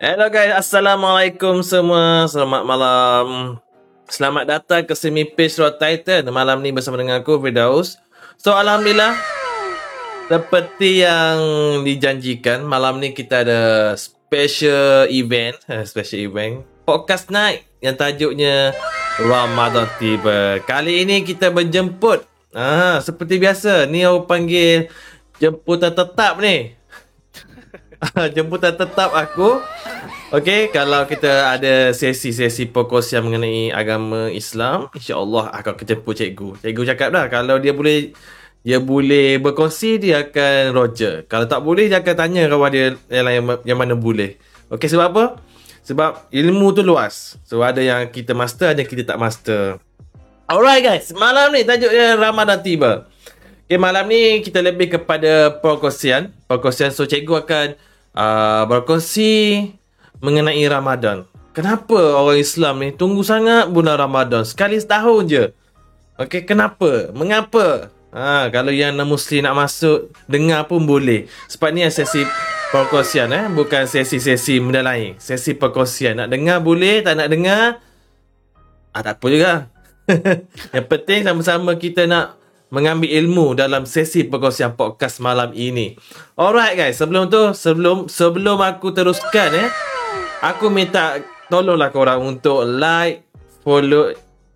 Hello guys, Assalamualaikum semua. Selamat malam. Selamat datang ke Semi Page Road Titan. Malam ni bersama dengan aku, Firdaus. So, Alhamdulillah. Seperti yang dijanjikan, malam ni kita ada special event. Eh, special event. Podcast night yang tajuknya Ramadan tiba. Kali ini kita berjemput. Ah, seperti biasa, ni aku panggil jemputan tetap ni. jemputan tetap aku. Okey, kalau kita ada sesi-sesi perkongsian mengenai agama Islam, insya-Allah akan kita jemput cikgu. Cikgu cakap dah kalau dia boleh dia boleh berkongsi dia akan roger. Kalau tak boleh dia akan tanya kawan dia yang lain yang mana boleh. Okey, sebab apa? Sebab ilmu tu luas. So ada yang kita master, ada yang kita tak master. Alright guys, malam ni tajuknya Ramadan tiba. Okay, malam ni kita lebih kepada perkongsian. Perkongsian, so cikgu akan uh, berkongsi mengenai Ramadan. Kenapa orang Islam ni tunggu sangat bulan Ramadan? Sekali setahun je. Okay, kenapa? Mengapa? Ha, kalau yang non-Muslim nak masuk, dengar pun boleh. Sebab ni sesi perkongsian eh. Bukan sesi-sesi benda lain. Sesi perkongsian. Nak dengar boleh, tak nak dengar. Ah, tak apa juga. yang penting sama-sama kita nak mengambil ilmu dalam sesi perkongsian podcast malam ini. Alright guys, sebelum tu sebelum sebelum aku teruskan eh, aku minta tolonglah korang untuk like, follow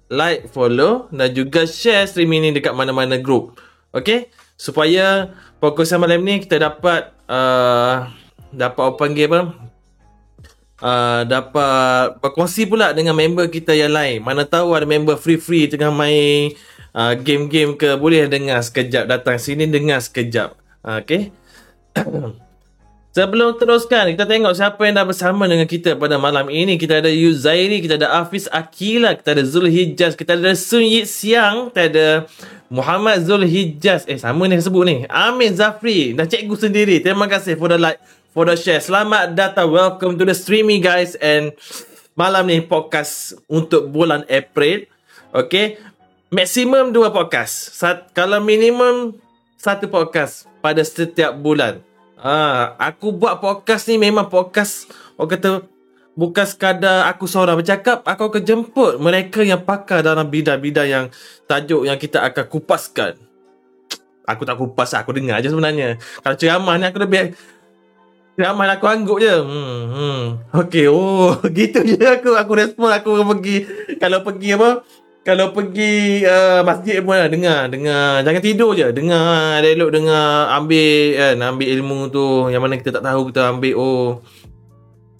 like, follow dan juga share stream ini dekat mana-mana group. Okay? Supaya perkongsian malam ni kita dapat uh, dapat apa panggil apa? Uh, dapat berkongsi pula dengan member kita yang lain. Mana tahu ada member free-free tengah main uh, game-game ke boleh dengar sekejap datang sini dengar sekejap. Uh, okay. Sebelum teruskan, kita tengok siapa yang dah bersama dengan kita pada malam ini. Kita ada Yuzairi, kita ada Hafiz Akila, kita ada Zul Hijaz, kita ada Sun Yit Siang, kita ada Muhammad Zul Hijaz. Eh, sama ni sebut ni. Amin Zafri dan cikgu sendiri. Terima kasih for the like for the share. Selamat datang. Welcome to the streaming guys. And malam ni podcast untuk bulan April. Okay. Maksimum dua podcast. Sat, kalau minimum satu podcast pada setiap bulan. Ah, aku buat podcast ni memang podcast orang kata bukan sekadar aku seorang bercakap, aku akan jemput mereka yang pakar dalam bidang-bidang yang tajuk yang kita akan kupaskan. Aku tak kupas, aku dengar je sebenarnya. Kalau ceramah ni aku lebih Ceramah aku angguk je. Hmm, hmm. Okay, oh, gitu je aku. Aku respon, aku pergi. Kalau pergi apa, kalau pergi uh, masjid pun lah, dengar, dengar. Jangan tidur je. Dengar, elok dengar, ambil kan, ambil ilmu tu. Yang mana kita tak tahu kita ambil, oh.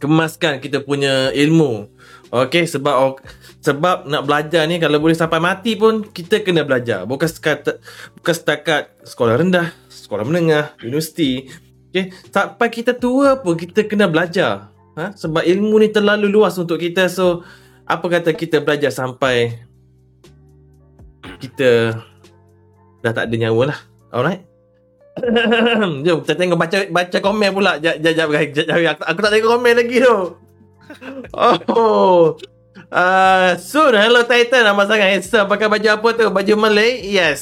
Kemaskan kita punya ilmu. Okay, sebab sebab nak belajar ni kalau boleh sampai mati pun kita kena belajar. Bukan setakat, bukan setakat sekolah rendah, sekolah menengah, universiti. Okay, sampai kita tua pun kita kena belajar. Ha? Sebab ilmu ni terlalu luas untuk kita. So, apa kata kita belajar sampai kita dah tak ada nyawa lah. Alright? Jom kita tengok baca baca komen pula. Jap jap jap aku, aku tak tengok komen lagi tu. Oh. Uh, soon Hello Titan Nama sangat handsome Pakai baju apa tu Baju Malay Yes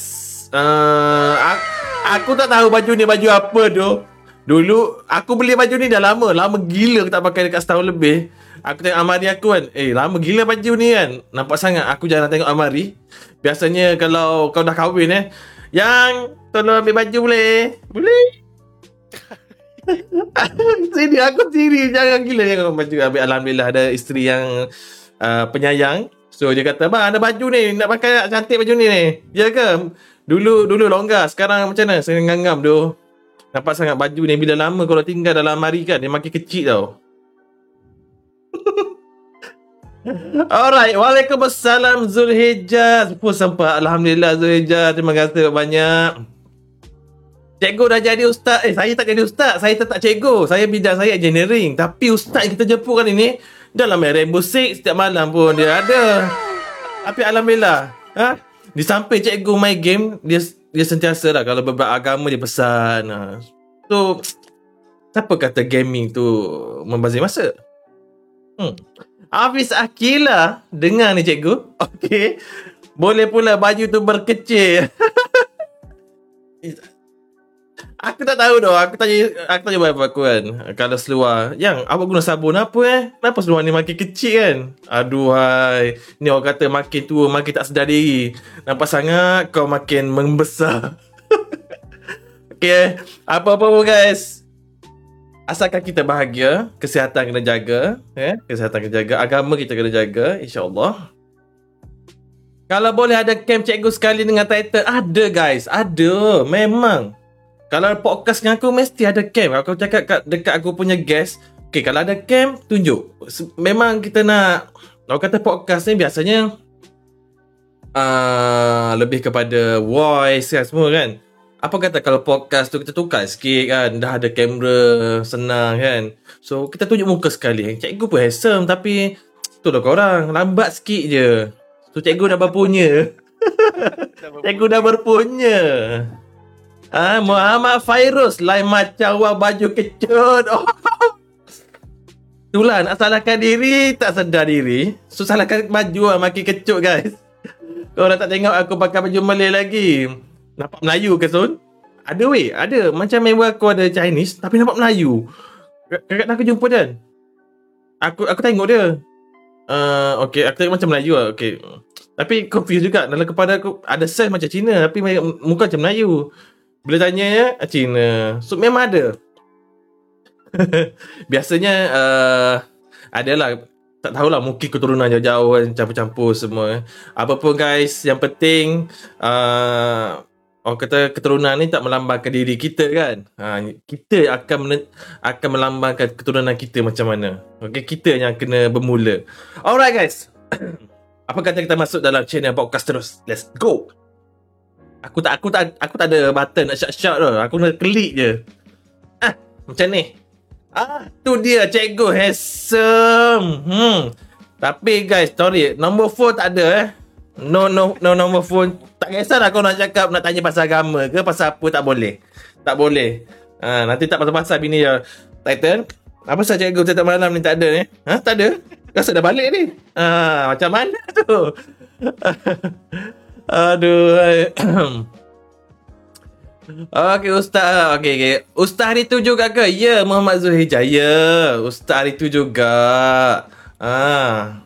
uh, aku, aku tak tahu baju ni Baju apa tu Dulu Aku beli baju ni dah lama. Lama gila aku tak pakai dekat setahun lebih. Aku tengok amari aku kan. Eh lama gila baju ni kan. Nampak sangat. Aku jarang tengok amari. Biasanya kalau kau dah kahwin eh. Yang Tolong ambil baju boleh? Boleh. Sini aku sendiri Jangan gila Jangan baju. Ambil Alhamdulillah ada isteri yang uh, Penyayang. So dia kata Bang ada baju ni. Nak pakai cantik baju ni ni. Ya ke? Dulu dulu longgar. Sekarang macam mana? Saya ngangam tu Nampak sangat baju ni Bila lama kalau tinggal dalam lemari kan Dia makin kecil tau Alright, Waalaikumsalam Zulhijjah. Pun sempat. Alhamdulillah Zulhijjah. Terima kasih banyak. Cikgu dah jadi ustaz. Eh, saya tak jadi ustaz. Saya tetap cikgu. Saya bidang saya engineering. Tapi ustaz kita jemput kan ini, dalam Rainbow Six setiap malam pun dia ada. Tapi Alhamdulillah. Ha? Di samping cikgu main game, dia dia sentiasa lah. Kalau beberapa agama dia pesan. Ha. So, siapa kata gaming tu membazir masa? Hmm. Hafiz Akila Dengar ni cikgu Okay Boleh pula baju tu berkecil Aku tak tahu doh. Aku tanya aku tanya wife aku kan. Kalau seluar, yang awak guna sabun apa eh? Kenapa seluar ni makin kecil kan? Aduhai. Ni orang kata makin tua makin tak sedar diri. Nampak sangat kau makin membesar. okay. Apa-apa pun guys. Asalkan kita bahagia, kesihatan kena jaga, eh? Kesihatan kena jaga, agama kita kena jaga, insya-Allah. Kalau boleh ada camp cikgu sekali dengan title, ada guys, ada, memang. Kalau podcast dengan aku mesti ada camp. Kalau Aku cakap kat, dekat aku punya guest, okay, kalau ada camp, tunjuk. Memang kita nak, kalau kata podcast ni biasanya uh, lebih kepada voice kan semua kan? Apa kata kalau podcast tu kita tukar sikit kan? Dah ada kamera senang kan? So kita tunjuk muka sekali. Cikgu pun handsome tapi tu lah korang. Lambat sikit je. So cikgu dah berpunya. Cikgu dah berpunya Ah, Muhammad Fairuz lain macam awak baju kecut. Oh. Itulah nak salahkan diri tak sedar diri. So salahkan baju lah makin kecut guys. Kau orang tak tengok aku pakai baju Malay lagi. Nampak Melayu ke Sun? Ada weh, ada. Macam member aku ada Chinese tapi nampak Melayu. Kakak aku jumpa dia. Aku aku tengok dia. Uh, okay, aku tengok macam Melayu lah. Okay. Tapi confused juga. Dalam kepala aku ada size macam Cina tapi muka macam Melayu. Bila tanya ya, Cina. So memang ada. Biasanya uh, adalah tak tahulah mungkin keturunan jauh-jauh kan campur-campur semua. Apa pun guys, yang penting uh, orang kata keturunan ni tak melambangkan diri kita kan. Ha, kita akan men- akan melambangkan keturunan kita macam mana. Okay, kita yang kena bermula. Alright guys. Apa kata kita masuk dalam channel podcast terus? Let's go. Aku tak aku tak aku tak ada button nak shout-shout tu. Aku nak klik je. Ah, macam ni. Ah, tu dia cikgu handsome. Hmm. Tapi guys, sorry, nombor phone tak ada eh. No no no nombor phone tak kisahlah kau nak cakap nak tanya pasal agama ke pasal apa tak boleh. Tak boleh. Ha, nanti tak pasal-pasal bini ya. Titan. Apa saja cikgu tetap malam ni tak ada ni? Ha, tak ada. Rasa dah balik ni. Ha, macam mana tu? Aduh. Okey Ustaz. Okey okey. Ustaz hari tu juga ke? Ya, Muhammad Zuhir Jaya. Ustaz hari tu juga. Ah.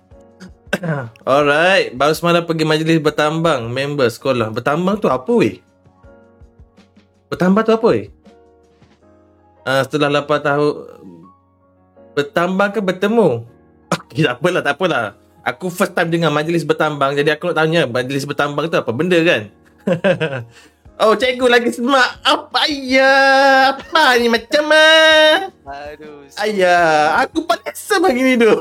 Alright, baru semalam pergi majlis bertambang member sekolah. Bertambang tu apa weh? Bertambang tu apa weh? Uh, setelah 8 tahun bertambang ke bertemu? Okay, tak apalah, tak apalah. Aku first time dengar majlis bertambang jadi aku nak tanya majlis bertambang tu apa benda kan? oh, cikgu lagi semak. Apa ya? Apa ni macam ah? Aduh. Ayah, aku paling sama gini tu.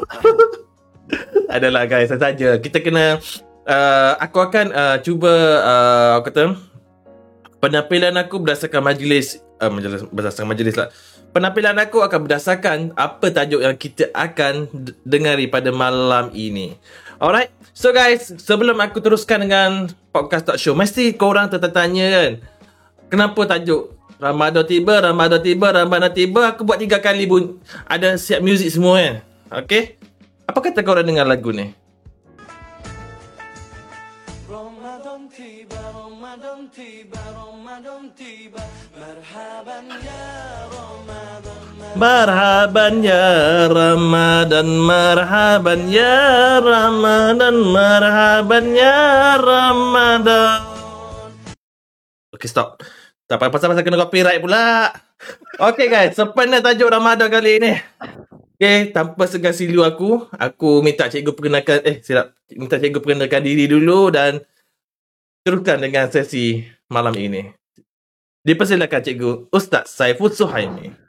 Adalah guys, saja. Kita kena uh, aku akan uh, cuba uh, aku kata penampilan aku berdasarkan majlis uh, majlis berdasarkan majlis lah. Penampilan aku akan berdasarkan apa tajuk yang kita akan dengari pada malam ini. Alright. So guys, sebelum aku teruskan dengan podcast talk show, mesti korang tertanya kan. Kenapa tajuk Ramadan tiba, Ramadan tiba, Ramadan tiba, aku buat tiga kali pun ada siap muzik semua kan. Okay? Apa kata kau orang dengar lagu ni? Ramadan tiba, Ramadan tiba, Marhaban ya Ramadan, marhaban ya Ramadan, marhaban ya Ramadan. Okay, stop. Tak pasal-pasal kena copyright pula. Okay guys, sempena tajuk Ramadan kali ni. Okay, tanpa segan silu aku, aku minta cikgu perkenalkan, eh silap, minta cikgu perkenalkan diri dulu dan teruskan dengan sesi malam ini. Dipersilakan cikgu Ustaz Saiful Suhaimi.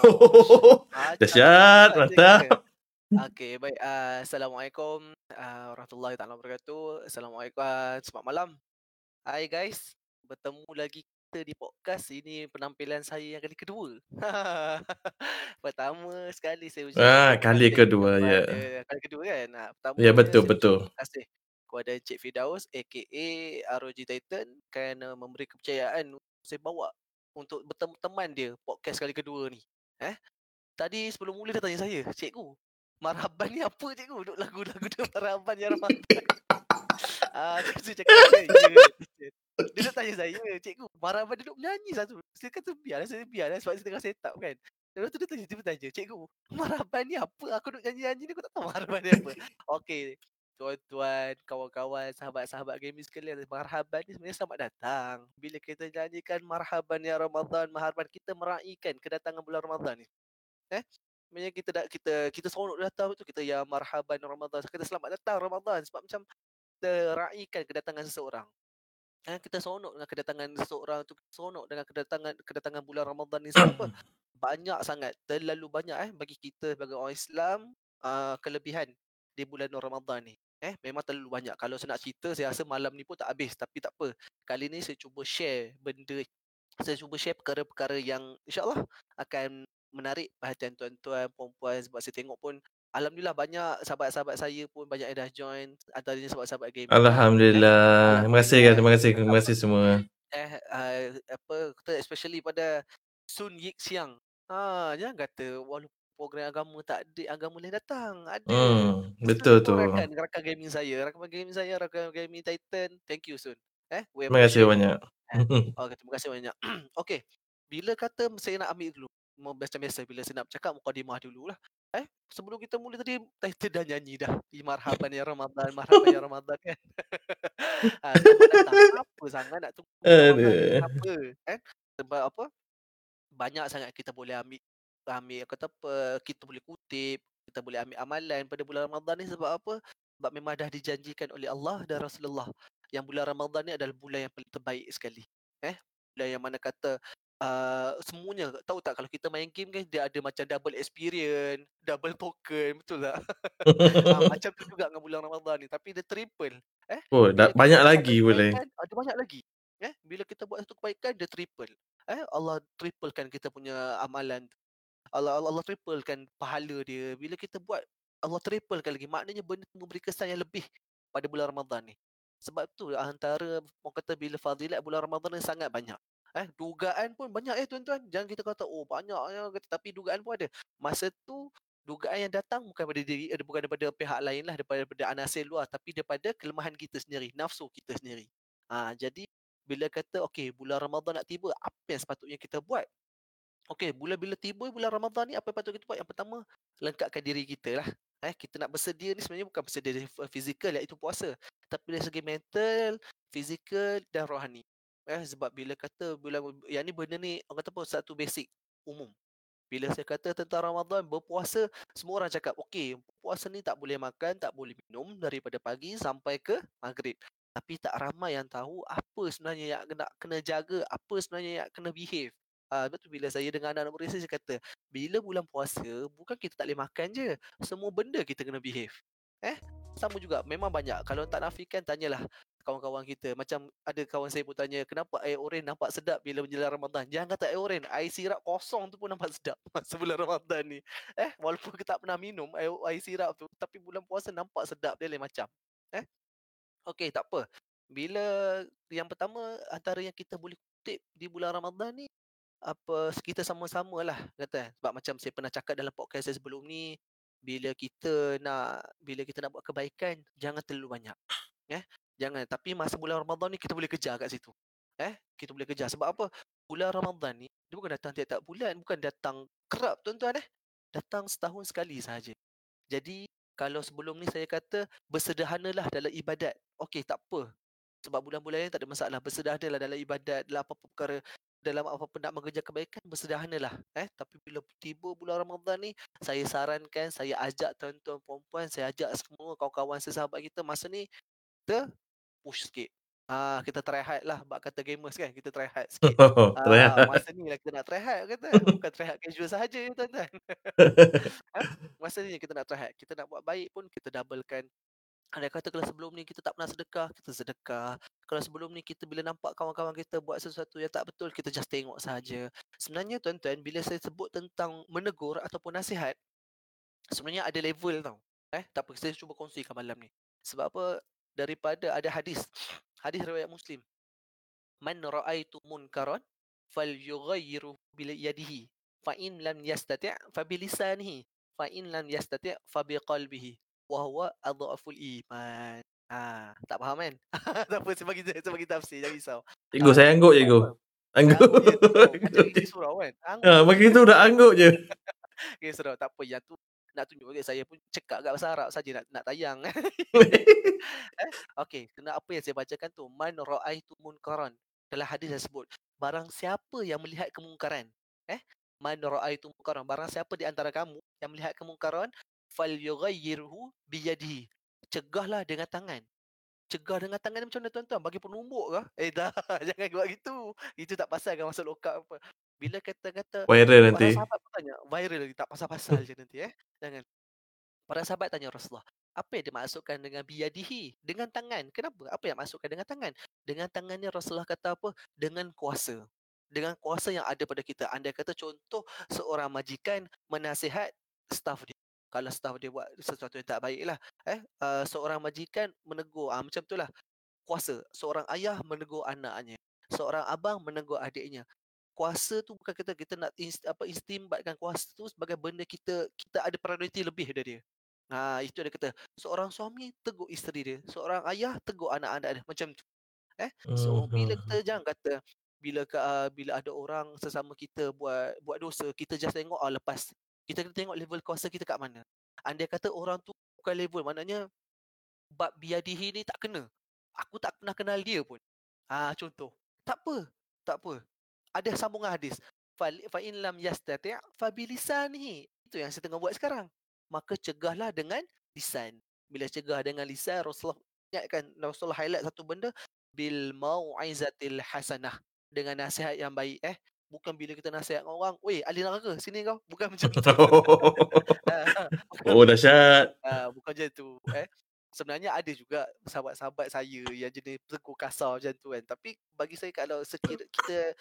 Dahsyat, mantap. Okay, baik. Uh, Assalamualaikum uh, warahmatullahi taala wabarakatuh. Assalamualaikum, uh, selamat malam. Hai guys, bertemu lagi kita di podcast ini penampilan saya yang kali kedua. pertama sekali saya ucap. Ah, kali kedua ya. Yeah. Kali kedua kan. pertama ya betul betul. Terima kasih kepada Encik Fidaus aka ROG Titan kerana memberi kepercayaan saya bawa untuk bertemu teman dia podcast kali kedua ni. Eh? Tadi sebelum mula dia tanya saya, "Cikgu, marhaban ni apa cikgu? Duk lagu-lagu dia marhaban ya Ramadan." Ah, uh, saya cakap, ya, dia tak tanya saya, cikgu, marhaban duduk menyanyi satu. Saya kata biarlah, saya biarlah sebab saya tengah set up kan. Lepas tu dia tanya, tiba tanya, cikgu, marhaban ni apa? Aku duduk nyanyi-nyanyi ni aku tak tahu marhaban ni apa. Okey, tuan-tuan, kawan-kawan, sahabat-sahabat gaming sekalian, marhaban ni sebenarnya selamat datang. Bila kita nyanyikan marhaban ya Ramadan, marhaban kita meraihkan kedatangan bulan Ramadan ni. Eh? Sebenarnya kita dah kita kita seronok datang tu kita ya marhaban Ramadan. Kita selamat datang Ramadan sebab macam kita raikan kedatangan seseorang. Eh, kita seronok dengan kedatangan seseorang tu, seronok dengan kedatangan kedatangan bulan Ramadan ni sebab? Banyak sangat, terlalu banyak eh bagi kita sebagai orang Islam uh, kelebihan di bulan Ramadan ni. Eh, memang terlalu banyak. Kalau saya nak cerita, saya rasa malam ni pun tak habis. Tapi tak apa. Kali ni saya cuba share benda, saya cuba share perkara-perkara yang insyaAllah akan menarik perhatian tuan-tuan, puan-puan sebab saya tengok pun Alhamdulillah banyak sahabat-sahabat saya pun banyak yang dah join antaranya sahabat-sahabat game. Alhamdulillah. Terima kasih kan, terima kasih, terima kasih semua. Eh uh, apa especially pada Sun Yik Siang. Ha, jangan kata walaupun program agama tak ada agama boleh datang. Ada. Hmm, betul tu. Rakan rakan gaming saya, rakan gaming saya, rakan gaming Titan. Thank you Sun. Eh, terima kasih banyak. Eh, okay, terima kasih banyak. okay. Bila kata saya nak ambil dulu, biasa-biasa bila saya nak bercakap mukadimah dululah. Eh, sebelum kita mula tadi Titan dah nyanyi dah. Marhaban ya Ramadan, marhaban ya Ramadan kan. ha, apa sangat nak tunggu apa eh? Sebab apa? Banyak sangat kita boleh ambil ambil kata apa kita boleh kutip, kita boleh ambil amalan pada bulan Ramadan ni sebab apa? Sebab memang dah dijanjikan oleh Allah dan Rasulullah yang bulan Ramadan ni adalah bulan yang paling terbaik sekali. Eh, bulan yang mana kata uh, semuanya tahu tak kalau kita main game kan dia ada macam double experience, double token, betul tak? uh, macam tu juga dengan bulan Ramadan ni tapi dia triple. Eh? Oh, dah banyak lagi boleh. Ada banyak lagi. Eh, bila kita buat satu kebaikan dia triple. Eh, Allah triplekan kita punya amalan. Allah Allah, Allah triplekan pahala dia. Bila kita buat Allah triplekan lagi. Maknanya benda tu memberi kesan yang lebih pada bulan Ramadan ni. Sebab tu antara orang kata bila fadilat bulan Ramadan ni sangat banyak. Eh, dugaan pun banyak eh tuan-tuan. Jangan kita kata oh banyak ya tapi dugaan pun ada. Masa tu dugaan yang datang bukan daripada diri eh, bukan daripada pihak lain lah daripada, daripada anasir luar tapi daripada kelemahan kita sendiri, nafsu kita sendiri. Ha, jadi bila kata okey bulan Ramadan nak tiba, apa yang sepatutnya kita buat? Okey, bulan bila tiba bulan Ramadan ni apa yang patut kita buat? Yang pertama, lengkapkan diri kita lah. Eh, kita nak bersedia ni sebenarnya bukan bersedia fizikal iaitu puasa, tapi dari segi mental, fizikal dan rohani. Eh sebab bila kata bila yang ni benda ni orang kata apa? Satu basic umum. Bila saya kata tentang Ramadan berpuasa semua orang cakap okey puasa ni tak boleh makan tak boleh minum daripada pagi sampai ke maghrib. Tapi tak ramai yang tahu apa sebenarnya yang kena kena jaga apa sebenarnya yang kena behave Ah, betul bila saya dengan anak-anak murid saya, saya kata, bila bulan puasa, bukan kita tak boleh makan je. Semua benda kita kena behave. Eh, sama juga. Memang banyak. Kalau tak nafikan, tanyalah kawan-kawan kita. Macam ada kawan saya pun tanya, kenapa air oren nampak sedap bila menjelang Ramadan? Jangan kata air oren, air sirap kosong tu pun nampak sedap sebulan Ramadan ni. Eh, walaupun kita tak pernah minum air, air sirap tu, tapi bulan puasa nampak sedap dia lain macam. Eh, okey, tak apa. Bila yang pertama, antara yang kita boleh kutip di bulan Ramadan ni, apa kita sama-sama lah kata sebab macam saya pernah cakap dalam podcast saya sebelum ni bila kita nak bila kita nak buat kebaikan jangan terlalu banyak eh Jangan. Tapi masa bulan Ramadan ni kita boleh kejar kat situ. Eh, kita boleh kejar. Sebab apa? Bulan Ramadan ni dia bukan datang tiap-tiap bulan, bukan datang kerap tuan-tuan eh. Datang setahun sekali sahaja. Jadi kalau sebelum ni saya kata bersederhanalah dalam ibadat. Okey, tak apa. Sebab bulan-bulan ni tak ada masalah. Bersederhanalah dalam ibadat, dalam apa-apa perkara dalam apa-apa nak mengerja kebaikan bersederhanalah eh tapi bila tiba bulan Ramadan ni saya sarankan saya ajak tuan-tuan puan-puan saya ajak semua kawan-kawan sesahabat kita masa ni kita push sikit. Ah kita try hard lah bab kata gamers kan kita try hard sikit. Oh, try ah, masa ni lah kita nak try hard kata bukan try hard casual sahaja ya tuan-tuan. ha? Masa ni kita nak try hard, kita nak buat baik pun kita doublekan. Ada kata kalau sebelum ni kita tak pernah sedekah, kita sedekah. Kalau sebelum ni kita bila nampak kawan-kawan kita buat sesuatu yang tak betul, kita just tengok saja. Sebenarnya tuan-tuan, bila saya sebut tentang menegur ataupun nasihat, sebenarnya ada level tau. Eh, tak apa, saya cuba kongsikan malam ni. Sebab apa, daripada ada hadis hadis riwayat muslim man raaitu munkaran falyughayyiru bil yadihi fa in lam yastati' fa bi lisanihi fa in lam yastati' fa bi qalbihi wa huwa adhaful iman Ah, tak faham kan? tak apa, saya bagi, saya bagi tafsir, jangan risau. Cikgu, saya angguk tak cikgu. Angguk. Je jadi isi surau kan? Angguk Ha, je. bagi tu dah angguk je. Okay, surau. Tak apa, yang tu nak tunjuk bagi saya pun cekak kat bahasa Arab saja nak nak tayang. eh, okey, kena apa yang saya bacakan tu? Man ra'aitu munkaran. Dalam hadis saya sebut, barang siapa yang melihat kemungkaran, eh? Man ra'aitu munkaran. Barang siapa di antara kamu yang melihat kemungkaran, falyughayyirhu biyadihi. Cegahlah dengan tangan. Cegah dengan tangan macam mana tuan-tuan? Bagi penumbuk ke? Eh dah, jangan buat gitu. Itu tak pasal kan masuk lokap apa. Bila kata-kata Viral Para nanti. sahabat pun tanya, viral lagi tak pasal-pasal je nanti eh. Jangan. Para sahabat tanya Rasulullah, apa yang dimaksudkan dengan biyadihi? Dengan tangan. Kenapa? Apa yang maksudkan dengan tangan? Dengan tangan ni Rasulullah kata apa? Dengan kuasa. Dengan kuasa yang ada pada kita. Anda kata contoh seorang majikan menasihat staf dia. Kalau staf dia buat sesuatu yang tak baik lah. Eh, uh, seorang majikan menegur. Ah, macam tu lah. Kuasa. Seorang ayah menegur anaknya. Seorang abang menegur adiknya kuasa tu bukan kita kita nak inst, apa istimbatkan kuasa tu sebagai benda kita kita ada prioriti lebih dari dia. Ha itu dia kata seorang suami tegur isteri dia, seorang ayah tegur anak-anak dia macam tu. Eh so bila Mhm. kita jangan kata bila uh, bila ada orang sesama kita buat buat dosa kita just tengok ah lepas kita kena tengok level kuasa kita kat mana. Andai kata orang tu bukan level maknanya bab biadihi ni tak kena. Aku tak pernah kenal dia pun. Ah contoh. Tak apa. Tak apa ada sambungan hadis. Fa in lam yastati' fa bilisanihi. Itu yang saya tengah buat sekarang. Maka cegahlah dengan lisan. Bila cegah dengan lisan Rasulullah ingatkan Rasulullah highlight satu benda bil mau'izatil hasanah dengan nasihat yang baik eh bukan bila kita nasihat dengan orang, "Weh, ahli neraka, sini kau." Bukan macam tu. oh, dahsyat. Ah, bukan macam tu eh. Sebenarnya ada juga sahabat-sahabat saya yang jenis tegur kasar macam tu kan. Tapi bagi saya kalau sekira kita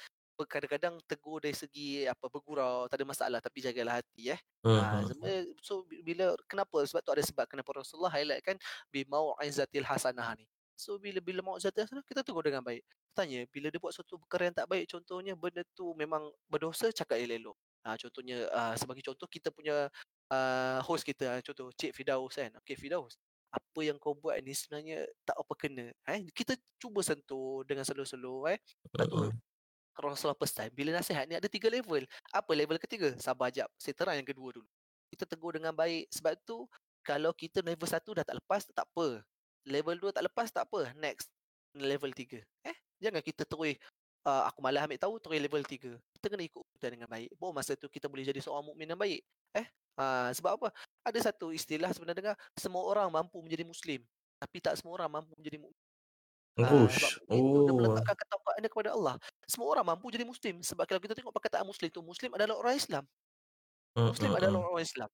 kadang-kadang tegur dari segi apa bergurau tak ada masalah tapi jagalah hati eh. Ha, Mhm. sebenarnya so bila kenapa sebab tu ada sebab kenapa Rasulullah highlight kan bi mau'izatil hasanah ni. So bila bila mau'izatil hasanah kita tegur dengan baik. Tanya bila dia buat suatu perkara yang tak baik contohnya benda tu memang berdosa cakap elok-elok. Ha, contohnya uh, sebagai contoh kita punya uh, host kita contoh Cik Fidaus kan. Okey Fidaus apa yang kau buat ni sebenarnya tak apa kena. Eh kita cuba sentuh dengan slow-slow eh. Tu Mhm. Rasulullah pesan bila nasihat ni ada tiga level. Apa level ketiga? Sabar jap. Saya terang yang kedua dulu. Kita tegur dengan baik sebab tu kalau kita level satu dah tak lepas tak apa. Level dua tak lepas tak apa. Next level tiga. Eh jangan kita terus uh, aku malah ambil tahu terus level tiga. Kita kena ikut kita dengan baik. Baru masa tu kita boleh jadi seorang mukmin yang baik. Eh uh, sebab apa? Ada satu istilah sebenarnya dengar semua orang mampu menjadi muslim tapi tak semua orang mampu menjadi mukmin. Ah, sebab Ush. mukmin tu dia Oh. meletakkan ketakwaan dia kepada Allah. Semua orang mampu jadi muslim sebab kalau kita tengok perkataan muslim tu muslim adalah orang Islam. Muslim adalah Mhm. orang Islam.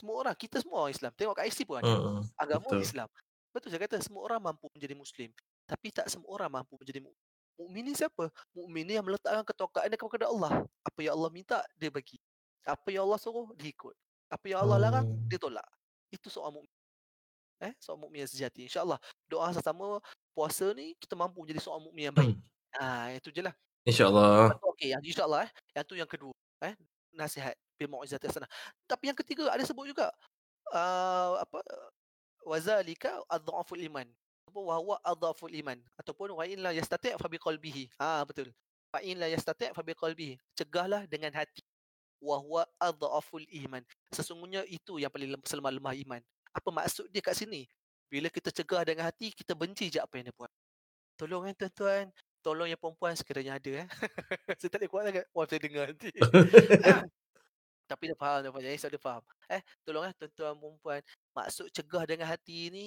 Semua orang, kita semua orang Islam. Tengok kat IC pun ada. Mhm. Agama Betul. Islam. Betul saya kata semua orang mampu menjadi muslim. Tapi tak semua orang mampu menjadi muk- mukmin ni siapa? Mukmin ni yang meletakkan ketakwaan dia kepada Allah. Apa yang Allah minta dia bagi. Apa yang Allah suruh dia ikut. Apa yang Allah larang dia tolak. Itu seorang mukmin. Eh, seorang mukmin yang sejati. InsyaAllah doa sama puasa ni kita mampu menjadi seorang mukmin yang baik. Ah, itu je lah. InsyaAllah. Okey, yang insya-Allah eh. Yang tu yang kedua, eh. Nasihat bil mau'izatil hasanah. Tapi yang ketiga ada sebut juga uh, apa wazalika adhaful iman. Apa wa huwa adhaful iman ataupun wa in la yastati' fa biqalbihi. Ah betul. Fa in la yastati' fa biqalbihi. Cegahlah dengan hati. Wa huwa adhaful iman. Sesungguhnya itu yang paling lem- selemah-lemah iman. Apa maksud dia kat sini? Bila kita cegah dengan hati, kita benci je apa yang dia buat. Tolong kan tuan-tuan. Tolong yang perempuan sekiranya ada eh. saya tak boleh kuat sangat. Wah, saya dengar nanti. Tapi dia faham, dia faham. Dia faham. Eh, tolong eh tuan-tuan perempuan. Maksud cegah dengan hati ni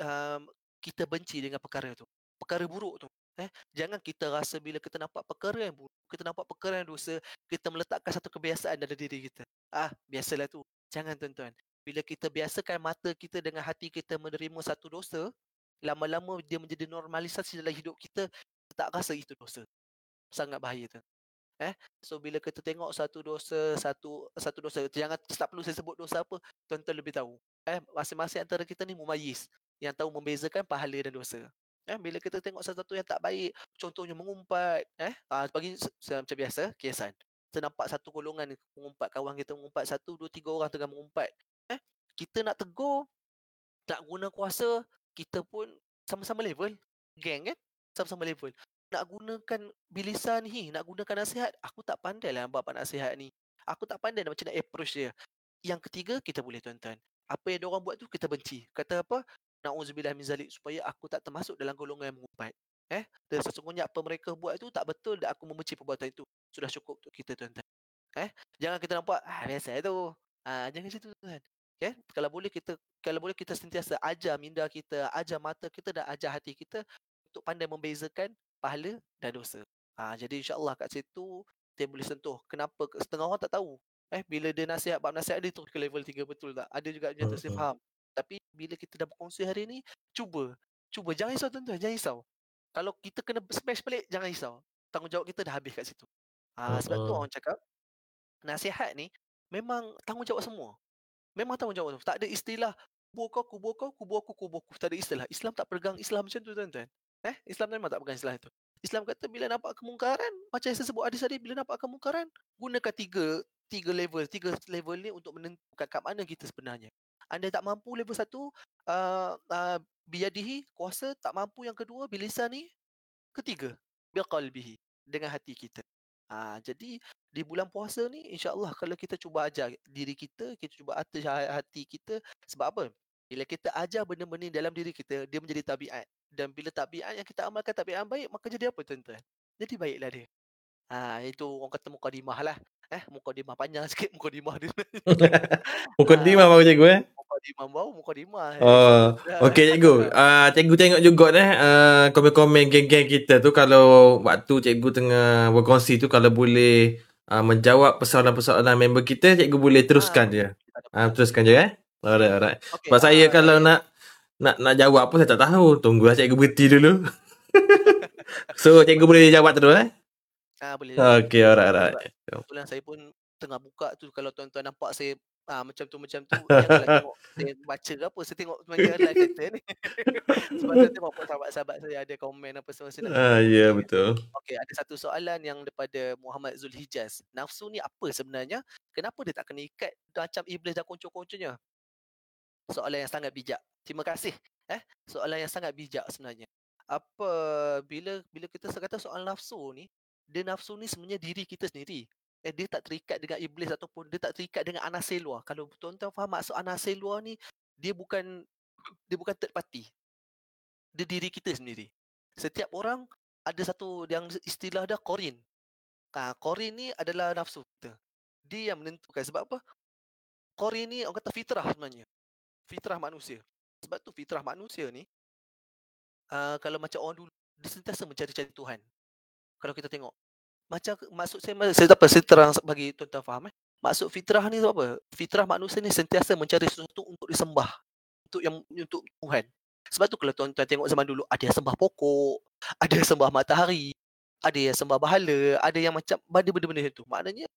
um, kita benci dengan perkara tu. Perkara buruk tu. Eh, jangan kita rasa bila kita nampak perkara yang buruk, kita nampak perkara yang dosa, kita meletakkan satu kebiasaan dalam diri kita. Ah, biasalah tu. Jangan tuan-tuan. Bila kita biasakan mata kita dengan hati kita menerima satu dosa, lama-lama dia menjadi normalisasi dalam hidup kita, kita tak rasa itu dosa. Sangat bahaya tu. Eh, so bila kita tengok satu dosa, satu satu dosa, jangan tak perlu saya sebut dosa apa, tuan-tuan lebih tahu. Eh, masing-masing antara kita ni mumayyiz yang tahu membezakan pahala dan dosa. Eh, bila kita tengok sesuatu yang tak baik, contohnya mengumpat, eh, ah, bagi macam biasa, kiasan. Kita nampak satu golongan mengumpat, kawan kita mengumpat, satu, dua, tiga orang tengah mengumpat. Eh, kita nak tegur, tak guna kuasa, kita pun sama-sama level. Geng kan? Sama-sama level. Nak gunakan bilisan ni, nak gunakan nasihat, aku tak pandai lah bab nasihat ni. Aku tak pandai macam nak approach dia. Yang ketiga, kita boleh tuan-tuan. Apa yang orang buat tu, kita benci. Kata apa? Na'udzubillah min zalik. Supaya aku tak termasuk dalam golongan yang mengumpat. Eh? Dan sesungguhnya apa mereka buat tu tak betul dan aku membenci perbuatan itu. Sudah cukup untuk kita tuan-tuan. Eh? Jangan kita nampak, ah biasa tu. Ah, jangan macam tu tuan. Okay? Kalau boleh kita kalau boleh kita sentiasa ajar minda kita, ajar mata kita dan ajar hati kita untuk pandai membezakan pahala dan dosa. Ah, jadi insyaAllah kat situ dia boleh sentuh. Kenapa? Setengah orang tak tahu. Eh, bila dia nasihat, bab nasihat dia tu ke level 3 betul tak? Ada juga yang tersilap faham. Tapi bila kita dah berkongsi hari ni, cuba. Cuba. Jangan risau tuan-tuan. Jangan risau. Kalau kita kena smash balik, jangan risau. Tanggungjawab kita dah habis kat situ. Ha, sebab tu orang cakap, nasihat ni memang tanggungjawab semua. Memang tanggungjawab semua. Tak ada istilah, kubur kau, kubur kau, kubur aku, kubur aku. Tak ada istilah. Islam tak pegang Islam macam tu tuan-tuan. Eh, Islam memang tak pegang istilah itu. Islam kata bila nampak kemungkaran, macam saya sebut ada tadi, bila nampak kemungkaran, gunakan tiga tiga level, tiga level ni untuk menentukan kat mana kita sebenarnya. Anda tak mampu level satu, uh, uh, biyadihi, kuasa, tak mampu yang kedua, bilisan ni, ketiga, biqalbihi, dengan hati kita. Ha, jadi di bulan puasa ni insya-Allah kalau kita cuba ajar diri kita, kita cuba atur hati kita sebab apa? Bila kita ajar benda-benda dalam diri kita, dia menjadi tabiat. Dan bila tabiat yang kita amalkan tabiat yang baik, maka jadi apa tuan-tuan? Jadi baiklah dia. Ha, itu orang kata mukadimah lah. Eh, mukadimah panjang sikit mukadimah dia. mukadimah ha, baru cikgu eh? Mukadimah baru, mukadimah. Oh, okey cikgu. Uh, cikgu tengok juga eh, uh, komen-komen geng-geng kita tu kalau waktu cikgu tengah berkongsi tu kalau boleh uh, menjawab persoalan-persoalan member kita, cikgu boleh teruskan ha, je. Uh, teruskan je eh. Alright, alright. Okay, Sebab uh, saya kalau uh, nak nak nak jawab apa saya tak tahu. Tunggulah cikgu berhenti dulu. so cikgu boleh jawab terus eh? Ah boleh. Okey, alright, alright. Kebetulan saya pun tengah buka tu kalau tuan-tuan nampak saya ah macam tu macam tu janganlah tengok saya baca ke apa saya tengok macam live kata ni. Sebab saya tengok sahabat-sahabat saya ada komen apa semua saya Ah ya yeah, betul. Okey, ada satu soalan yang daripada Muhammad Zulhijaz. Nafsu ni apa sebenarnya? Kenapa dia tak kena ikat macam iblis dan konco-konconya? soalan yang sangat bijak. Terima kasih. Eh, soalan yang sangat bijak sebenarnya. Apa bila bila kita kata soal nafsu ni, dia nafsu ni sebenarnya diri kita sendiri. Eh, dia tak terikat dengan iblis ataupun dia tak terikat dengan anasir luar. Kalau tuan-tuan faham maksud anasir luar ni, dia bukan dia bukan third party. Dia diri kita sendiri. Setiap orang ada satu yang istilah dia korin. Ha, korin ni adalah nafsu kita. Dia yang menentukan. Sebab apa? Korin ni orang kata fitrah sebenarnya fitrah manusia. Sebab tu fitrah manusia ni uh, kalau macam orang dulu dia sentiasa mencari-cari Tuhan. Kalau kita tengok macam maksud saya saya dapat saya terang bagi tuan-tuan faham eh. Maksud fitrah ni apa? Fitrah manusia ni sentiasa mencari sesuatu untuk disembah. Untuk yang untuk Tuhan. Sebab tu kalau tuan-tuan tengok zaman dulu ada yang sembah pokok, ada yang sembah matahari, ada yang sembah bahala, ada yang macam benda-benda itu. Maknanya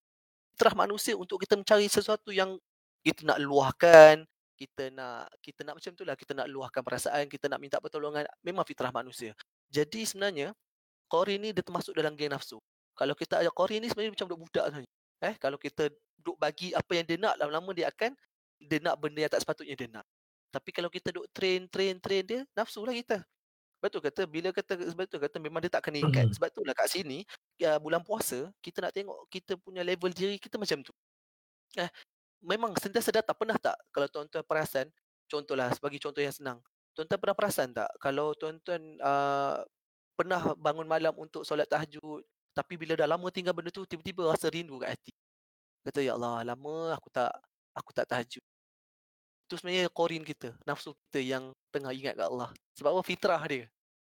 fitrah manusia untuk kita mencari sesuatu yang kita nak luahkan, kita nak kita nak macam itulah kita nak luahkan perasaan kita nak minta pertolongan memang fitrah manusia. Jadi sebenarnya Qori ni dia termasuk dalam geng nafsu. Kalau kita ada Qori ni sebenarnya macam budak saja. Eh kalau kita duk bagi apa yang dia nak lama-lama dia akan dia nak benda yang tak sepatutnya dia nak. Tapi kalau kita duk train train train dia nafsu lah kita. Betul kata bila kata sebab tu kata memang dia tak kena ikat. Sebab tu lah kat sini ya, bulan puasa kita nak tengok kita punya level diri kita macam tu. Eh, memang sentiasa datang. Pernah tak kalau tuan-tuan perasan, contohlah sebagai contoh yang senang. Tuan-tuan pernah perasan tak kalau tuan-tuan uh, pernah bangun malam untuk solat tahajud tapi bila dah lama tinggal benda tu tiba-tiba rasa rindu kat hati. Kata ya Allah, lama aku tak aku tak tahajud. Itu sebenarnya korin kita, nafsu kita yang tengah ingat kat Allah. Sebab apa fitrah dia.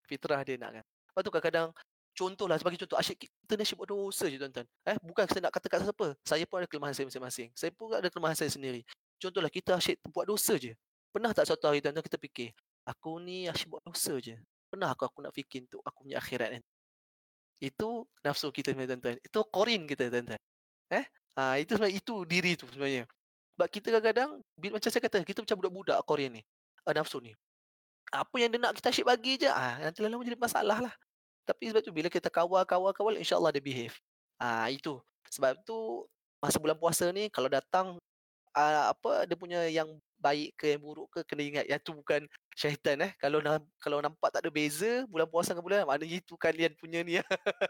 Fitrah dia nak kan. Lepas tu kadang-kadang contohlah sebagai contoh asyik asyik buat dosa je tuan-tuan. Eh bukan saya nak kata kat siapa. Saya pun ada kelemahan saya masing-masing. Saya pun ada kelemahan saya sendiri. Contohlah kita asyik buat dosa je. Pernah tak suatu hari tuan-tuan kita fikir, aku ni asyik buat dosa je. Pernah aku aku nak fikir untuk aku punya akhirat ni. Itu nafsu kita tuan-tuan. Itu korin kita tuan-tuan. Eh? Ha, itu sebenarnya itu diri tu sebenarnya. Sebab kita kadang-kadang macam saya kata kita macam budak-budak korin ni. Uh, nafsu ni. Apa yang dia nak kita asyik bagi je. Ah, nanti lama jadi masalah lah. Tapi sebab tu bila kita kawal-kawal-kawal insya-Allah dia behave. Ah itu. Sebab tu masa bulan puasa ni kalau datang uh, apa dia punya yang baik ke yang buruk ke kena ingat yang tu bukan syaitan eh. Kalau nam, kalau nampak tak ada beza bulan puasa dengan bulan maknanya itu kalian punya ni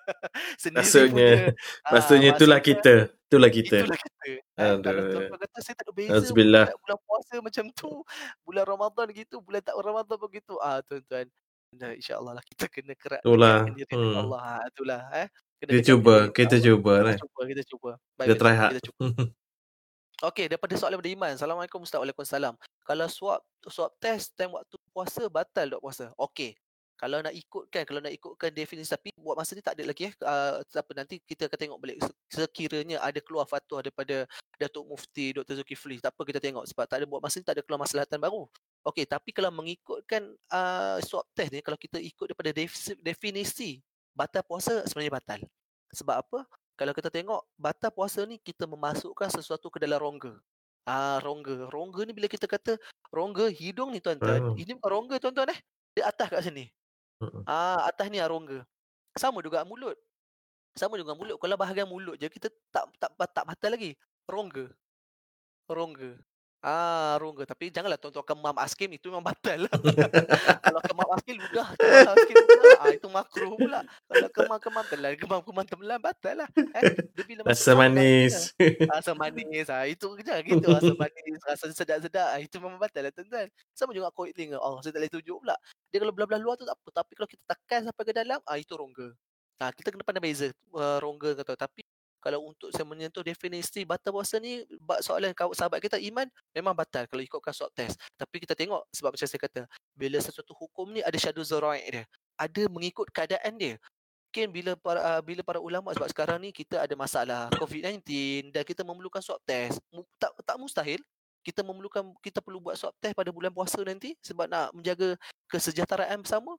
sendiri maksudnya, punya. Maksudnya uh, itulah kita. Itulah kita. Itulah kita. Eh, kalau tuan kata saya tak ada beza bulan puasa macam tu, bulan Ramadan gitu, bulan tak Ramadan begitu. Ah tuan-tuan. Nah, insya-Allah lah kita kena kerak itulah. diri hmm. Allah. Ha, itulah eh. Kena kita cuba, kita cuba kita eh. Cuba, kita cuba. Baik, kita try hard. Kita cuba. Okey, daripada soalan daripada Iman. Assalamualaikum Ustaz. Waalaikumsalam. Kalau swab swab test time waktu puasa batal tak puasa? Okey. Kalau nak ikutkan, kalau nak ikutkan definisi tapi buat masa ni tak ada lagi eh. Uh, apa nanti kita akan tengok balik sekiranya ada keluar fatwa daripada Datuk Mufti Dr. Zulkifli. Tak apa kita tengok sebab tak ada buat masa ni tak ada keluar masalahatan baru. Okey, tapi kalau mengikutkan uh, swab test ni kalau kita ikut daripada definisi batal puasa sebenarnya batal. Sebab apa? kalau kita tengok batal puasa ni kita memasukkan sesuatu ke dalam rongga. Ah rongga. Rongga ni bila kita kata rongga hidung ni tuan-tuan. Uh. Ini bukan rongga tuan-tuan eh. Di atas kat sini. Ah atas ni rongga. Sama juga mulut. Sama juga mulut. Kalau bahagian mulut je kita tak tak tak, tak batal lagi. Rongga. Rongga. Ah, rongga. Tapi janganlah tuan-tuan kemam askim itu memang batal lah. Kalau kemam askim ludah, kemam askim ludah. Ah, itu makruh pula. Kalau kemam-kemam telan, kemam-kemam telan batal lah. Eh, bila rasa manis. Rasa manis. Ah, itu je gitu. Rasa manis, rasa sedap-sedap. Ah, itu memang batal lah tuan-tuan. Sama juga kulit telinga. Oh, saya tak boleh tunjuk pula. Dia kalau belah-belah luar tu tak apa. Tapi kalau kita tekan sampai ke dalam, ah, itu rongga. Ah, kita kena pandai beza uh, rongga kata. Tapi kalau untuk saya menyentuh definisi batal puasa ni soalan sahabat kita iman memang batal kalau ikutkan swab test. Tapi kita tengok sebab macam saya kata bila sesuatu hukum ni ada syadu zara'i dia ada mengikut keadaan dia. Mungkin bila para uh, bila para ulama sebab sekarang ni kita ada masalah COVID-19 dan kita memerlukan swab test. Tak tak mustahil kita memerlukan kita perlu buat swab test pada bulan puasa nanti sebab nak menjaga kesejahteraan bersama.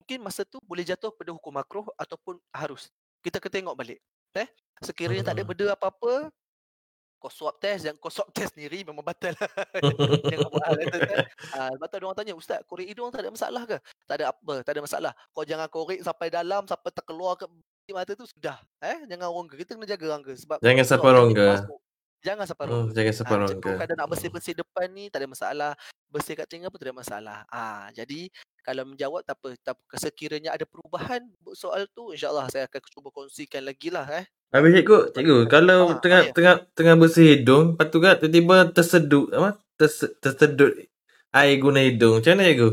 Mungkin masa tu boleh jatuh pada hukum makruh ataupun harus. Kita kena tengok balik eh sekiranya tak ada benda apa-apa kau swab test yang kau swab test sendiri memang batal lah. Jangan buat hal itu kan. Ah, batal orang tanya, "Ustaz, korek hidung tak ada masalah ke?" Tak ada apa, tak ada masalah. Kau jangan korek sampai dalam sampai terkeluar ke mata tu sudah. Eh, jangan rongga. Kita kena jaga rongga sebab Jangan sampai rongga. Jangan sampai rongga. Hmm, jangan sampai rongga. Ha, kalau nak bersih-bersih depan ni tak ada masalah. Bersih kat telinga pun tak ada masalah. Ah, jadi kalau menjawab tak apa, tak apa. sekiranya ada perubahan soal tu insyaallah saya akan cuba kongsikan lagi lah eh Habis cikgu, cikgu kalau ha, tengah ayah. tengah tengah bersih hidung, lepas tu kan tiba-tiba tersedut apa? Terse, tersedut air guna hidung. Macam mana cikgu?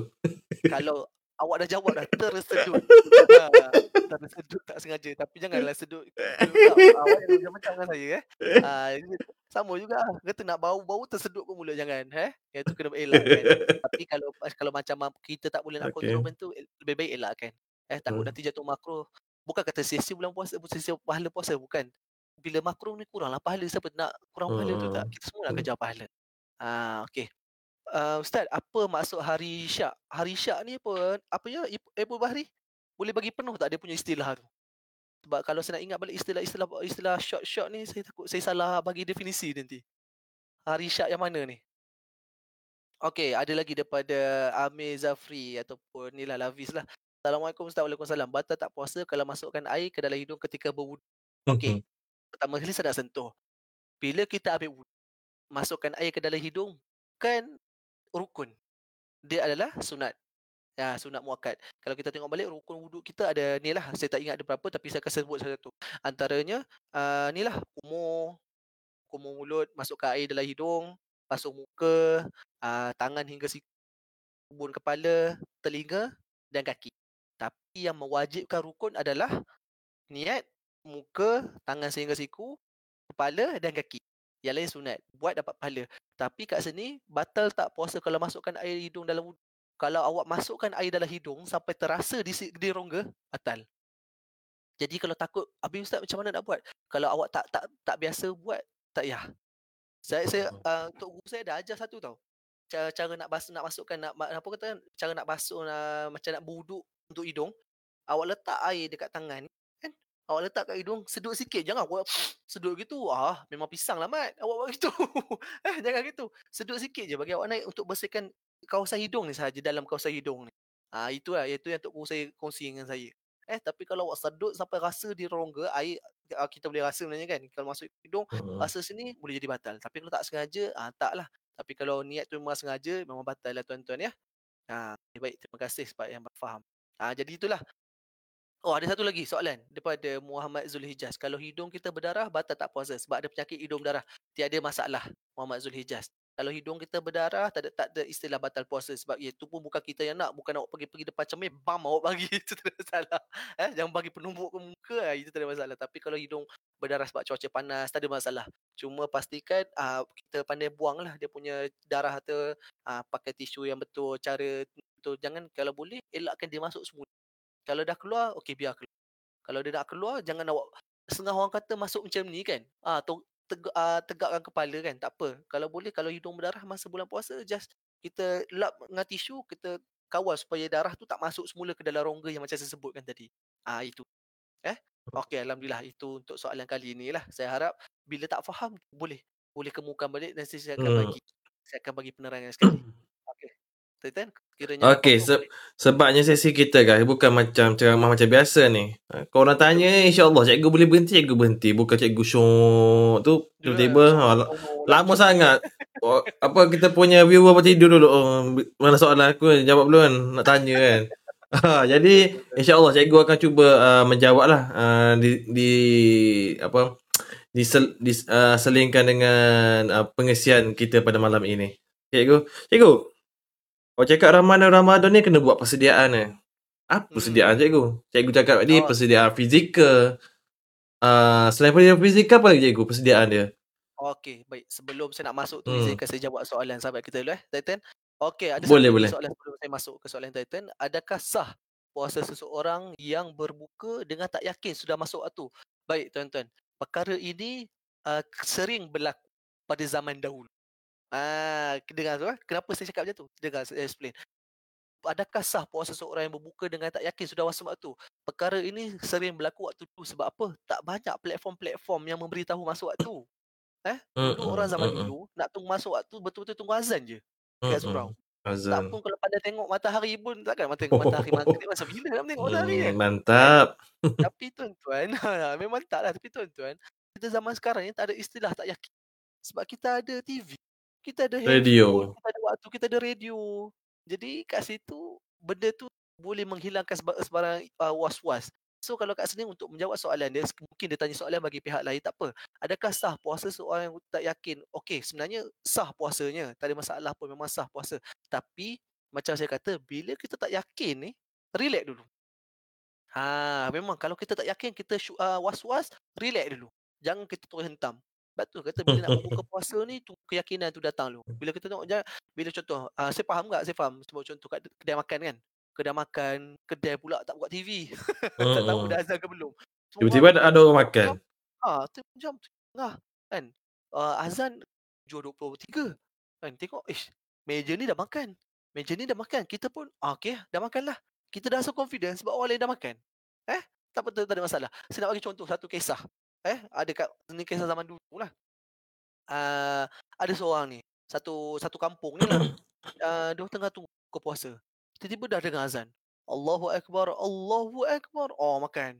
Kalau awak dah jawab dah tersedut. ha, tersedut tak sengaja tapi janganlah sedut. awak yang macam dengan saya eh. Ha, sama juga kata nak bau-bau tersedut pun mulut jangan eh. Yang tu kena elakkan. tapi kalau kalau macam kita tak boleh nak okay. kontrol tu lebih baik elakkan. Eh takut hmm. nanti jatuh makro bukan kata sia-sia bulan puasa, sia-sia pahala puasa bukan. Bila makruh ni kuranglah pahala siapa nak kurang pahala tu tak? Hmm. Kita semua nak kejar pahala. Ah okey. Uh, Ustaz, apa maksud hari syak? Hari syak ni apa? Apa ya? Ibu Bahri? Boleh bagi penuh tak dia punya istilah tu? Sebab kalau saya nak ingat balik istilah-istilah istilah short-short ni saya takut saya salah bagi definisi nanti. Hari syak yang mana ni? Okey, ada lagi daripada Amir Zafri ataupun Nila Lavis lah. Assalamualaikum Ustaz Waalaikumsalam. Batal tak puasa kalau masukkan air ke dalam hidung ketika berwudu. Okey. Pertama kali saya nak sentuh. Bila kita ambil wudu, masukkan air ke dalam hidung kan rukun. Dia adalah sunat. Ya, sunat muakkad. Kalau kita tengok balik rukun wudu kita ada ni lah. Saya tak ingat ada berapa tapi saya akan sebut satu. Antaranya uh, ni lah umur kumur mulut, masukkan air dalam hidung, basuh muka, uh, tangan hingga si kubun kepala, telinga dan kaki. Tapi yang mewajibkan rukun adalah niat, muka, tangan sehingga siku, kepala dan kaki. Yang lain sunat. Buat dapat pahala. Tapi kat sini, batal tak puasa kalau masukkan air hidung dalam wudhu? Kalau awak masukkan air dalam hidung sampai terasa di, di rongga, batal. Jadi kalau takut, Habis Ustaz macam mana nak buat? Kalau awak tak tak tak biasa buat, tak payah. Saya, saya uh, untuk guru saya dah ajar satu tau. Cara, cara nak basuh, nak masukkan, nak, apa kata, cara nak basuh, nak, macam nak buduk untuk hidung, awak letak air dekat tangan? Awak letak kat hidung, sedut sikit. Jangan awak sedut gitu. Ah, memang pisang lah mat. Awak buat gitu. eh, jangan gitu. Sedut sikit je bagi awak naik untuk bersihkan kawasan hidung ni sahaja dalam kawasan hidung ni. Ah, itu lah. Itu yang untuk saya kongsi dengan saya. Eh, tapi kalau awak sedut sampai rasa di rongga, air ah, kita boleh rasa sebenarnya kan. Kalau masuk hidung, hmm. rasa sini boleh jadi batal. Tapi kalau tak sengaja, ah, tak lah. Tapi kalau niat tu memang sengaja, memang batal lah tuan-tuan ya. Ha, baik, terima kasih sebab yang faham. Ha, jadi itulah. Oh, ada satu lagi soalan daripada Muhammad Zulhijaz. Kalau hidung kita berdarah, batal tak puasa sebab ada penyakit hidung berdarah. Tiada masalah, Muhammad Zulhijaz. Kalau hidung kita berdarah, tak ada, tak ada istilah batal puasa sebab itu pun bukan kita yang nak, bukan nak pergi-pergi depan cermin, bam awak bagi itu tak ada masalah. Eh, jangan bagi penumbuk ke muka, ah, itu tak ada masalah. Tapi kalau hidung berdarah sebab cuaca panas, tak ada masalah. Cuma pastikan uh, kita pandai buang lah dia punya darah tu, uh, pakai tisu yang betul, cara betul. Jangan kalau boleh, elakkan dia masuk semula. Kalau dah keluar, okey biar keluar. Kalau dia nak keluar, jangan awak setengah orang kata masuk macam ni kan. Ah, uh, tegak, uh, tegakkan kepala kan? Tak apa. Kalau boleh kalau hidung berdarah masa bulan puasa just kita lap dengan tisu kita kawal supaya darah tu tak masuk semula ke dalam rongga yang macam saya sebutkan tadi. Ah uh, itu. Eh? Okey alhamdulillah itu untuk soalan kali ini lah. Saya harap bila tak faham boleh. Boleh kemukan balik dan saya akan hmm. bagi saya akan bagi penerangan sekali okey Titan kiranya Okey se- sebabnya sesi kita guys bukan macam ceramah macam biasa ni. Ha, kau nak tanya insya-Allah cikgu boleh berhenti cikgu berhenti bukan cikgu syok tu tiba-tiba ha, lama sangat. Oh, apa kita punya viewer apa tidur dulu. Oh, mana soalan aku jawab dulu kan nak tanya kan. Ha, jadi insya-Allah cikgu akan cuba uh, menjawablah uh, di di apa disel, dis, uh, selingkan dengan uh, pengisian kita pada malam ini. Cikgu, cikgu, Kau cakap Ramadan Ramadan ni kena buat persediaan eh. Apa persediaan hmm. cikgu? Cikgu cakap tadi oh. persediaan fizikal. Uh, selain persediaan fizikal apa lagi cikgu persediaan dia? Okey, baik. Sebelum saya nak masuk tu, hmm. saya kasi jawab soalan sahabat kita dulu eh, Titan. Okey, ada boleh, boleh. soalan sebelum saya masuk ke soalan Titan. Adakah sah puasa seseorang yang berbuka dengan tak yakin sudah masuk waktu? Baik, tuan-tuan. Perkara ini uh, sering berlaku pada zaman dahulu. Ah, dengar tu eh. Kenapa saya cakap macam tu? Dengar saya explain. Adakah sah puasa seorang yang berbuka dengan tak yakin sudah masuk waktu? Perkara ini sering berlaku waktu tu sebab apa? Tak banyak platform-platform yang memberitahu masuk waktu. Eh? Dulu mm, orang zaman mm, dulu nak tunggu masuk waktu betul-betul tunggu azan je. Kat surau. Azan. Tak pun kalau pada tengok matahari pun takkan mata tengok matahari maghrib masa bila nak tengok matahari kan. Mantap. Tapi tuan-tuan, memang tak lah. Tapi tuan-tuan, kita zaman sekarang ni tak ada istilah tak yakin. Sebab kita ada TV kita ada radio. kita ada waktu, kita ada radio. Jadi kat situ benda tu boleh menghilangkan sebarang uh, was-was. So kalau kat sini untuk menjawab soalan dia, mungkin dia tanya soalan bagi pihak lain, tak apa. Adakah sah puasa seorang yang tak yakin? Okey, sebenarnya sah puasanya. Tak ada masalah pun, memang sah puasa. Tapi macam saya kata, bila kita tak yakin ni, relax dulu. Ha, memang kalau kita tak yakin, kita uh, was-was, relax dulu. Jangan kita terus hentam. Sebab tu kata bila nak berbuka puasa ni tu keyakinan tu datang lu. Bila kita tengok bila contoh uh, saya faham tak? Saya faham sebab contoh kat kedai makan kan. Kedai makan, kedai pula tak buat TV. tak tahu dah azan ke belum. Tiba-tiba ada orang makan. Ha, jam tengah kan. Uh, azan 7.23. Kan tengok ish meja ni dah makan. Meja ni dah makan. Kita pun ah, okey dah makan lah. Kita dah so confident sebab orang lain dah makan. Eh? Tak apa tak ada masalah. Saya nak bagi contoh satu kisah eh ada kat ni kisah zaman dulu lah. Uh, ada seorang ni, satu satu kampung ni lah. Uh, dia tengah tunggu ke puasa. Tiba-tiba dah dengar azan. Allahu akbar, Allahu akbar. Oh makan.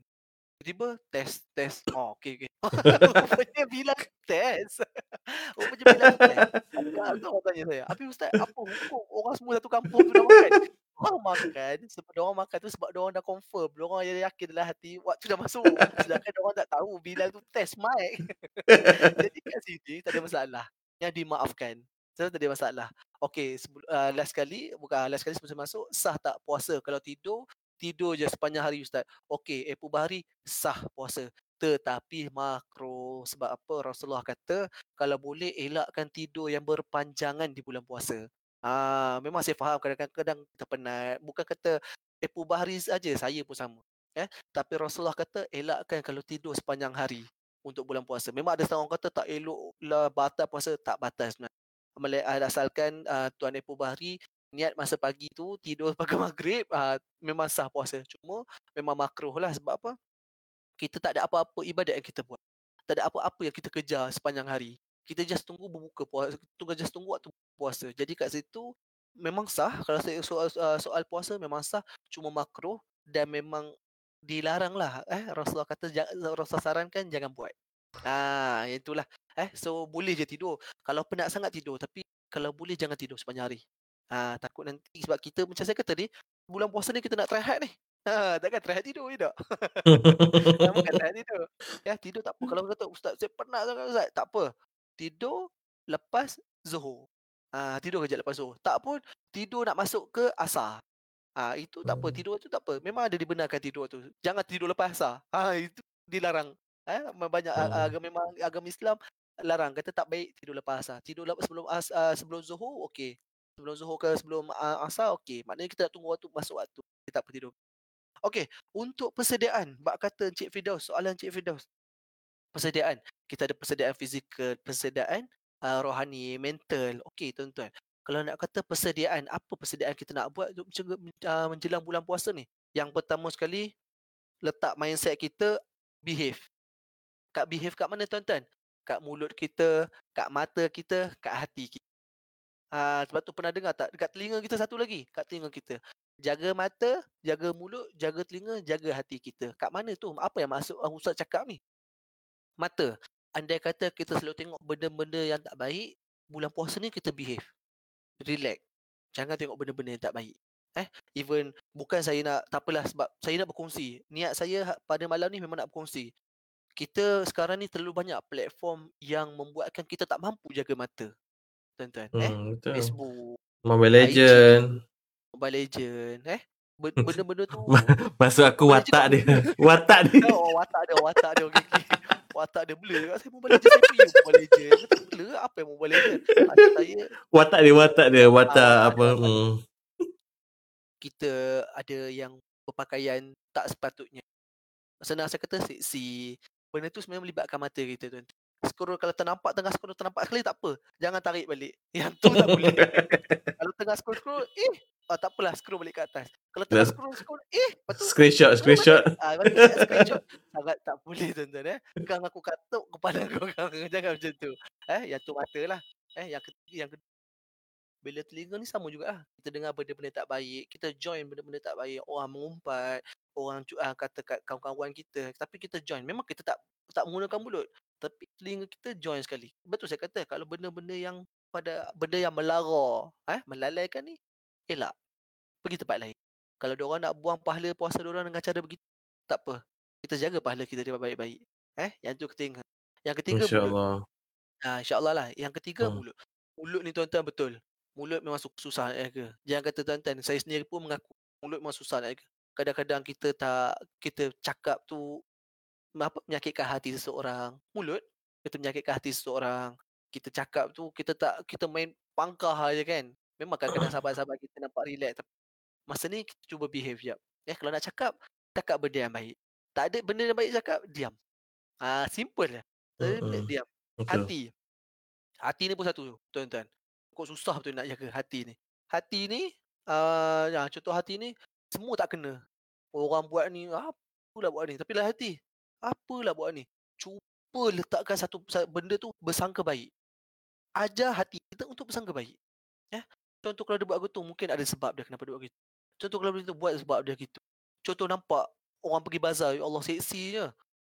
Tiba-tiba test test. Oh okey okey. Rupanya bilang test. Rupanya bilang test. Orang tanya saya. Abi ustaz, apa hukum orang semua satu kampung tu dah makan? Orang makan sebab dia orang makan tu sebab dia orang dah confirm. Dia orang yang yakin dalam hati waktu dah masuk. Sedangkan dia orang tak tahu bila tu test mic. Jadi kat sini tak ada masalah. Yang dimaafkan. So, tak ada masalah. Okey, uh, last kali, bukan last kali sebelum masuk, sah tak puasa kalau tidur, tidur je sepanjang hari ustaz. Okey, Epu Bahari sah puasa. Tetapi makro sebab apa Rasulullah kata kalau boleh elakkan tidur yang berpanjangan di bulan puasa. Ah, memang saya faham kadang-kadang kita penat. Bukan kata Epu Bahari saja, saya pun sama. Eh, tapi Rasulullah kata elakkan kalau tidur sepanjang hari untuk bulan puasa. Memang ada orang kata tak eloklah batal puasa, tak batal sebenarnya. Asalkan uh, Tuan Epu Bahari niat masa pagi tu tidur pagi maghrib, uh, memang sah puasa. Cuma memang makruh lah sebab apa? Kita tak ada apa-apa ibadat yang kita buat. Tak ada apa-apa yang kita kejar sepanjang hari kita just tunggu berbuka puasa tunggu just tunggu waktu puasa jadi kat situ memang sah kalau saya soal uh, soal puasa memang sah cuma makruh dan memang dilarang lah eh Rasulullah kata Rasulullah sarankan jangan buat ah itulah eh so boleh je tidur kalau penat sangat tidur tapi kalau boleh jangan tidur sepanjang hari. Ha, takut nanti sebab kita macam saya kata ni, bulan puasa ni kita nak try hard ni. Ha, takkan hard tidur bukan try hard tidur. Ya, tidur tak apa. Kalau kata, Ustaz, saya penat sangat Ustaz. Tak apa. Tidur lepas Zuhur. Ha, tidur kejap lepas Zuhur. Tak pun, tidur nak masuk ke Asar. Ha, itu tak apa. Hmm. Tidur tu tak apa. Memang ada dibenarkan tidur tu. Jangan tidur lepas Asar. Ha, itu dilarang. Eh, banyak Hmm. hmm. agama memang agama Islam larang kata tak baik tidur lepas asar. Tidur lepas sebelum as, uh, sebelum Zuhur okey. Sebelum Zuhur ke sebelum uh, asar okey. Maknanya kita nak tunggu waktu masuk waktu. Kita tak apa tidur. Okey, untuk persediaan, bak kata Encik Firdaus, soalan Encik Firdaus. Persediaan. Kita ada persediaan fizikal, persediaan uh, rohani, mental. Okey, tuan-tuan. Kalau nak kata persediaan, apa persediaan kita nak buat untuk uh, menjelang bulan puasa ni? Yang pertama sekali, letak mindset kita behave. Kat behave kat mana tuan-tuan? Kat mulut kita, kat mata kita, kat hati kita. Ha, sebab tu pernah dengar tak? Dekat telinga kita satu lagi. Kat telinga kita. Jaga mata, jaga mulut, jaga telinga, jaga hati kita. Kat mana tu? Apa yang maksud uh, Ustaz cakap ni? Mata. Andai kata kita selalu tengok benda-benda yang tak baik, bulan puasa ni kita behave. Relax. Jangan tengok benda-benda yang tak baik. Eh, even bukan saya nak, tak apalah sebab saya nak berkongsi. Niat saya pada malam ni memang nak berkongsi kita sekarang ni terlalu banyak platform yang membuatkan kita tak mampu jaga mata. Tuan-tuan, hmm, eh? betul. Facebook, Mobile Legend, Mobile Legend, eh? Benda-benda tu. Masuk aku watak dia. watak dia. Oh, watak dia, watak dia. Okay, okay. Watak dia blur. Saya Mobile Legend, saya punya Mobile Legend. Kata blur, apa yang Mobile Legend? Ada saya. Watak dia, watak dia. Watak Ah, apa. ada- Hmm. Kita ada yang berpakaian tak sepatutnya. Senang saya kata seksi. Benda tu sebenarnya melibatkan mata kita tuan. Scroll kalau ternampak tengah scroll ternampak sekali tak apa. Jangan tarik balik. Yang tu tak boleh. kalau tengah scroll scroll eh oh, tak apalah scroll balik ke atas. Kalau tengah scroll scroll eh Screenshot, screenshot. Ah, screenshot. Boleh tuan-tuan eh. Kang aku katuk kepala kau kang. Jangan macam tu. Eh yang tu mata lah. Eh yang ketiga yang kedua bila telinga ni sama juga lah. Kita dengar benda-benda tak baik, kita join benda-benda tak baik, orang mengumpat, orang ah, kata kat kawan-kawan kita, tapi kita join. Memang kita tak tak menggunakan mulut, tapi telinga kita join sekali. Betul saya kata kalau benda-benda yang pada benda yang melara, eh melalaikan ni elak. Pergi tempat lain. Kalau dia orang nak buang pahala puasa dia orang dengan cara begitu, tak apa. Kita jaga pahala kita dengan baik-baik. Eh, yang tu ketiga. Yang ketiga mulut. InsyaAllah. Ha, insyaAllah lah. Yang ketiga Hmm. mulut. Mulut ni tuan-tuan betul. Mulut memang su- susah nak jaga. Jangan kata tuan-tuan, saya sendiri pun mengaku mulut memang susah nak jaga. Kadang-kadang kita tak kita cakap tu apa menyakitkan hati seseorang. Mulut kita menyakitkan hati seseorang. Kita cakap tu kita tak kita main pangkah aja kan. Memang kadang-kadang sahabat-sahabat kita nampak relax tapi masa ni kita cuba behave jap. Eh kalau nak cakap, cakap benda yang baik. Tak ada benda yang baik cakap, diam. Ah simple je. Tapi Mm-mm. diam. Betul. Hati. Hati ni pun satu tuan-tuan. Kok susah betul nak jaga hati ni. Hati ni uh, ya, contoh hati ni semua tak kena. Orang buat ni apalah buat ni. Tapi lah hati. Apalah buat ni. Cuba letakkan satu sa- benda tu bersangka baik. Ajar hati kita untuk bersangka baik. Ya. Contoh kalau dia buat gitu mungkin ada sebab dia kenapa dia buat gitu. Contoh kalau dia buat sebab dia gitu. Contoh nampak orang pergi bazar, ya Allah seksi je.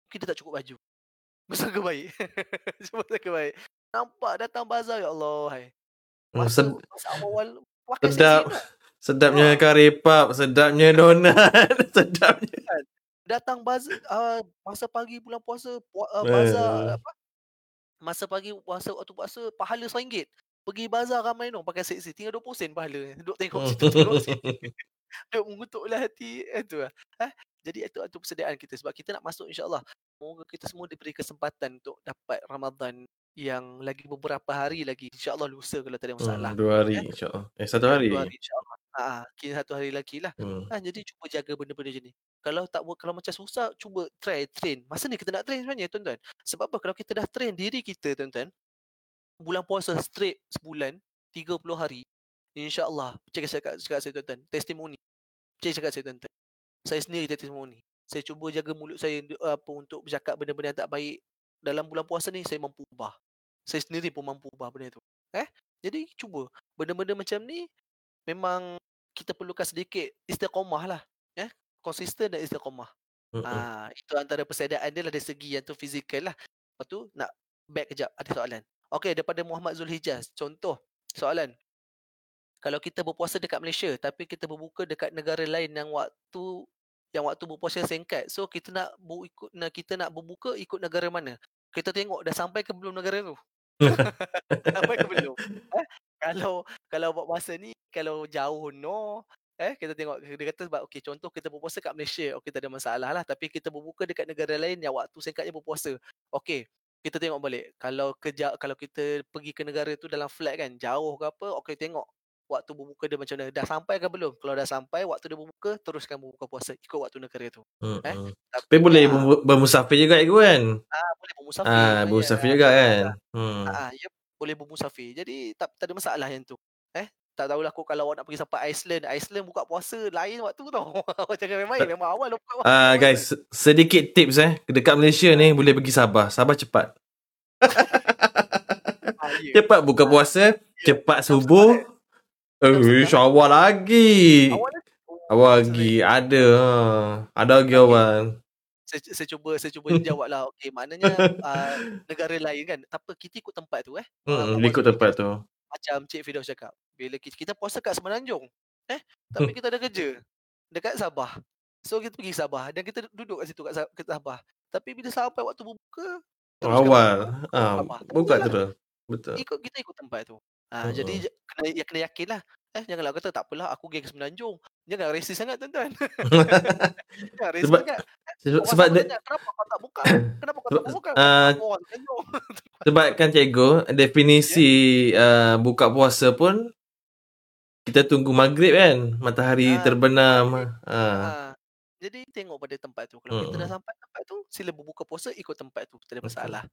Mungkin dia tak cukup baju. Bersangka baik. Cuba bersangka baik. Nampak datang bazar ya Allah hai. Hmm, Masa, masa awal pakai sedap. Sedapnya Ah. kari pap, sedapnya donat, sedapnya. Datang bazar uh, masa pagi bulan puasa pu- uh, Eh. bazar apa? Masa pagi puasa waktu puasa pahala RM1. Pergi bazar ramai dong pakai seksi. Tinggal 20 sen pahala. Duduk tengok situ tengok situ. Duk mengutuklah hati itu lah. Eh? Jadi itu itu persediaan kita sebab kita nak masuk insya-Allah. Semoga kita semua diberi kesempatan untuk dapat Ramadan yang lagi beberapa hari lagi. Insya-Allah lusa kalau tak ada masalah. Hmm, dua hari Eh? insyaAllah. Eh, satu hari. Dua hari insya-Allah. Ha, kira satu hari lagi lah. Hmm. Ha, jadi cuba jaga benda-benda macam ni. Kalau tak buat kalau macam susah cuba try train. Masa ni kita nak train sebenarnya tuan-tuan. Sebab apa? Kalau kita dah train diri kita tuan-tuan, bulan puasa straight sebulan, 30 hari, insya-Allah. Cakap cakap saya tuan-tuan, testimoni. Cakap cakap saya tuan-tuan. Saya sendiri testimoni. Saya cuba jaga mulut saya apa untuk bercakap benda-benda yang tak baik. Dalam bulan puasa ni saya mampu ubah. Saya sendiri pun mampu ubah benda tu. Eh? Jadi cuba benda-benda macam ni memang kita perlukan sedikit istiqamah lah. Eh? Konsisten dan istiqamah. Mm-mm. Ah, itu antara persediaan dia lah dari segi yang tu fizikal lah. Lepas tu nak back kejap ada soalan. Okey daripada Muhammad Zulhijaz. Contoh soalan. Kalau kita berpuasa dekat Malaysia tapi kita berbuka dekat negara lain yang waktu yang waktu berpuasa singkat. So kita nak bu, ikut nak kita nak berbuka ikut negara mana? Kita tengok dah sampai ke belum negara tu. sampai ke belum? Eh? Kalau kalau buat puasa ni kalau jauh no eh kita tengok dia kata sebab okey contoh kita berpuasa kat Malaysia okey tak ada masalah lah tapi kita berbuka dekat negara lain yang waktu singkatnya berpuasa okey kita tengok balik kalau kerja kalau kita pergi ke negara tu dalam flight kan jauh ke apa okey tengok waktu berbuka dia macam mana dah sampai ke belum kalau dah sampai waktu dia berbuka teruskan berbuka puasa ikut waktu negara tu Hmm, eh hmm. tapi, Tapi boleh ber- bermusafir juga itu kan? ah, boleh bermusafir Ah, sebenarnya. bermusafir juga kan? Hmm. Ah, ya boleh bermusafir. Jadi tak, tak ada masalah yang tu. Eh, tak tahulah aku kalau awak nak pergi sampai Iceland, Iceland buka puasa lain waktu tau. Jangan main-main, memang awal buka puasa. Ah guys, se- sedikit tips eh. Dekat Malaysia ni boleh pergi Sabah. Sabah cepat. Ah, ya. Cepat buka puasa, cepat subuh. Eh, setengah. awal lagi. Awal. Oh, Awal lagi. Ada. Ha. Ada lagi awal. Saya, saya cuba saya cuba jawab lah. Okey, maknanya uh, negara lain kan. Tak apa, kita ikut tempat tu eh. Uh, Hmm, Muhammad ikut tempat tu. Macam Cik Firdaus cakap. Bila kita, kita puasa kat Semenanjung. Eh, tapi kita ada kerja dekat Sabah. So kita pergi Sabah dan kita duduk kat situ kat, Sa- kat Sabah. Tapi bila sampai waktu berbuka, Awal. Ah, Sabah. Tak buka apalah. terus. Betul. ikut kita ikut tempat tu. Ha, Mm-mm. jadi kena ya kena yakin lah. Eh janganlah kata tak apalah aku geng Semenanjung. Jangan racist sangat tuan-tuan. Jangan racist sebab sangat. sebab, Orang sebab dia, tanya kenapa kau tak buka? Kenapa kau tak sebab, buka? Semenanjung. sebab kan cikgu definisi uh, buka puasa pun kita tunggu maghrib kan matahari Ah, terbenam ah Ha. Jadi tengok pada tempat tu. Kalau kita dah sampai tempat tu, sila berbuka puasa ikut tempat tu. Tak ada masalah.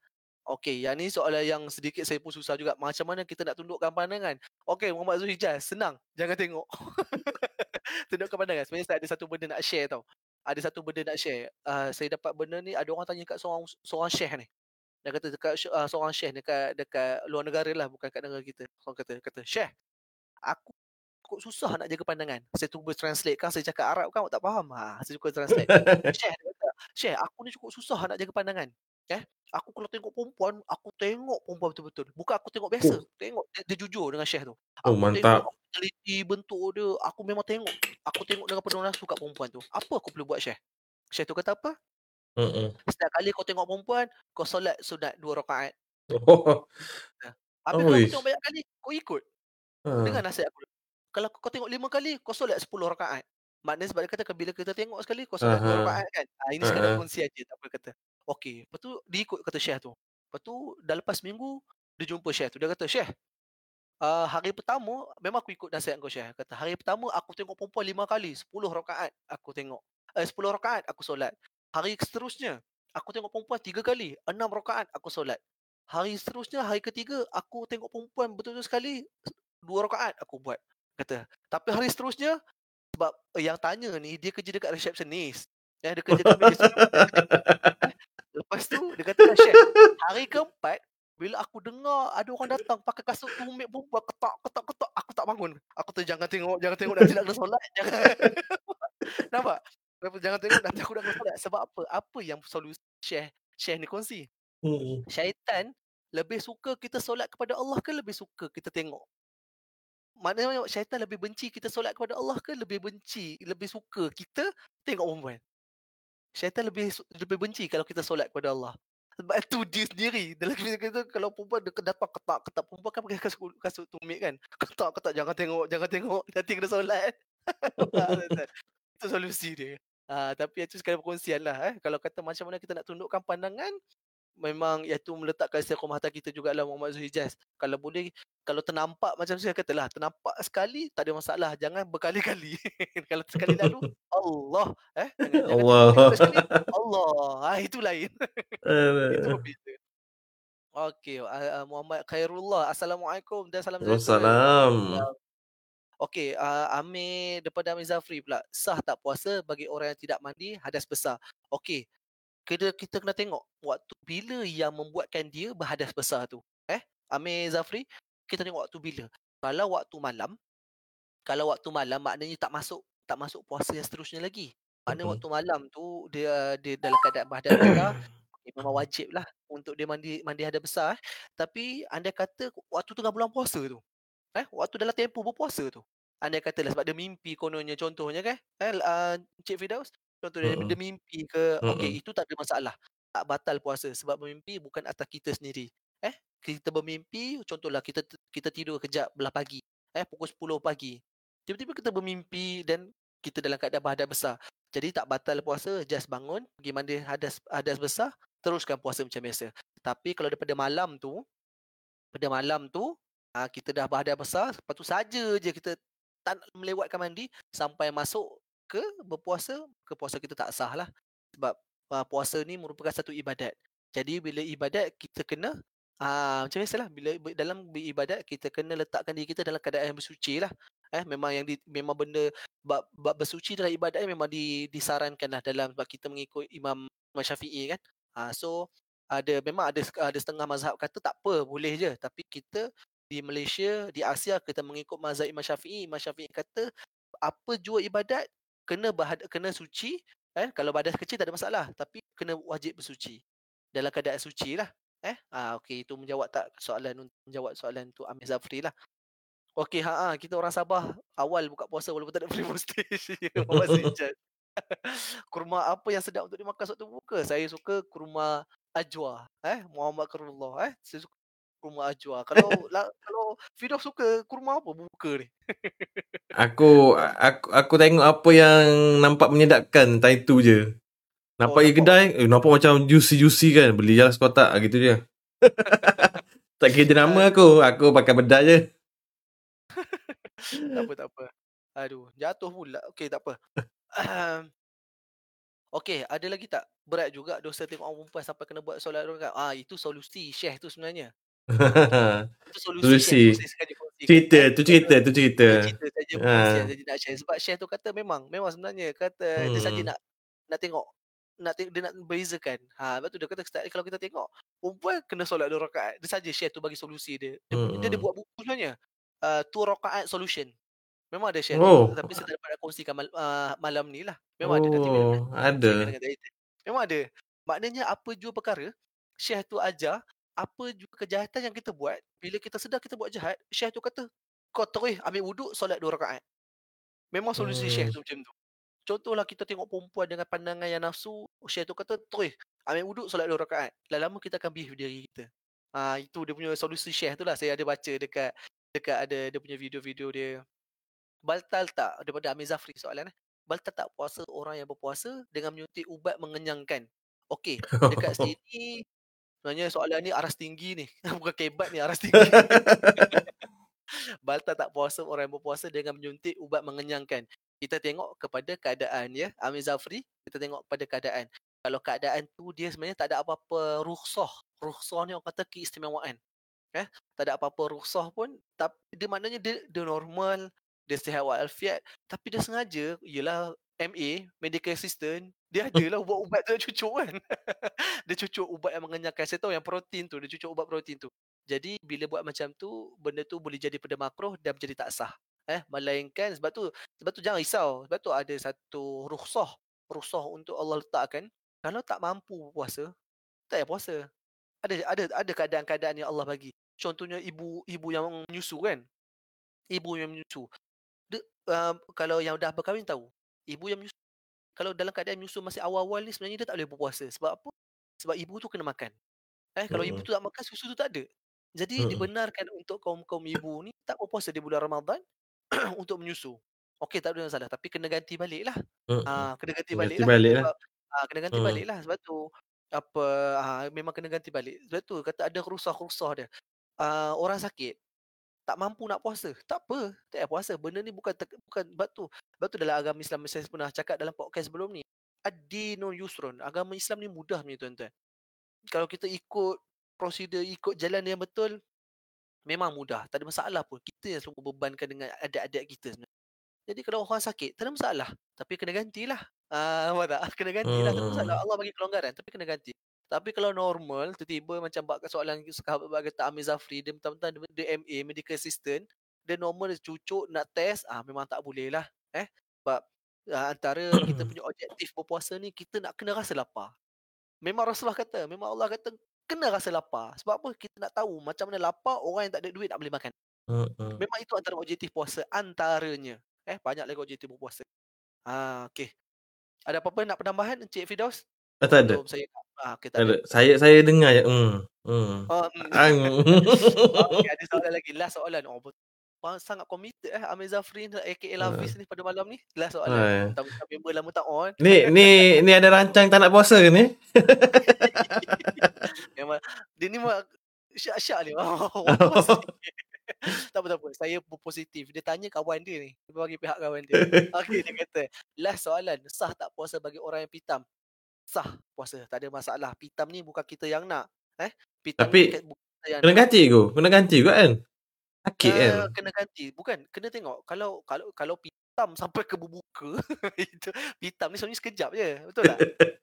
Okey, yang ni soalan yang sedikit saya pun susah juga. Macam mana kita nak tundukkan pandangan? Okey, Muhammad Zul Hijaz, senang. Jangan tengok. tundukkan pandangan. Sebenarnya saya ada satu benda nak share tau. Ada satu benda nak share. Uh, saya dapat benda ni, ada orang tanya kat seorang seorang syekh ni. Dia kata dekat uh, seorang syekh dekat dekat luar negara lah, bukan kat negara kita. Orang kata, kata, Syekh, aku kok susah nak jaga pandangan. Saya cuba translate kan, saya cakap Arab kan awak tak faham. Ha, saya cuba translate. Syekh dia kata, Syekh, aku ni cukup susah nak jaga pandangan. Eh, aku kalau tengok perempuan, aku tengok perempuan betul-betul. Bukan aku tengok biasa. oh, Tengok dia, dia jujur dengan Syekh tu. oh Aku tengok, mantap teliti bentuk dia. Aku memang tengok. Aku tengok dengan penuh nafsu kat perempuan tu. Apa aku perlu buat Syekh? Syekh tu kata apa? Mm-mm. Setiap kali kau tengok perempuan, kau solat sunat dua rakaat. oh, Habis kalau kau tengok banyak kali, kau ikut. Dengar ah. nasihat aku. Kalau kau tengok lima kali, kau solat sepuluh rakaat. Maknanya sebab dia kata bila kita tengok sekali, kau solat dua Aha. rakaat kan. Ah, ini sekadar Ah. kongsian je, tak apa kata. Okey, lepas tu dia ikut kata Syekh tu. Lepas tu dah lepas minggu, dia jumpa Syekh tu. Dia kata, Syekh, uh, hari pertama, memang aku ikut nasihat kau Syekh. Kata, hari pertama aku tengok perempuan lima kali, sepuluh rakaat aku tengok. Eh, sepuluh rakaat aku solat. Hari seterusnya, aku tengok perempuan tiga kali, enam rakaat aku solat. Hari seterusnya, hari ketiga, aku tengok perempuan betul-betul sekali, dua rakaat aku buat. Kata, tapi hari seterusnya, sebab eh, yang tanya ni, dia kerja dekat receptionist. Eh, dia kerja kat meja Lepas tu dia kata Syekh, hari keempat bila aku dengar ada orang datang pakai kasut tumit perempuan ketak ketak ketak aku tak bangun. Aku tu jangan tengok, jangan tengok nanti nak kena solat. Jangan. Nampak? Kenapa jangan tengok nanti aku nak kena solat. Sebab apa? Apa yang solusi Syekh Syekh ni kongsi? Syaitan lebih suka kita solat kepada Allah ke lebih suka kita tengok? Maknanya syaitan lebih benci kita solat kepada Allah ke lebih benci, lebih suka kita tengok perempuan? Syaitan lebih lebih benci kalau kita solat kepada Allah. Sebab tu dia sendiri dalam kita kata kalau perempuan dia datang ketak ketak perempuan kan pakai kasut kasut tumit kan. Ketak ketak jangan tengok jangan tengok nanti kena solat. Itu solusi dia. Ah, tapi itu sekali perkongsian lah eh. Kalau kata macam mana kita nak tundukkan pandangan memang iaitu meletakkan istiqamah hati kita jugalah Muhammad Zul Hijaz. Kalau boleh kalau ternampak macam saya katalah ternampak sekali tak ada masalah jangan berkali-kali. kalau sekali lalu Allah eh jangan Allah. sekali Allah. Ah itu lain. itu Eh, berbeza. Okey, uh, uh, Muhammad Khairullah. Assalamualaikum dan salam sejahtera. Wassalam. Okey, uh, Amir daripada Amir Zafri pula. Sah tak puasa bagi orang yang tidak mandi hadas besar? Okey, kita kita kena tengok waktu bila yang membuatkan dia berhadas besar tu. Eh, Amir Zafri, kita tengok waktu bila. Kalau waktu malam, kalau waktu malam maknanya tak masuk tak masuk puasa yang seterusnya lagi. Maknanya Mm-mm. waktu malam tu dia dia dalam keadaan berhadas besar, memang wajib lah untuk dia mandi mandi hadas besar. Eh. Tapi anda kata waktu tengah bulan puasa tu. Eh, waktu dalam tempoh berpuasa tu. Andai katalah sebab dia mimpi kononnya contohnya kan, eh, uh, Cik Firdaus, contoh Mm-mm. dia mimpi ke, okey Mm-mm. itu tak ada masalah. Tak batal puasa sebab bermimpi bukan atas kita sendiri. Eh, kita bermimpi, contohlah kita kita tidur kejap belah pagi, eh pukul 10 pagi. Tiba-tiba kita bermimpi dan kita dalam keadaan berhadas besar. Jadi tak batal puasa, just bangun, pergi mandi hadas hadas besar, teruskan puasa macam biasa. Tapi kalau daripada malam tu, pada malam tu, ah, kita dah berhadas besar, lepas tu saja je kita tak melewatkan mandi sampai masuk ke berpuasa, ke puasa kita tak sah lah. Sebab uh, puasa ni merupakan satu ibadat. Jadi bila ibadat kita kena uh, macam biasalah bila ber- dalam beribadat kita kena letakkan diri kita dalam keadaan yang bersuci lah. Eh memang yang di, memang benda bab, bab bersuci dalam ibadat ni memang di, disarankan lah dalam sebab kita mengikut Imam Imam Syafi'i kan. Uh, so ada memang ada ada setengah mazhab kata tak apa boleh je tapi kita di Malaysia, di Asia kita mengikut mazhab Imam Syafi'i. Imam Syafi'i kata apa jua ibadat kena bahad, kena suci eh kalau badan kecil tak ada masalah tapi kena wajib bersuci. Dalam keadaan suci lah. Eh ah okey itu menjawab tak soalan menjawab soalan tu Amir Zafri lah. Okey ha ah kita orang Sabah awal buka puasa walaupun tak ada free postage. Sijat. kurma apa yang sedap untuk dimakan waktu buka? Saya suka kurma ajwa eh Muhammad Karullah eh saya suka kurma ajwa. Kalau la, kalau Fidah suka kurma apa buka ni? Aku aku aku tengok apa yang nampak menyedapkan time tu je. Nampak Oh, nampak. kedai, eh, nampak macam juicy-juicy kan. Beli je lah sekotak ah, gitu je. tak kira nama aku, aku pakai bedah je. tak apa tak apa. Aduh, jatuh pula. Okey, tak apa. Ahem. Okey, ada lagi tak? Berat juga dosa tengok orang perempuan sampai kena buat solat rakaat. Ah, itu solusi Syekh tu sebenarnya. Itu solusi, Solusi. Tu saya sengaja kongsikan. cerita, Eh, tu cerita, tu cerita. Cerita saja perkongsian Ah. nak share sebab Syekh tu kata memang memang sebenarnya kata dia saja Hmm. nak nak tengok nak tengok, dia nak bezakan. Ha, lepas tu dia kata kalau kita tengok perempuan kena solat dua rakaat. Dia saja Syekh tu bagi solusi dia. Dia, Hmm. dia, dia buat buku sebenarnya. Uh, two rakaat solution. Memang ada Syekh Oh. tu tapi saya tak dapat nak kongsikan mal, uh, malam ni lah. Memang ada nanti Oh, ada. Memang ada. Maknanya apa jua perkara Syekh tu ajar apa juga kejahatan yang kita buat bila kita sedar kita buat jahat Syekh tu kata kau terus ambil wuduk solat dua rakaat. Memang solusi Hmm. Syekh tu macam tu. Contohlah kita tengok perempuan dengan pandangan yang nafsu, Syekh tu kata terus ambil wuduk solat dua rakaat. Lama-lama kita akan behave diri kita. Ah itu dia punya solusi Syekh tu lah. Saya ada baca dekat dekat ada dia punya video-video dia. Baltal tak daripada Amir Zafri soalan eh. Baltal tak puasa orang yang berpuasa dengan menyuntik ubat mengenyangkan. Okey, dekat sini sebenarnya soalan ni aras tinggi ni. Bukan kebat ni aras tinggi. Balta tak puasa orang yang berpuasa dengan menyuntik ubat mengenyangkan. Kita tengok kepada keadaan ya. Amir Zafri, kita tengok kepada keadaan. Kalau keadaan tu dia sebenarnya tak ada apa-apa rukhsah. Rukhsah ni orang kata keistimewaan. Eh, tak ada apa-apa rukhsah pun, tapi dia maknanya dia, dia normal, dia sihat walafiat, tapi dia sengaja ialah MA, medical assistant, dia adalah ubat-ubat tu nak cucuk kan. dia cucuk ubat yang mengenyangkan. Saya tahu yang protein tu, dia cucuk ubat protein tu. Jadi bila buat macam tu, benda tu boleh jadi pada makruh dan menjadi tak sah. Eh, melainkan sebab tu sebab tu jangan risau. Sebab tu ada satu rukhsah, rukhsah untuk Allah letakkan. Kalau tak mampu puasa, tak payah puasa. Ada ada ada keadaan-keadaan yang Allah bagi. Contohnya ibu ibu yang menyusu kan. Ibu yang menyusu. Dia, uh, kalau yang dah berkahwin tahu. Ibu yang menyusu kalau dalam keadaan menyusu masih awal-awal ni sebenarnya dia tak boleh berpuasa. Sebab apa? Sebab ibu tu kena makan. Eh kalau ibu Mm-mm. tu tak makan susu tu tak ada. Jadi Mm-mm. dibenarkan untuk kaum-kaum ibu ni tak berpuasa di bulan Ramadan untuk menyusu. Okey tak ada masalah tapi kena ganti balik lah. Mm-mm. Ah kena ganti Ganti balik lah. balik lah. Sebab ah kena ganti Hmm. balik lah sebab tu apa ah, memang kena ganti balik. Sebab tu kata ada rusah-rusah dia. Ah orang sakit tak mampu nak puasa. Tak apa, tak payah puasa. Benda ni bukan bukan sebab tu. Sebab tu dalam agama Islam saya pernah cakap dalam podcast sebelum ni. Ad-dinu yusrun. Agama Islam ni mudah punya tuan-tuan. Kalau kita ikut prosedur, ikut jalan yang betul, memang mudah. Tak ada masalah pun. Kita yang selalu bebankan dengan adat-adat kita sebenarnya. Jadi kalau orang sakit, tak ada masalah. Tapi kena gantilah. Ah, uh, tak? Kena gantilah. Tak ada masalah. Hmm. Allah bagi kelonggaran. Tapi kena ganti. Tapi kalau normal, tiba-tiba macam bak soalan sahabat bak kata Amir Zafri, dia mentang-mentang dia, dia MA, medical assistant, dia normal dia cucuk nak test, ah memang tak boleh lah. Eh, sebab ah, antara kita punya objektif berpuasa ni, kita nak kena rasa lapar. Memang Rasulullah kata, memang Allah kata, kena rasa lapar. Sebab apa? Kita nak tahu macam mana lapar orang yang tak ada duit tak boleh makan. Mm. Memang itu antara objektif puasa, antaranya. Eh, banyak lagi objektif berpuasa. Ha, okey. Ada apa-apa nak penambahan Encik Firdaus? Ah, tak ada. Saya ah, okey tak ada. ada. Saya saya dengar je. Hmm. Hmm. Oh, mm. Ang. Okey, ada soalan lagi. Last soalan. Oh, bet- Wah, sangat committed eh Amir Zafrin aka Lavis ni pada malam ni. Last soalan. Hai. Mentang-mentang member lama tak on. Ni ni ni ada rancang tak nak puasa ke ni? Memang dia ni memang syak-syak ni. Oh, tak apa tak apa. Saya positif. Dia tanya kawan dia ni. Dia bagi pihak kawan dia. Okey dia kata, last soalan, sah tak puasa bagi orang yang pitam? Sah puasa, tak ada masalah. Pitam ni bukan kita yang nak. Eh? Pitam Tapi, ni Kena ganti ke? Kena ganti juga kan? Sakit kan? Uh, kena ganti. Bukan, kena tengok kalau kalau kalau pitam sampai ke berbuka, itu pitam ni sebenarnya sekejap je. Betul tak?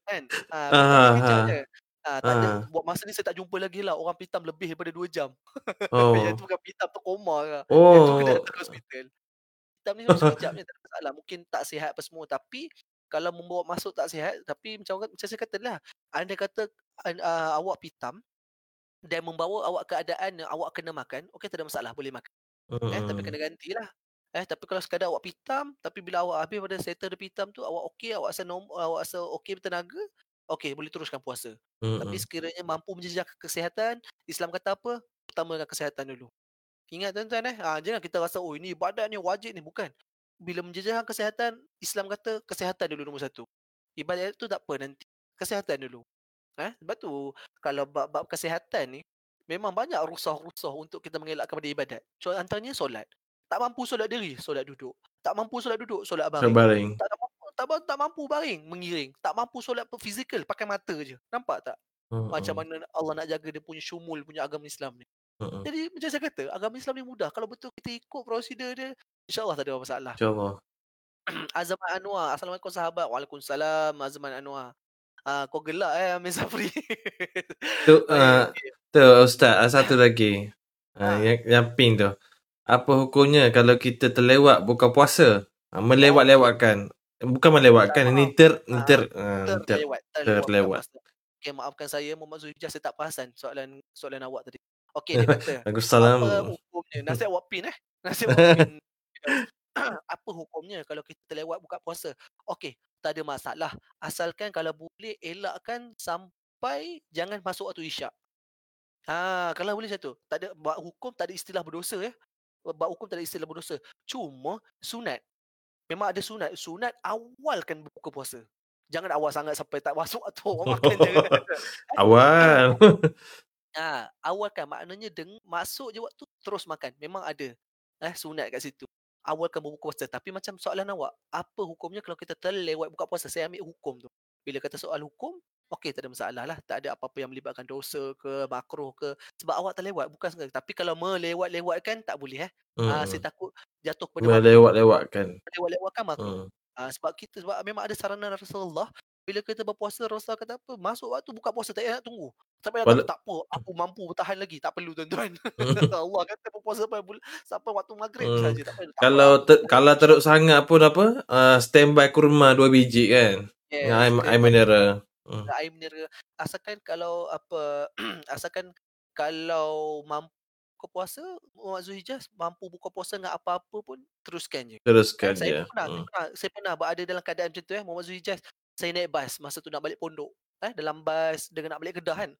kan? Ni Ah, sekejap ah. je. Ah, tak ada Ah. buat masa ni saya tak jumpa lagi lah orang pitam lebih daripada 2 jam. Oh. Yang tu bukan pitam tu koma ke. Yang tu kena Oh. datang ke hospital. Pitam ni sekejap je tak ada masalah. Mungkin tak sihat apa semua tapi kalau membawa masuk tak sihat tapi macam orang- macam saya kata lah anda kata uh, awak pitam dan membawa awak keadaan awak kena makan, okey tak ada masalah boleh makan. Eh, tapi kena gantilah. Eh, tapi kalau sekadar awak pitam, tapi bila awak habis pada settle dia pitam tu, awak okey, awak rasa norm, awak rasa okey bertenaga, okey boleh teruskan puasa. Tapi Mm. sekiranya mampu menjaga kesihatan, Islam kata apa? Utamakan kesihatan dulu. Ingat tuan-tuan eh, ha, jangan kita rasa oh ini ibadat ni wajib ni, bukan. Bila menjejaskan kesihatan, Islam kata kesihatan dulu nombor satu. Ibadat tu tak apa nanti. Kesihatan dulu. Eh, sebab tu kalau bab-bab kesihatan ni memang banyak rusah-rusah untuk kita mengelakkan pada ibadat. Contoh antaranya solat. Tak mampu solat diri, solat duduk. Tak mampu solat duduk, solat baring. Terbaring. Tak ada mampu tak, tak mampu baring, mengiring. Tak mampu solat fizikal, pakai mata je. Nampak tak? Macam Mm. mana Allah nak jaga dia punya syumul punya agama Islam ni. Mm. Jadi macam saya kata, agama Islam ni mudah. Kalau betul kita ikut prosedur dia, insyaAllah tak ada masalah. InsyaAllah. Azman Anwar. Assalamualaikum sahabat. Waalaikumsalam Azman Anwar. Ah, kau gelak eh Amir Safri. Tu, uh, tu Ustaz, ah, satu lagi. Uh, Ha. yang, yang pink tu. Apa hukumnya kalau kita terlewat buka puasa? Uh, melewat-lewatkan. Bukan melewatkan, ni ter, Ah, ter, uh, ter. terlewat terlewat. Okey maafkan saya Muhammad Zulhijjah saya tak perasan soalan soalan awak tadi. Okey dia kata Waalaikumsalam. apa hukumnya nasihat awak pin eh nasihat awak pin apa hukumnya kalau kita terlewat buka puasa okey tak ada masalah. Asalkan kalau boleh elakkan sampai jangan masuk waktu isyak. Ha kalau boleh macam tu. Tak ada bab hukum tak ada istilah berdosa ya. Bab hukum tak ada istilah berdosa. Cuma sunat. Memang ada sunat. Sunat awalkan buka puasa. Jangan awal sangat sampai tak masuk waktu orang makan jangan Awal. Ah, awalkan. Maknanya deng masuk je waktu terus makan. Memang ada eh sunat kat situ. Awalkan berbuka puasa. Tapi macam soalan awak, apa hukumnya kalau kita terlewat buka puasa? Saya ambil hukum tu. Bila kata soal hukum, okey tak ada masalah lah. Tak ada apa-apa yang melibatkan dosa ke makruh ke. Sebab awak terlewat bukan sengaja. Tapi kalau melewat-lewatkan tak boleh eh. Ah, saya Mm. takut jatuh kepada makruh. Melewat-lewatkan. Melewat-lewatkan makruh. Mm. Ah, sebab kita sebab memang ada saranan Rasulullah bila kita berpuasa Rasul kata apa masuk waktu buka puasa tak payah nak tunggu tak payah Wala- nak tak apa aku mampu bertahan lagi tak perlu tuan-tuan Allah kata berpuasa sampai sampai waktu maghrib Hmm. saja tak payah tak Kalau ter, kalau teruk sangat pun apa? Uh, standby kurma dua biji kan. yes, Air, air mineral. Mm. air mineral asalkan kalau apa asalkan kalau mampu buka puasa Muhammad Zulhijjah mampu buka puasa dengan apa-apa pun teruskan je Teruskan Kan saya je. pun pernah, saya Mm. pernah, saya pernah berada dalam keadaan macam tu eh, Muhammad Zulhijjah. Saya naik bas masa tu nak balik pondok. Eh, dalam bas dengan nak balik Kedah kan.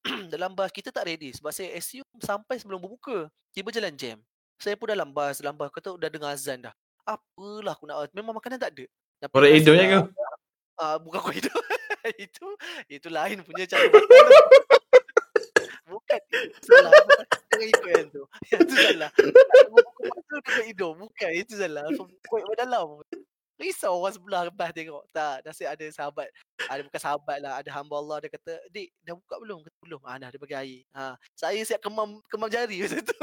dalam bas kita tak ready sebab saya assume sampai sebelum berbuka. Tiba jalan jam. Saya pun dalam bas, dalam bas kata udah dengar azan dah. Apalah aku nak memang makanan tak ada. Tapi Korek nasi hidungnya dah- kau? Ah, bukan korek hidung. itu itu lain punya cara tu. Bukan salah. Jangan ikut yang tu. Yang tu salah. Hidung. Bukan itu salah. Korek pada dalam. Risau orang sebelah bas tengok. Tak, nasib ada sahabat. Ada bukan sahabat lah. Ada hamba Allah dia kata, "Dik, dah buka belum?" Kata, "Belum." Ah, dah dia bagi air. Ha, saya siap kemam kemam jari masa tu.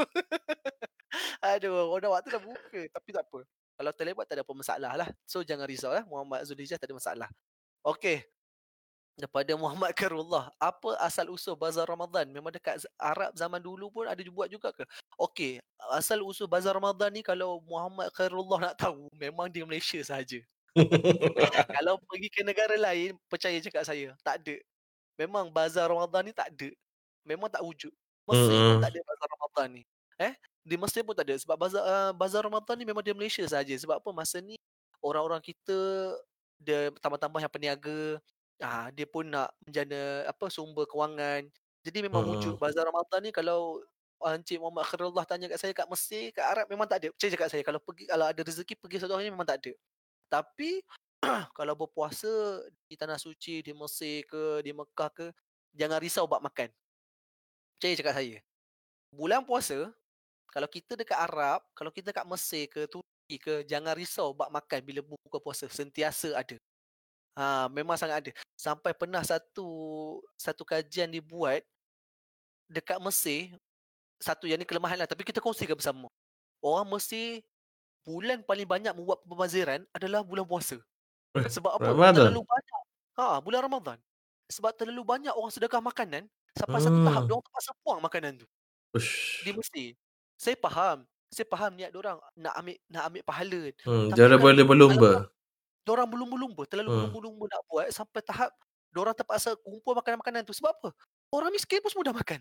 Aduh, orang waktu dah buka. Tapi tak apa. Kalau terlewat tak ada apa masalah lah. So jangan risau lah. Muhammad Zulhijjah tak ada masalah. Okey. Daripada Muhammad Karullah. Apa asal usul bazar Ramadan? Memang dekat Arab zaman dulu pun ada buat juga ke? Okey. Asal usul bazar Ramadan ni kalau Muhammad Karullah nak tahu. Memang di Malaysia sahaja. kalau pergi ke negara lain, percaya cakap saya. Tak ada. Memang bazar Ramadan ni tak ada. Memang tak wujud. Mesir pun Mm-mm. tak ada bazar Ramadan ni. Eh? Di Mesir pun tak ada sebab bazar uh, bazar Ramadan ni memang di Malaysia saja. Sebab apa masa ni orang-orang kita dia tambah-tambah yang peniaga, ah dia pun nak menjana apa sumber kewangan. Jadi memang Mm-mm. wujud bazar Ramadan ni kalau uh, Encik Muhammad Khairullah tanya kat saya kat Mesir, kat Arab memang tak ada. Percaya cakap saya kalau pergi kalau ada rezeki pergi satu hari memang tak ada. Tapi kalau berpuasa di tanah suci di Mesir ke di Mekah ke jangan risau bab makan. Percaya cakap saya. Bulan puasa kalau kita dekat Arab, kalau kita dekat Mesir ke Turki ke jangan risau bab makan bila buka puasa, sentiasa ada. Ha, memang sangat ada. Sampai pernah satu satu kajian dibuat dekat Mesir, satu yang ni kelemahan lah tapi kita kongsikan bersama. Orang Mesir bulan paling banyak membuat pembaziran adalah bulan puasa. Sebab apa? Ramadan? Terlalu banyak. Ha, bulan Ramadan. Sebab terlalu banyak orang sedekah makanan sampai satu tahap Hmm. dia orang terpaksa buang makanan tu Ush. di Mesir. Saya faham. Saya faham niat orang nak ambil nak ambil pahala. Hmm, jangan kalau- berlumba-lumba. Diorang berlumba-lumba, terlalu Hmm. berlumba-lumba nak buat sampai tahap diorang terpaksa kumpul makanan-makanan tu. Sebab apa? Orang miskin pun semua dah makan.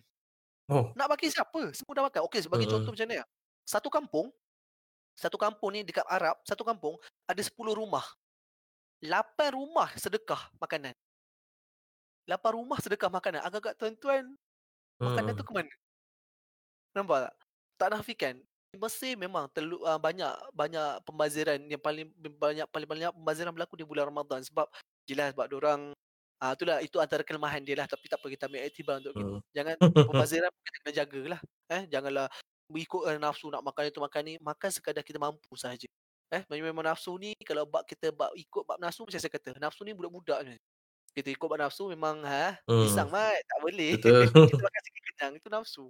Oh. Nak bagi siapa? Semua dah makan. Okey, sebagai Mm-mm. contoh macam ni. ah. Satu kampung, satu kampung ni dekat Arab, satu kampung ada 10 rumah. 8 rumah sedekah makanan. 8 rumah sedekah makanan. Agak-agak tuan-tuan, makanan tu Hmm. ke mana? Nampak tak? Tak nafikan. Mesir memang terlalu uh, banyak banyak pembaziran yang paling banyak paling banyak pembaziran berlaku di bulan Ramadan sebab jelas sebab orang ah itulah itu antara kelemahan dia lah tapi tak apa kita ambil iktibar untuk kita. Hmm. Jangan pembaziran kita kena jagalah. Eh janganlah mengikut uh, nafsu nak makan itu makan ni, makan sekadar kita mampu saja. Eh memang nafsu ni kalau bab kita bab ikut bab nafsu macam saya kata, nafsu ni budak-budak ni. Kita ikut bab nafsu memang ha Hmm. pisang mat tak boleh. Kita makan sikit kenyang itu nafsu.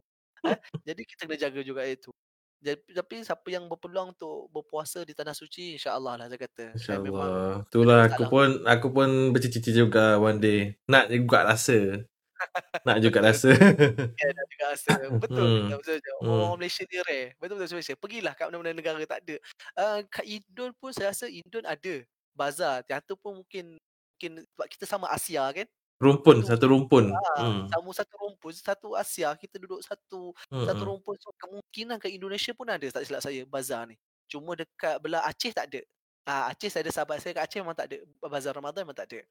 Eh jadi kita kena jaga juga itu. Jadi, tapi siapa yang berpeluang untuk berpuasa di tanah suci insya-Allah lah saya kata. InsyaAllah. Itulah aku pun aku pun bercita-cita juga one day. Nak juga rasa. Nak juga rasa. Ya, dah juga rasa. Betul. Hmm. Betul je. Hmm. Orang Malaysia ni rare. Betul betul Malaysia. Pergilah kat mana-mana negara tak ada. Uh, kat Indon pun saya rasa Indon ada bazar. Yang tu pun mungkin mungkin sebab kita sama Asia kan. Rumpun, Satu- satu rumpun. Ah, Hmm. sama satu rumpun, satu Asia, kita duduk satu satu Hmm. rumpun. So, kemungkinan kat Indonesia pun ada tak silap saya bazar ni. Cuma dekat belah Aceh tak ada. Ah, Aceh saya ada sahabat saya kat Aceh memang tak ada. Bazar Ramadan memang tak ada.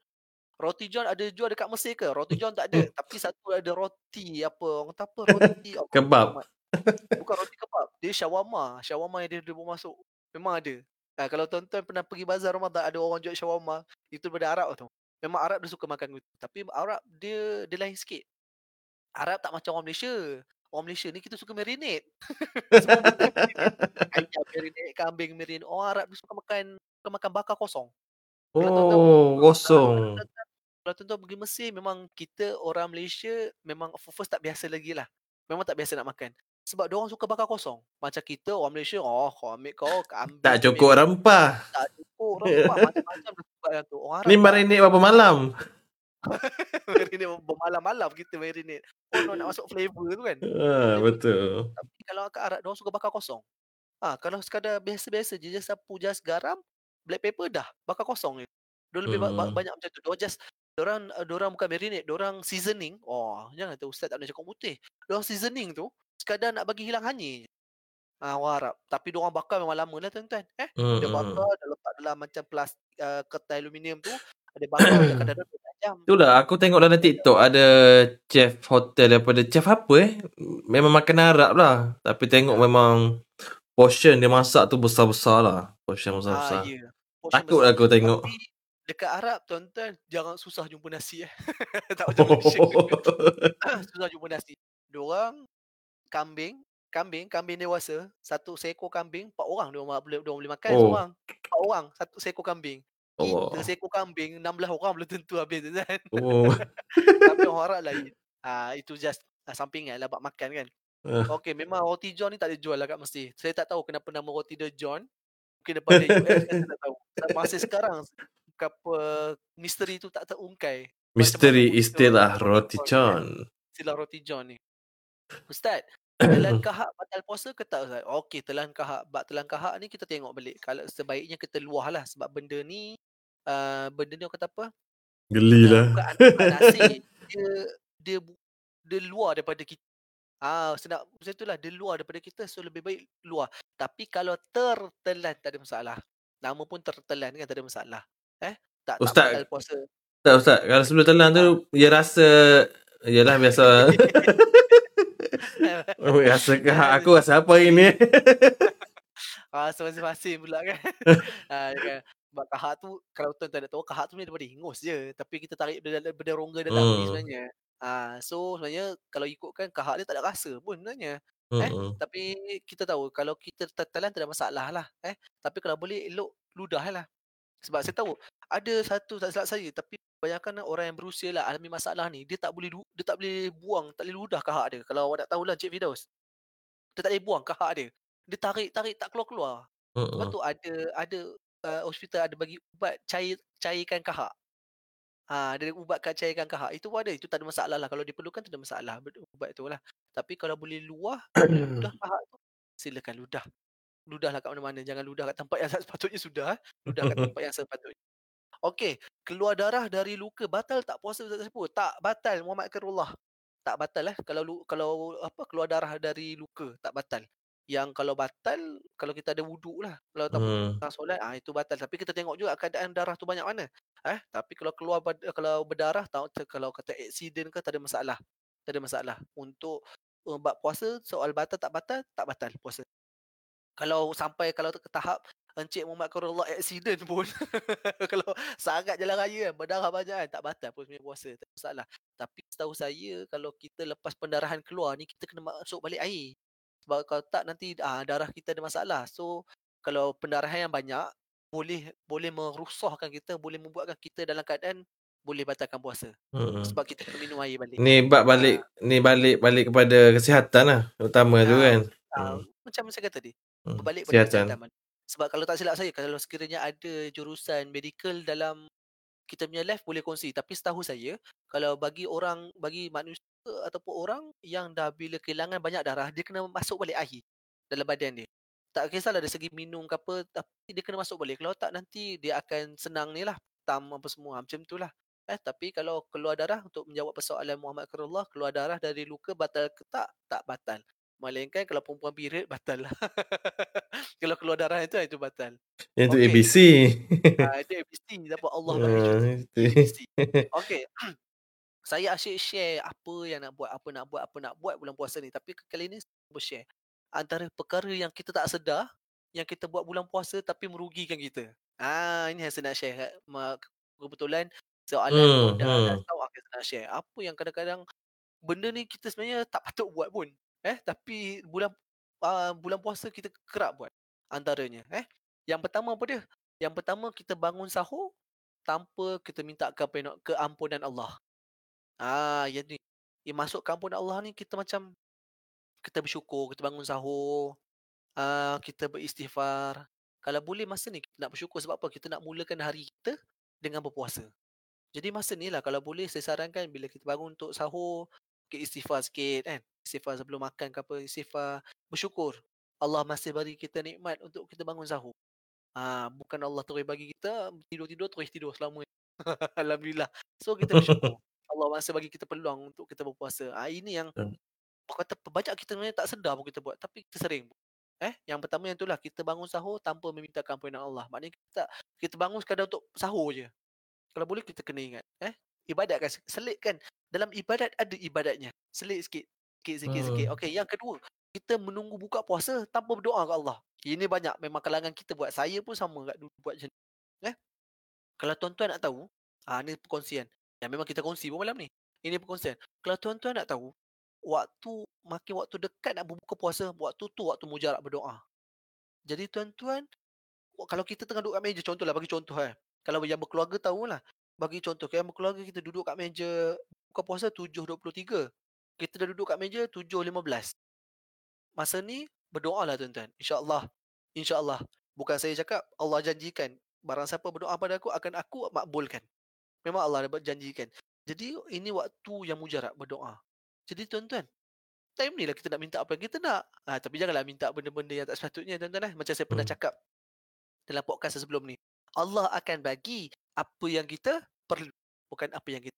Roti John ada jual dekat Mesir ke? Roti John tak ada. Tapi satu ada roti apa? Orang kata apa? Roti Allah Kebab. Bukan roti kebab. Dia shawarma. Shawarma yang dia, dia masuk. Memang ada. Ah, kalau tuan-tuan pernah pergi bazar Ramadan ada orang jual shawarma, itu daripada Arab tu. Memang Arab dia suka makan gitu. Tapi Arab dia dia lain sikit. Arab tak macam orang Malaysia. Orang Malaysia ni kita suka marinate. Semua benda marinate. Ayam marinate, kambing marinate. Orang Arab dia suka makan suka makan bakar kosong. Kalau tuan-tuan Oh, kosong. Kalau tuan-tuan pergi Mesir memang kita orang Malaysia memang first tak biasa lagi lah. Memang tak biasa nak makan. Sebab dia orang suka bakar kosong. Macam kita orang Malaysia, oh kau ambil kau kambing. Tak cukup rempah. Tak cukup. Rempah macam-macam dah tu. Orang Ni marinate berapa malam? marinate bermalam-malam kita marinate. Oh, nak masuk flavor tu kan. Ah, betul. Tapi kalau kat Arab, dia orang suka bakar kosong. Ah, kalau sekadar biasa-biasa je, just sapu, just garam, black pepper dah, bakar kosong je. Dia lebih ba- ba- Hmm. banyak macam tu. Dia just Diorang, uh, diorang bukan marinate, diorang seasoning. Oh, jangan kata ustaz tak boleh cakap putih. Diorang seasoning tu sekadar nak bagi hilang hanyir. je. Ah, orang Arab. Tapi diorang bakar memang lama lah tuan-tuan. Eh, Hmm. dia bakar, dia letak dalam macam plastik uh, kertas aluminium tu. Dia bakar dia kadang-kadang 24 jam. Itulah aku tengok dalam TikTok ada chef hotel daripada chef apa eh? Memang makanan Arab lah. Tapi tengok memang portion dia masak tu besar-besar lah. Portion Ah, besar-besar. ya. Portion Takut besar. aku tengok. Tapi dekat Arab tuan-tuan jangan susah jumpa nasi eh. tak macam Malaysia. susah jumpa nasi. Diorang kambing, kambing, kambing dewasa, satu seekor kambing, empat orang dia orang boleh dia orang boleh makan Oh. seorang. Empat orang satu seekor kambing. Allah. Kita seekor kambing 16 orang belum tentu habis tu kan. Oh. Tapi orang Arab lain. Ah itu just ah, sampingan lah buat makan kan. Ah. Okey memang roti John ni tak ada jual lah kat Mesir. Saya tak tahu kenapa nama roti dia John. Mungkin daripada US kan saya tak tahu. Masih sekarang apa misteri tu tak terungkai. Misteri istilah roti john. Istilah roti John ni. Ustaz, telan kahak batal puasa ke tak Ustaz? Okey, telan kahak. Bab telan kahak ni kita tengok balik. Kalau sebaiknya kita luah lah sebab benda ni uh, benda ni orang kata apa? Geli Uh, lah. bukan anak nasi. Dia dia dia luar daripada kita. Ah, sedap macam itulah dia luar daripada kita so lebih baik luar. Tapi kalau tertelan tak ada masalah. Nama pun tertelan kan tak ada masalah. Eh? Tak Ustaz. tak batal puasa. Tak Ustaz, kalau sebelum telan tu dia rasa Yalah biasa Oh, rasa ke aku rasa apa hari ni Ah, masing-masing pula kan. ah, kan. Sebab kahak tu kalau tuan-tuan nak tahu kahak tu ni daripada hingus je tapi kita tarik benda, benda rongga dalam ni Hmm. sebenarnya. Ah, so sebenarnya kalau ikutkan kahak dia tak ada rasa pun sebenarnya. Eh, Hmm. tapi kita tahu kalau kita tertelan tak ada masalah lah. Eh, tapi kalau boleh elok ludah lah. Sebab saya tahu ada satu tak silap saya tapi kebanyakan orang yang berusia lah alami masalah ni dia tak boleh dia tak boleh buang, tak boleh ludah kahak dia. Kalau awak nak tahulah Cik Fidaus. Dia tak boleh buang kahak dia. Dia tarik-tarik tak keluar-keluar. Lepas Hmm. tu ada ada uh, hospital ada bagi ubat cair cairkan kahak. Ha, ada ubat kat cairkan kahak. Itu pun ada. Itu tak ada masalah lah. Kalau diperlukan tak ada masalah. Ubat tu lah. Tapi kalau boleh luah, ludah kahak tu, silakan ludah. Ludahlah kat mana-mana. Jangan ludah kat tempat yang tak sepatutnya sudah. eh. Ludah kat tempat yang sepatutnya. Okey. Keluar darah dari luka. Batal tak puasa Ustaz Saiful? Tak batal. Muhammad Karullah. Tak batal eh. Kalau kalau apa keluar darah dari luka. Tak batal. Yang kalau batal, kalau kita ada wuduk lah. Kalau tak Hmm. solat, ah itu batal. Tapi kita tengok juga keadaan darah tu banyak mana. Eh, tapi kalau keluar kalau berdarah, tahu kalau kata accident ke tak ada masalah. Tak ada masalah. Untuk uh, bab puasa, soal batal tak batal, tak batal puasa. Kalau sampai kalau ke tahap Encik Muhammad Qarullah accident pun kalau sangat jalan raya kan berdarah banyak kan tak batal pun sebenarnya puasa tak ada masalah. Tapi setahu saya kalau kita lepas pendarahan keluar ni kita kena masuk balik air. Sebab kalau tak nanti ah, darah kita ada masalah. So kalau pendarahan yang banyak boleh boleh merusahkan kita, boleh membuatkan kita dalam keadaan boleh batalkan puasa. Hmm. Sebab kita kena minum air balik. Ni bab balik ni balik balik kepada kesihatan lah utama tu Ah, kan. Ah, Hmm. macam saya kata tadi. Berbalik pada Kesihatan. Sebab kalau tak silap saya, kalau sekiranya ada jurusan medical dalam kita punya life boleh kongsi. Tapi setahu saya, kalau bagi orang, bagi manusia ataupun orang yang dah bila kehilangan banyak darah, dia kena masuk balik air dalam badan dia. Tak kisahlah dari segi minum ke apa, tapi dia kena masuk balik. Kalau tak nanti dia akan senang ni lah, tam apa semua. Macam tu lah. Eh, tapi kalau keluar darah untuk menjawab persoalan Muhammad Karullah, keluar darah dari luka batal ke tak? Tak batal. Melainkan kalau perempuan period batal lah. kalau keluar darah itu itu batal. Yang tu Okey. ABC. Ah dia ABC dapat Allah Ah, cuti. itu. ABC. Okey. saya asyik share apa yang nak buat, apa nak buat, apa nak buat bulan puasa ni. Tapi kali ni saya share antara perkara yang kita tak sedar yang kita buat bulan puasa tapi merugikan kita. Ah ini yang saya nak share. Kebetulan soalan Hmm, dah, dah hmm. tahu apa yang saya nak share. Apa yang kadang-kadang benda ni kita sebenarnya tak patut buat pun. Eh tapi bulan uh, bulan puasa kita kerap buat antaranya eh. Yang pertama apa dia? Yang pertama kita bangun sahur tanpa kita minta keampunan, Allah. Ah yang ni. Yang masuk keampunan Allah ni kita macam kita bersyukur, kita bangun sahur, uh, kita beristighfar. Kalau boleh masa ni kita nak bersyukur sebab apa? Kita nak mulakan hari kita dengan berpuasa. Jadi masa ni lah kalau boleh saya sarankan bila kita bangun untuk sahur, kita istighfar sikit kan. Istighfar sebelum makan ke apa, istighfar. Bersyukur. Allah masih bagi kita nikmat untuk kita bangun sahur. Ah, bukan Allah terus bagi kita tidur-tidur terus tidur selama. Alhamdulillah. So kita bersyukur. Allah masih bagi kita peluang untuk kita berpuasa. Ah, ini yang Hmm. kata banyak kita sebenarnya tak sedar pun kita buat tapi kita sering. Eh, yang pertama yang itulah kita bangun sahur tanpa meminta ampunan Allah. Maknanya kita kita bangun sekadar untuk sahur je. Kalau boleh kita kena ingat, eh. Ibadat kan selitkan dalam ibadat ada ibadatnya. Selit sikit. Sikit sikit sikit. Hmm. Okey, yang kedua, kita menunggu buka puasa tanpa berdoa ke Allah. Ini banyak memang kalangan kita buat. Saya pun sama kat dulu buat macam ni. Eh. Kalau tuan-tuan nak tahu, ah ni perkongsian. Yang memang kita kongsi pun malam ni. Ini perkongsian. Kalau tuan-tuan nak tahu, waktu makin waktu dekat nak berbuka puasa, waktu tu waktu mujarab berdoa. Jadi tuan-tuan, kalau kita tengah duduk kat meja, contohlah bagi contoh eh. Kalau yang berkeluarga tahulah. Bagi contoh, kalau yang berkeluarga kita duduk kat meja buka puasa 7.23. Kita dah duduk kat meja 7.15. Masa ni berdoa lah tuan-tuan. InsyaAllah. InsyaAllah. Bukan saya cakap, Allah janjikan. Barang siapa berdoa pada aku, akan aku makbulkan. Memang Allah dah janjikan. Jadi ini waktu yang mujarab berdoa. Jadi tuan-tuan, time ni lah kita nak minta apa yang kita nak. Ha, tapi janganlah minta benda-benda yang tak sepatutnya tuan-tuan eh. Macam saya pernah Hmm. cakap dalam podcast sebelum ni. Allah akan bagi apa yang kita perlu. Bukan apa yang kita.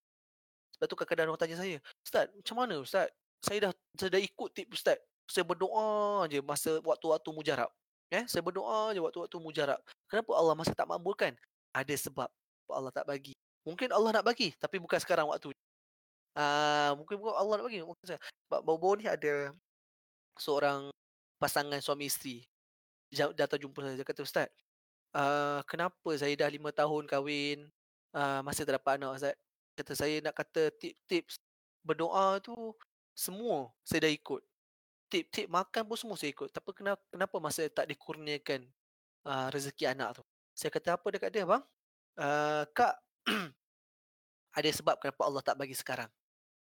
Sebab tu kadang-kadang orang tanya saya, Ustaz, macam mana Ustaz? saya dah saya dah ikut tip ustaz. Saya berdoa je masa waktu-waktu mujarab. Eh, saya berdoa je waktu-waktu mujarab. Kenapa Allah masih tak makbulkan? Ada sebab Allah tak bagi. Mungkin Allah nak bagi tapi bukan sekarang waktu. Ah, mungkin bukan Allah nak bagi. Mungkin saya. Sebab baru-baru ni ada seorang pasangan suami isteri datang jumpa saya. Dia kata, Ustaz, uh, kenapa saya dah lima tahun kahwin, uh, masih tak dapat anak, Ustaz? Kata saya nak kata tip-tips berdoa tu semua saya dah ikut. Tip-tip makan pun semua saya ikut. Tapi kenapa, kenapa masa tak dikurniakan uh, rezeki anak tu? Saya kata apa dekat dia, bang? Uh, Kak, ada sebab kenapa Allah tak bagi sekarang.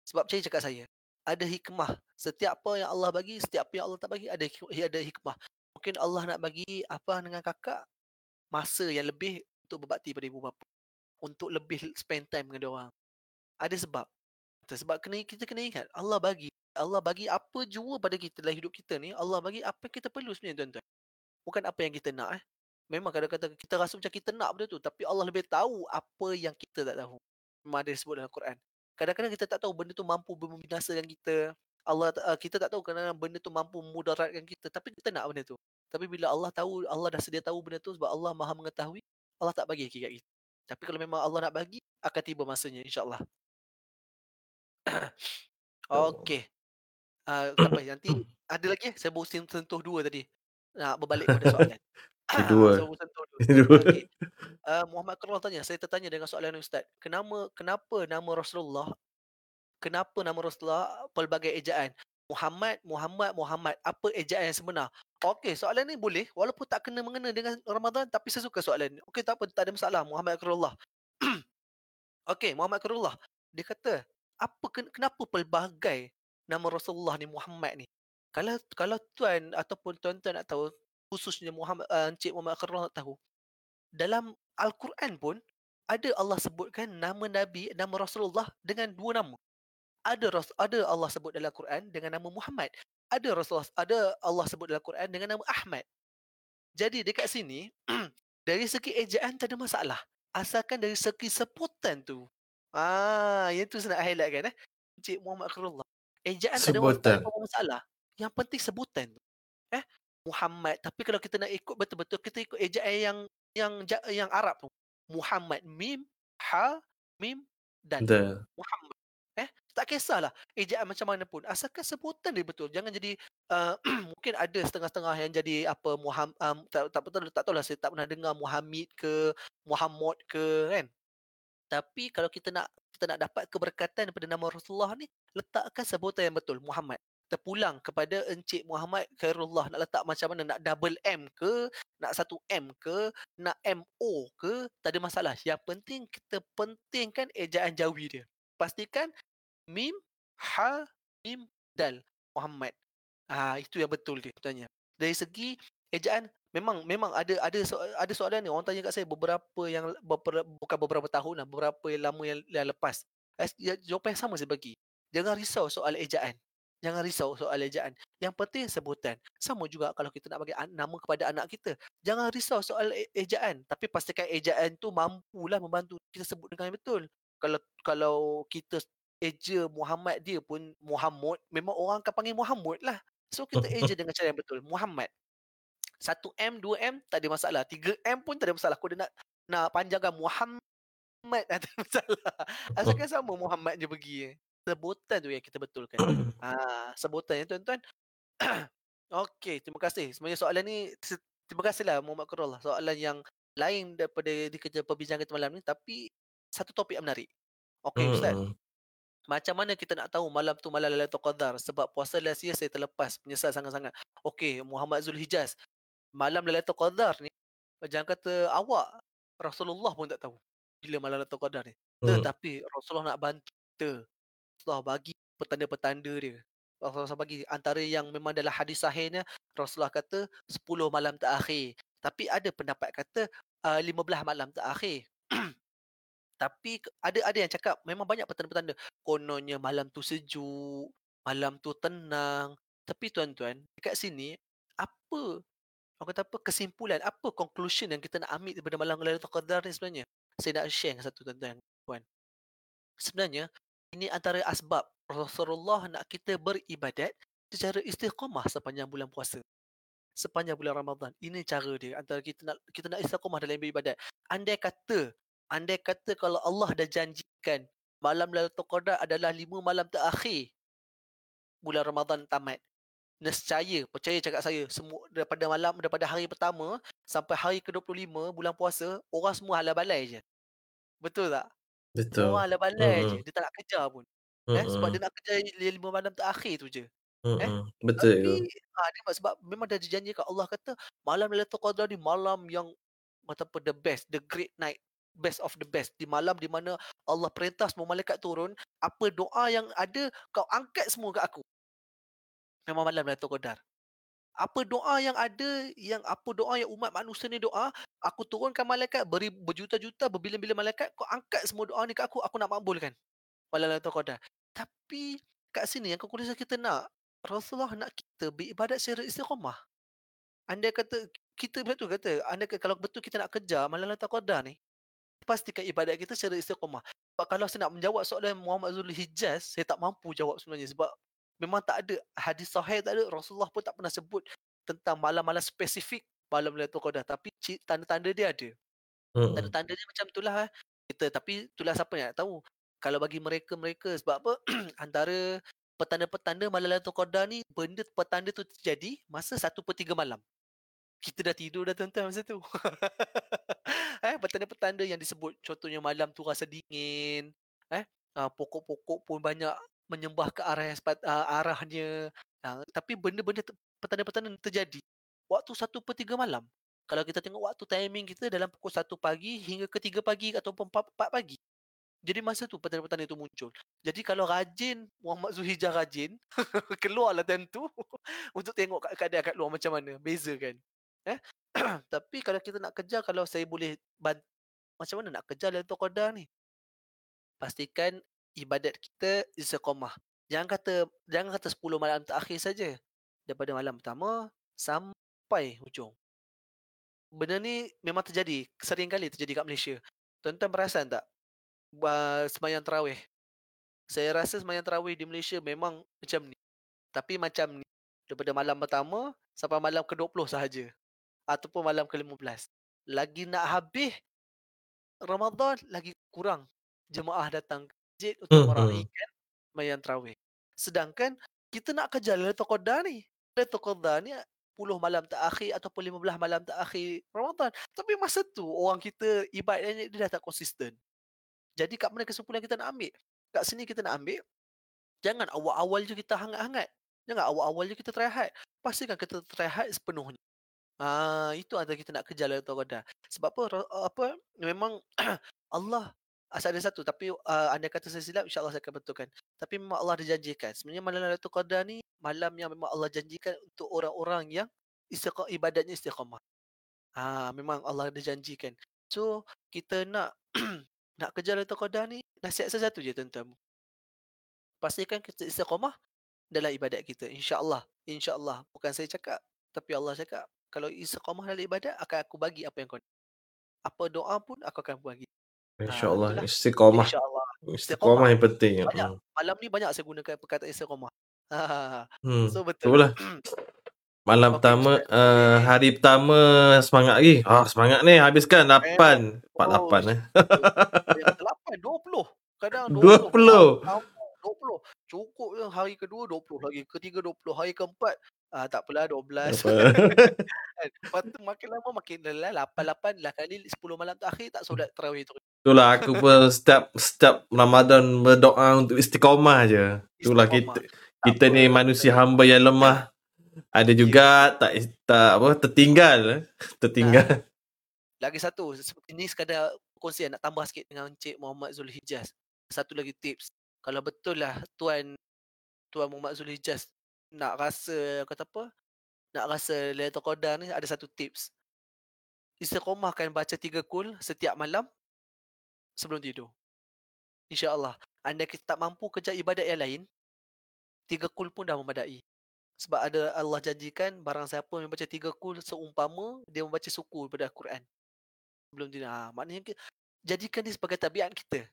Sebab saya cakap saya, ada hikmah. Setiap apa yang Allah bagi, setiap apa yang Allah tak bagi, ada ada hikmah. Mungkin Allah nak bagi apa dengan kakak masa yang lebih untuk berbakti pada ibu bapa. Untuk lebih spend time dengan dia orang. Ada sebab. Sebab kena kita kena ingat Allah bagi Allah bagi apa jua pada kita dalam hidup kita ni Allah bagi apa yang kita perlu sebenarnya tuan-tuan. Bukan apa yang kita nak eh. Memang kadang-kadang kita rasa macam kita nak benda tu tapi Allah lebih tahu apa yang kita tak tahu. Memang ada disebut dalam Quran. Kadang-kadang kita tak tahu benda tu mampu membinasakan kita. Allah uh, kita tak tahu kerana benda tu mampu mudaratkan kita tapi kita nak benda tu. Tapi bila Allah tahu Allah dah sedia tahu benda tu sebab Allah Maha mengetahui, Allah tak bagi kat kita. Tapi kalau memang Allah nak bagi, akan tiba masanya insya-Allah. Okey. Uh, tak apa nanti ada lagi eh? saya baru sentuh dua tadi. Nak berbalik kepada soalan. Dua. saya baru sentuh dua. Okay. Uh, Muhammad Kerol tanya, saya tertanya dengan soalan Ustaz. Kenapa kenapa nama Rasulullah kenapa nama Rasulullah pelbagai ejaan? Muhammad, Muhammad, Muhammad. Apa ejaan yang sebenar? Okey, soalan ni boleh walaupun tak kena mengena dengan Ramadan tapi saya suka soalan ni. Okey, tak apa, tak ada masalah. Muhammad Kerullah. Okey, Muhammad Kerullah. Dia kata, apa kenapa pelbagai nama Rasulullah ni Muhammad ni? Kalau kalau tuan ataupun tuan-tuan nak tahu khususnya Muhammad uh, Encik Muhammad Kerullah nak tahu. Dalam Al-Quran pun ada Allah sebutkan nama Nabi, nama Rasulullah dengan dua nama. Ada ada Allah sebut dalam Al-Quran dengan nama Muhammad. Ada Rasulullah ada Allah sebut dalam Al-Quran dengan nama Ahmad. Jadi dekat sini dari segi ejaan tak ada masalah. Asalkan dari segi sebutan tu. Ah, yang tu saya nak highlight kan eh. Encik Muhammad Khairullah. Ejaan tak ada masalah. Yang penting sebutan tu. Eh, Muhammad. Tapi kalau kita nak ikut betul-betul kita ikut ejaan yang yang yang Arab tu. Muhammad mim ha mim dan The. Muhammad. Tak kisahlah ejaan macam mana pun. Asalkan sebutan dia betul. Jangan jadi uh, mungkin ada setengah-setengah yang jadi apa Muhammad um, tak tak betul tak tahu lah saya tak pernah dengar Muhammad ke Muhammad ke kan. Tapi kalau kita nak kita nak dapat keberkatan daripada nama Rasulullah ni, letakkan sebutan yang betul Muhammad terpulang kepada Encik Muhammad Khairullah nak letak macam mana nak double M ke nak satu M ke nak MO ke tak ada masalah yang penting kita pentingkan ejaan jawi dia pastikan mim ha mim dal Muhammad ah itu yang betul dia tanya dari segi ejaan memang memang ada ada so, ada soalan ni orang tanya kat saya beberapa yang beberapa, bukan beberapa tahun lah beberapa yang lama yang, yang lepas ya, jawapan yang sama saya bagi jangan risau soal ejaan Jangan risau soal ejaan. Yang penting sebutan. Sama juga kalau kita nak bagi nama kepada anak kita. Jangan risau soal e-, ejaan. Tapi pastikan ejaan tu mampulah membantu kita sebut dengan betul. Kalau kalau kita eja Muhammad dia pun Muhammad, memang orang akan panggil Muhammad lah. So kita eja dengan cara yang betul. Muhammad. 1M, 2M tak ada masalah. 3M pun tak ada masalah. Kau nak nak panjangkan Muhammad tak ada masalah. Asalkan sama Muhammad je pergi sebutan tu yang kita betulkan. ah, sebutan ya tuan-tuan. Okey, terima kasih. Sebenarnya soalan ni terima kasihlah Muhammad Qurrullah. Soalan yang lain daripada di kerja perbincangan kita malam ni tapi satu topik yang menarik. Okey hmm. ustaz. Macam mana kita nak tahu malam tu malam Lailatul Qadar sebab puasa last year saya terlepas menyesal sangat-sangat. Okey, Muhammad Zulhijaz. Malam Lailatul Qadar ni jangan kata awak Rasulullah pun tak tahu bila malam Lailatul Qadar ni. Hmm. Tetapi Rasulullah nak bantu kita Rasulullah bagi petanda-petanda dia. Rasulullah bagi antara yang memang dalam hadis sahihnya Rasulullah kata 10 malam terakhir. Tapi ada pendapat kata uh, 15 malam terakhir. Tapi ada ada yang cakap memang banyak petanda-petanda. Kononnya malam tu sejuk, malam tu tenang. Tapi tuan-tuan, dekat sini apa orang kata apa kesimpulan, apa conclusion yang kita nak ambil daripada malam Lailatul Qadar ni sebenarnya? Saya nak share satu tuan-tuan. Sebenarnya Ini antara asbab Rasulullah nak kita beribadat secara istiqamah sepanjang bulan puasa. Sepanjang bulan Ramadan. Ini cara dia antara kita nak kita nak istiqamah dalam beribadat. Andai kata, andai kata kalau Allah dah janjikan malam Lailatul Qadar adalah lima malam terakhir bulan Ramadan tamat. Nescaya, percaya cakap saya, semua daripada malam daripada hari pertama sampai hari ke-25 bulan puasa, orang semua hala balai je. Betul tak? Betul. Orang hala balai je. Mm-mm. Dia tak nak kejar pun. Eh, sebab dia nak li- lima malam terakhir tu je. Mm-mm. Betul Tapi ha, dia sebab memang dah dijanjikan Allah kata malam Lailatul Qadar ni malam yang macam apa the best, the great night, best of the best. Di malam di mana Allah perintah semua malaikat turun, apa doa yang ada kau angkat semua ke aku. Memang malam Lailatul Qadar. Apa doa yang ada, yang apa doa yang umat manusia ni doa, aku turunkan malaikat beri berjuta-juta, berbilion-bilion malaikat, kau angkat semua doa ni ke aku, aku nak makbulkan. Malam Lailatul Qadar. Tapi kat sini yang conclusion kita nak Rasulullah nak kita beribadat secara istiqamah. Anda kata kita betul kata, anda kata, kalau betul kita nak kejar malam Lailatul Qadar ni, pastikan ibadat kita secara istiqamah. Sebab kalau saya nak menjawab soalan Muhammad Zul Hijaz, saya tak mampu jawab sebenarnya sebab memang tak ada hadis sahih tak ada Rasulullah pun tak pernah sebut tentang malam-malam spesifik malam Lailatul Qadar tapi tanda-tanda dia ada. Mm-mm. Tanda-tanda dia macam itulah eh. kita tapi itulah siapa yang nak tahu. Kalau bagi mereka-mereka sebab apa antara petanda-petanda malam Lailatul Qadar ni benda petanda tu terjadi masa 1 per 3 malam. Kita dah tidur dah tuan-tuan masa tu. eh petanda-petanda yang disebut contohnya malam tu rasa dingin, eh uh, pokok-pokok pun banyak menyembah ke arah yang sepat, uh, arahnya. Uh, tapi benda-benda te- petanda-petanda terjadi waktu 1 per 3 malam. Kalau kita tengok waktu timing kita dalam pukul 1 pagi hingga ke 3 pagi ataupun 4, 4 pagi. Jadi masa tu petanda-petanda itu muncul. Jadi kalau rajin, Muhammad Zuhijah rajin, keluarlah time tu untuk tengok ke- keadaan kat luar macam mana. Beza kan. Eh? Tapi kalau kita nak kejar, kalau saya boleh ban- macam mana nak kejar Lailatul Qadar ni? Pastikan ibadat kita istiqamah. Jangan kata jangan kata 10 malam terakhir saja. Daripada malam pertama sampai hujung. Benda ni memang terjadi, sering kali terjadi kat Malaysia. Tuan-tuan perasan tak? Ba- Semayang terawih. Saya rasa semayang terawih di Malaysia memang macam ni. Tapi macam ni. Daripada malam pertama sampai malam ke-20 sahaja. Ataupun malam ke-15. Lagi nak habis Ramadan, lagi kurang jemaah datang ke masjid untuk Mhm. meraihkan semayang terawih. Sedangkan kita nak kejar Lailatul Qadar ni. Lailatul Qadar ni 10 malam terakhir ataupun 15 malam terakhir Ramadan. Tapi masa tu orang kita ibadahnya dia dah tak konsisten. Jadi kat mana kesimpulan kita nak ambil? Kat sini kita nak ambil jangan awal-awal je kita hangat-hangat. Jangan awal-awal je kita terehat. Pastikan kita terehat sepenuhnya. Ah, itu antara kita nak kejar Lailatul Qadar. Sebab apa? Apa memang Allah asal ada satu tapi uh, anda kata saya silap insya-Allah saya akan betulkan. Tapi memang Allah ada janjikan. Sebenarnya malam Lailatul Qadar ni malam yang memang Allah janjikan untuk orang-orang yang istiqamah ibadatnya istiqamah. Ah, memang Allah ada janjikan. So, kita nak nak kejar Lailatul Qadar ni nasihat saya satu je tuan-tuan. Pastikan kita istiqamah dalam ibadat kita. InsyaAllah. InsyaAllah. Bukan saya cakap. Tapi Allah cakap. Kalau istiqamah dalam ibadat, akan aku bagi apa yang kau nak. Apa doa pun aku akan bagi. InsyaAllah. itulah. Istiqamah. InsyaAllah. Istiqamah yang penting. Banyak. Mm. Malam ni banyak saya gunakan perkataan istiqamah. Hmm. so betul. Betul lah. Malam Okey, pertama, uh, hari pertama semangat lagi. Ah, semangat ni habiskan 8. 48 Oh, eh. Yang kata 8, 20. Kadang 20. 20. 20. Cukup je hari kedua 20 lagi. Ketiga 20. Hari keempat ah, tak apalah 12. Apa? Kan? Lepas tu makin lama makin lelah 8 8 lah kali 10 malam terakhir tak solat tarawih tu. Itulah aku pun setiap setiap Ramadan berdoa untuk istiqamah je. Itulah kita Tak kita apa, ni manusia hamba yang lemah. Ada juga tak tak apa tertinggal eh. tertinggal. Lagi satu se- ini sekadar kongsian nak tambah sikit dengan Encik Muhammad Zulhijaz. Satu lagi tips. Kalau betul lah tuan tuan Muhammad Zulhijaz nak rasa kata apa? Nak rasa Lailatul Qadar ni ada satu tips. Istiqamahkan baca tiga kul setiap malam sebelum tidur. InsyaAllah. Anda kita tak mampu kerja ibadat yang lain, tiga kul pun dah memadai. Sebab ada Allah janjikan barang siapa yang membaca tiga kul seumpama dia membaca suku daripada Al-Quran. Sebelum tidur. Ha, maknanya jadikan dia sebagai tabiat kita.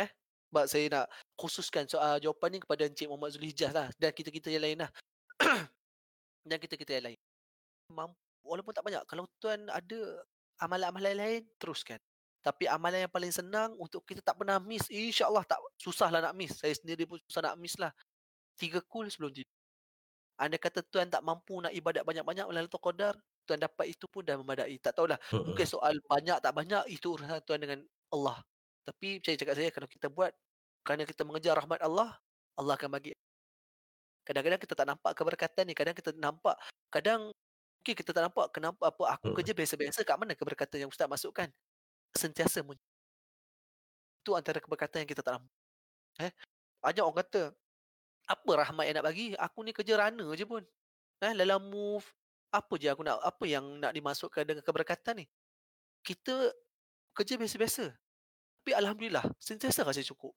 Eh? Sebab saya nak khususkan soal jawapan ni kepada Encik Muhammad Zulhijjah lah dan kita-kita yang lain lah. dan kita-kita yang lain. Mampu, walaupun tak banyak. Kalau tuan ada amalan-amalan lain, teruskan. Tapi amalan yang paling senang untuk kita tak pernah miss, insyaAllah tak susahlah nak miss. Saya sendiri pun susah nak miss lah. Tiga kul sebelum tidur. Anda kata tuan tak mampu nak ibadat banyak-banyak melalui Qadar, tuan dapat itu pun dah memadai. Tak tahulah. Mungkin soal banyak tak banyak, itu urusan tuan dengan Allah. Tapi saya cakap saya, kalau kita buat kerana kita mengejar rahmat Allah, Allah akan bagi. Kadang-kadang kita tak nampak keberkatan ni. Kadang kita nampak, kadang mungkin kita tak nampak kenapa apa aku Mm. kerja biasa-biasa kat mana keberkatan yang ustaz masukkan. Sentiasa muncul. Itu antara keberkatan yang kita tak nampak. Eh, banyak orang kata, apa rahmat yang nak bagi? Aku ni kerja runner je pun. Eh, dalam move, apa je aku nak, apa yang nak dimasukkan dengan keberkatan ni? Kita kerja biasa-biasa. Tapi Alhamdulillah, sentiasa rasa cukup.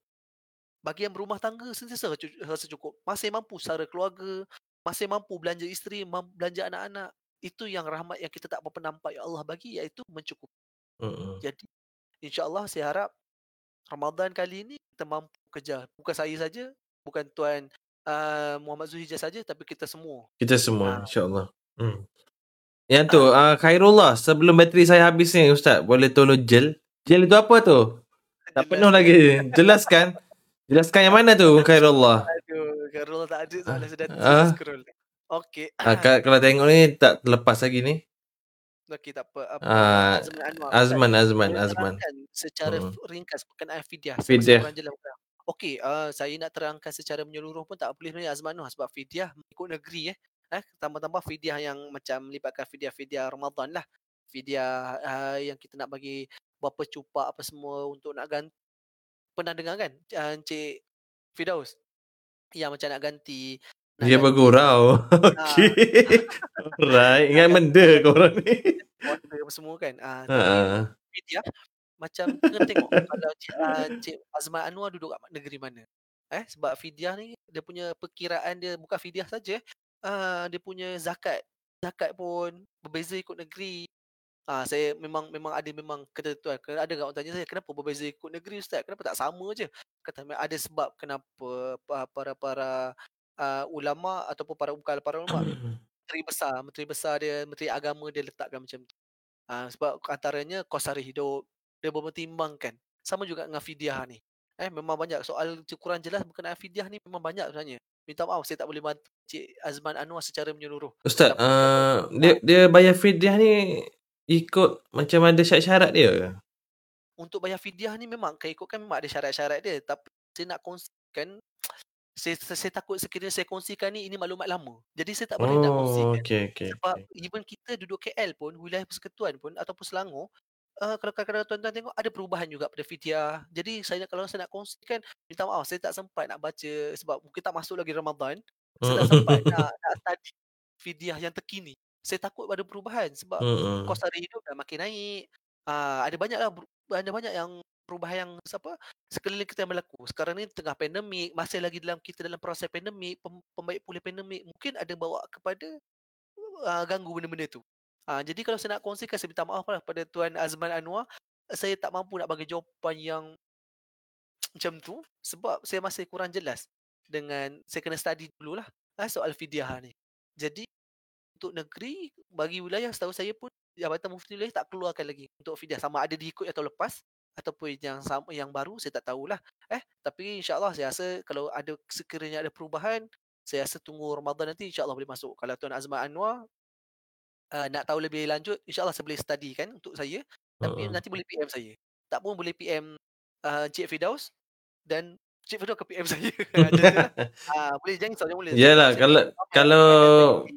Bagi yang berumah tangga, sentiasa rasa cukup. Masih mampu secara keluarga, masih mampu belanja isteri, belanja anak-anak. Itu yang rahmat yang kita tak berapa nampak yang Allah bagi, iaitu mencukup. Mm-mm. Jadi, insyaAllah saya harap Ramadan kali ini kita mampu kejar. Bukan saya saja, bukan Tuan uh, Muhammad Zuhijah saja, tapi kita semua. Kita semua Ah. insya-Allah. Hmm. Yang tu uh, Khairullah sebelum bateri saya habis ni ustaz boleh tolong gel. Gel itu apa tu? Tak penuh lagi. Jelaskan. Jelaskan yang mana tu Khairullah? Aduh, Karul tak ada soalan sudah Ah. sudah scroll. Okey. Ah, ka- kalau tengok ni tak terlepas lagi ni. Okey, tak apa. apa Ah, Azman Anwar. Azman Azman Azman. secara Hmm. ringkas berkenaan fidyah. Fidyah. Fidyah. Okey, uh, saya nak terangkan secara menyeluruh pun tak boleh sebenarnya Azman Anwar sebab fidyah mengikut negeri eh. Eh, tambah-tambah fidyah yang macam melibatkan fidyah-fidyah Ramadan lah. Fidyah uh, yang kita nak bagi berapa cupak apa semua untuk nak ganti. Pernah dengar kan uh, Encik Fidaus? Yang macam nak ganti nak Dia bergurau. Okey. Alright. Ingat benda korang ni. puasa apa semua kan. Ah, Ha. ah. media macam kena tengok kalau Cik, uh, Cik Azman Anwar duduk kat negeri mana. Eh sebab fidyah ni dia punya perkiraan dia bukan fidyah saja. Uh, dia punya zakat. Zakat pun berbeza ikut negeri. Ah saya memang memang ada memang ketentuan. Kena ada orang tanya saya kenapa berbeza ikut negeri ustaz? Kenapa tak sama je? Kata ada sebab kenapa pa- para para uh, ulama ataupun para bukan para ulama menteri besar, menteri besar dia, menteri agama dia letakkan macam tu. Ah sebab antaranya kos sara hidup dia mempertimbangkan. Sama juga dengan fidyah ni. Eh memang banyak soal kurang jelas berkenaan fidyah ni memang banyak sebenarnya. Minta maaf saya tak boleh bantu Cik Azman Anwar secara menyeluruh. Ustaz, uh, dia dia bayar fidyah ni ikut macam ada syarat-syarat dia ke? untuk bayar fidyah ni memang kan ikutkan memang ada syarat-syarat dia tapi saya nak kongsikan saya, saya, saya takut sekiranya saya kongsikan ni ini maklumat lama. Jadi saya tak boleh nak Oh, kongsikan. okey okey. Sebab okey. even kita duduk KL pun, wilayah persekutuan pun ataupun Selangor, uh, kalau kadang-kadang tuan-tuan tengok ada perubahan juga pada fidyah. Jadi saya nak, kalau saya nak kongsikan, minta maaf saya tak sempat nak baca sebab mungkin tak masuk lagi Ramadan. Saya tak sempat nak, nak study fidyah yang terkini. Saya takut ada perubahan sebab Mm-mm. kos sara hidup dah makin naik. Uh, ada banyaklah ada banyak yang perubahan yang apa sekeliling kita yang berlaku. Sekarang ni tengah pandemik, masih lagi dalam kita dalam proses pandemik, pem, pembaik pulih pandemik, mungkin ada bawa kepada uh, ganggu benda-benda tu. Uh, jadi kalau saya nak kongsikan saya minta maaf lah pada Tuan Azman Anwar, saya tak mampu nak bagi jawapan yang macam tu sebab saya masih kurang jelas dengan saya kena study dululah uh, soal fidyah ni. Jadi untuk negeri bagi wilayah setahu saya pun Jabatan Mufti Wilayah tak keluarkan lagi untuk fidyah. Sama ada diikut atau lepas ataupun yang sama yang baru saya tak tahulah. Eh tapi insyaallah saya rasa kalau ada sekiranya ada perubahan saya rasa tunggu Ramadan nanti insyaallah boleh masuk. Kalau Tuan Azman Anwar uh, nak tahu lebih lanjut insyaallah saya boleh study kan untuk saya. Tapi Mm-mm. nanti boleh PM saya. Tak pun boleh PM uh, Cik Fidaus dan Cik Fidaus ke PM saya. Ah, boleh jangan jangan boleh Yalah Saya kalau kalau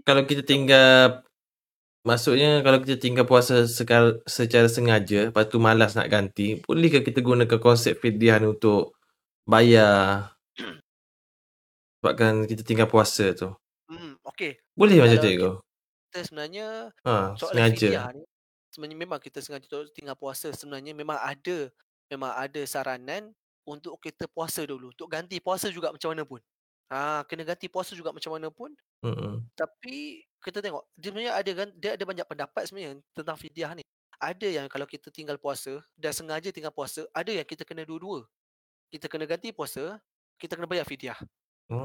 kalau kita tinggal maksudnya kalau kita tinggal puasa secara, secara sengaja lepas tu malas nak ganti bolehkah kita gunakan konsep fidyah ni untuk bayar sebabkan kita tinggal puasa tu. Hmm, okey. Boleh macam tu. Kita sebenarnya Ha, soalan sengaja. fidyah ni sebenarnya memang kita sengaja tinggal puasa sebenarnya memang ada memang ada saranan untuk kita puasa dulu untuk ganti puasa juga macam mana pun. Ha, kena ganti puasa juga macam mana pun Mm-mm. tapi kita tengok dia sebenarnya ada kan dia ada banyak pendapat sebenarnya tentang fidyah ni. Ada yang kalau kita tinggal puasa dan sengaja tinggal puasa, ada yang kita kena dua-dua. kita kena ganti puasa, kita kena bayar fidyah.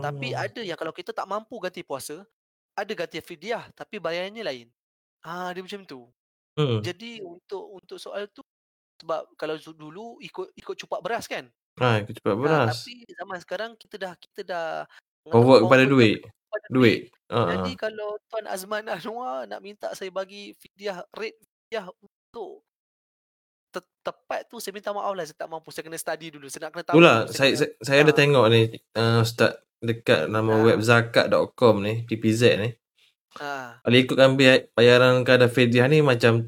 Tapi Oh. ada yang kalau kita tak mampu ganti puasa, ada ganti fidyah tapi bayarnya lain. Ah dia macam tu. Hmm. Jadi untuk untuk soal tu sebab kalau dulu ikut ikut cupak beras kan. Ha, ikut cepat Ha, beras. tapi zaman sekarang kita dah kita dah Convert kepada convert duit. kepada Duit. Ha. Jadi kalau Tuan Azman Anwar nak minta saya bagi fidyah rate fidyah untuk te- tepat tu saya minta maaf lah saya tak mampu saya kena study dulu saya nak kena tahu Itulah, saya, kena- saya, saya ada Ah. tengok ni uh, Ustaz dekat nama Ah. web zakat.com ni, PPZ ni. Ah, Kalau ikutkan biaya- bayaran kadar fidyah ni macam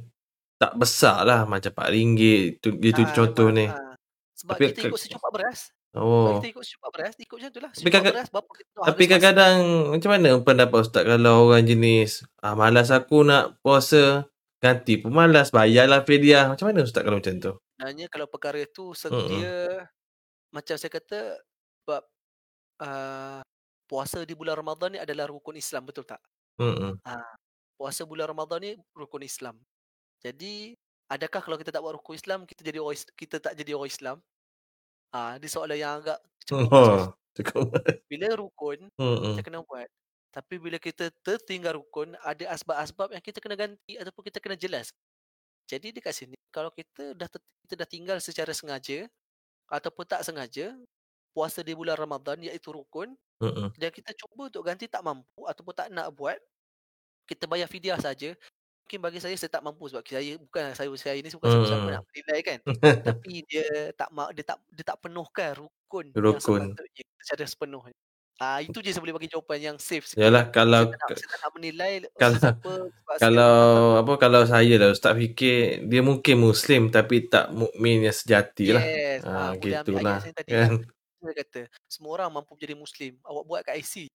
tak besar lah. Macam RM4. Tu, dia tu ah, contoh memang, ni. ah. Sebab Tapi kita ikut secupak beras. Oh. kita ikut secupak beras, ikut macam tu lah. Tapi beras berapa kita Tapi masa. kadang-kadang macam mana pendapat Ustaz kalau orang jenis ah, malas aku nak puasa ganti pun malas bayarlah fidyah. Macam mana Ustaz kalau macam tu? Sebenarnya kalau perkara tu se- Mm-mm. dia macam saya kata sebab uh, puasa di bulan Ramadan ni adalah rukun Islam betul tak? Hmm. Puasa bulan Ramadan ni rukun Islam. Jadi adakah kalau kita tak buat rukun Islam kita jadi orang kita tak jadi orang Islam? Ah, dia soalan yang agak cukup Oh. Cukup. bila rukun Hmm. kita kena buat. Tapi bila kita tertinggal rukun, ada asbab-asbab yang kita kena ganti ataupun kita kena jelas. Jadi dekat sini, kalau kita dah kita dah tinggal secara sengaja ataupun tak sengaja, puasa di bulan Ramadan iaitu rukun, Hmm. dan kita cuba untuk ganti tak mampu ataupun tak nak buat, kita bayar fidyah saja. Mungkin bagi saya saya tak mampu sebab saya bukan saya saya ni bukan siapa-siapa Hmm. nak menilai kan. Tapi dia tak dia tak dia tak penuhkan rukun, yang Rukun. sepatutnya secara sepenuhnya. Ah itu je saya boleh bagi jawapan yang safe sikit. Yalah kalau saya tak nak, saya tak nak menilai kalau- setiap kalau orang apa kalau saya lah Ustaz fikir dia mungkin muslim tapi tak mukmin yang sejati lah. Yes, Ha, ah, ambil gitulah. saya tadi Kan? Saya kata semua orang mampu menjadi muslim. Awak buat kat IC.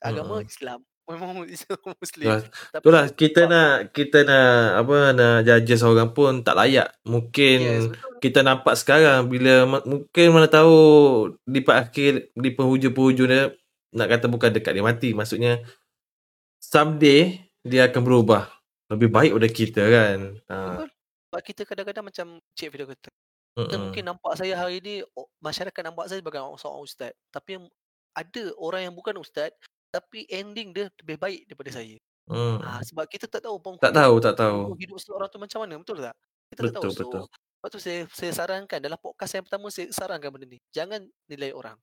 Agama Mm-mm. Islam. Memang Islam muslim. Itulah, itulah kita nak kita nak apa nak judge seorang pun tak layak. Mungkin Yes, betul. kita nampak sekarang bila mungkin mana tahu di akhir di penghujung-penghujung dia nak kata bukan dekat dia mati maksudnya someday dia akan berubah lebih baik daripada kita kan ha. Sebab kita kadang-kadang macam Cik Fidah kata. Kita mm-mm. mungkin nampak saya hari ni o- masyarakat nampak saya sebagai seorang ustaz. Tapi ada orang yang bukan ustaz tapi ending dia lebih baik daripada saya. Mm. Ha, sebab kita tak tahu tak penghulu tahu tak tahu hidup seorang tu macam mana. Betul tak? Kita tak tahu. betul So, betul Lepas tu saya, saya sarankan dalam podcast yang pertama saya sarankan benda ni. Jangan nilai orang.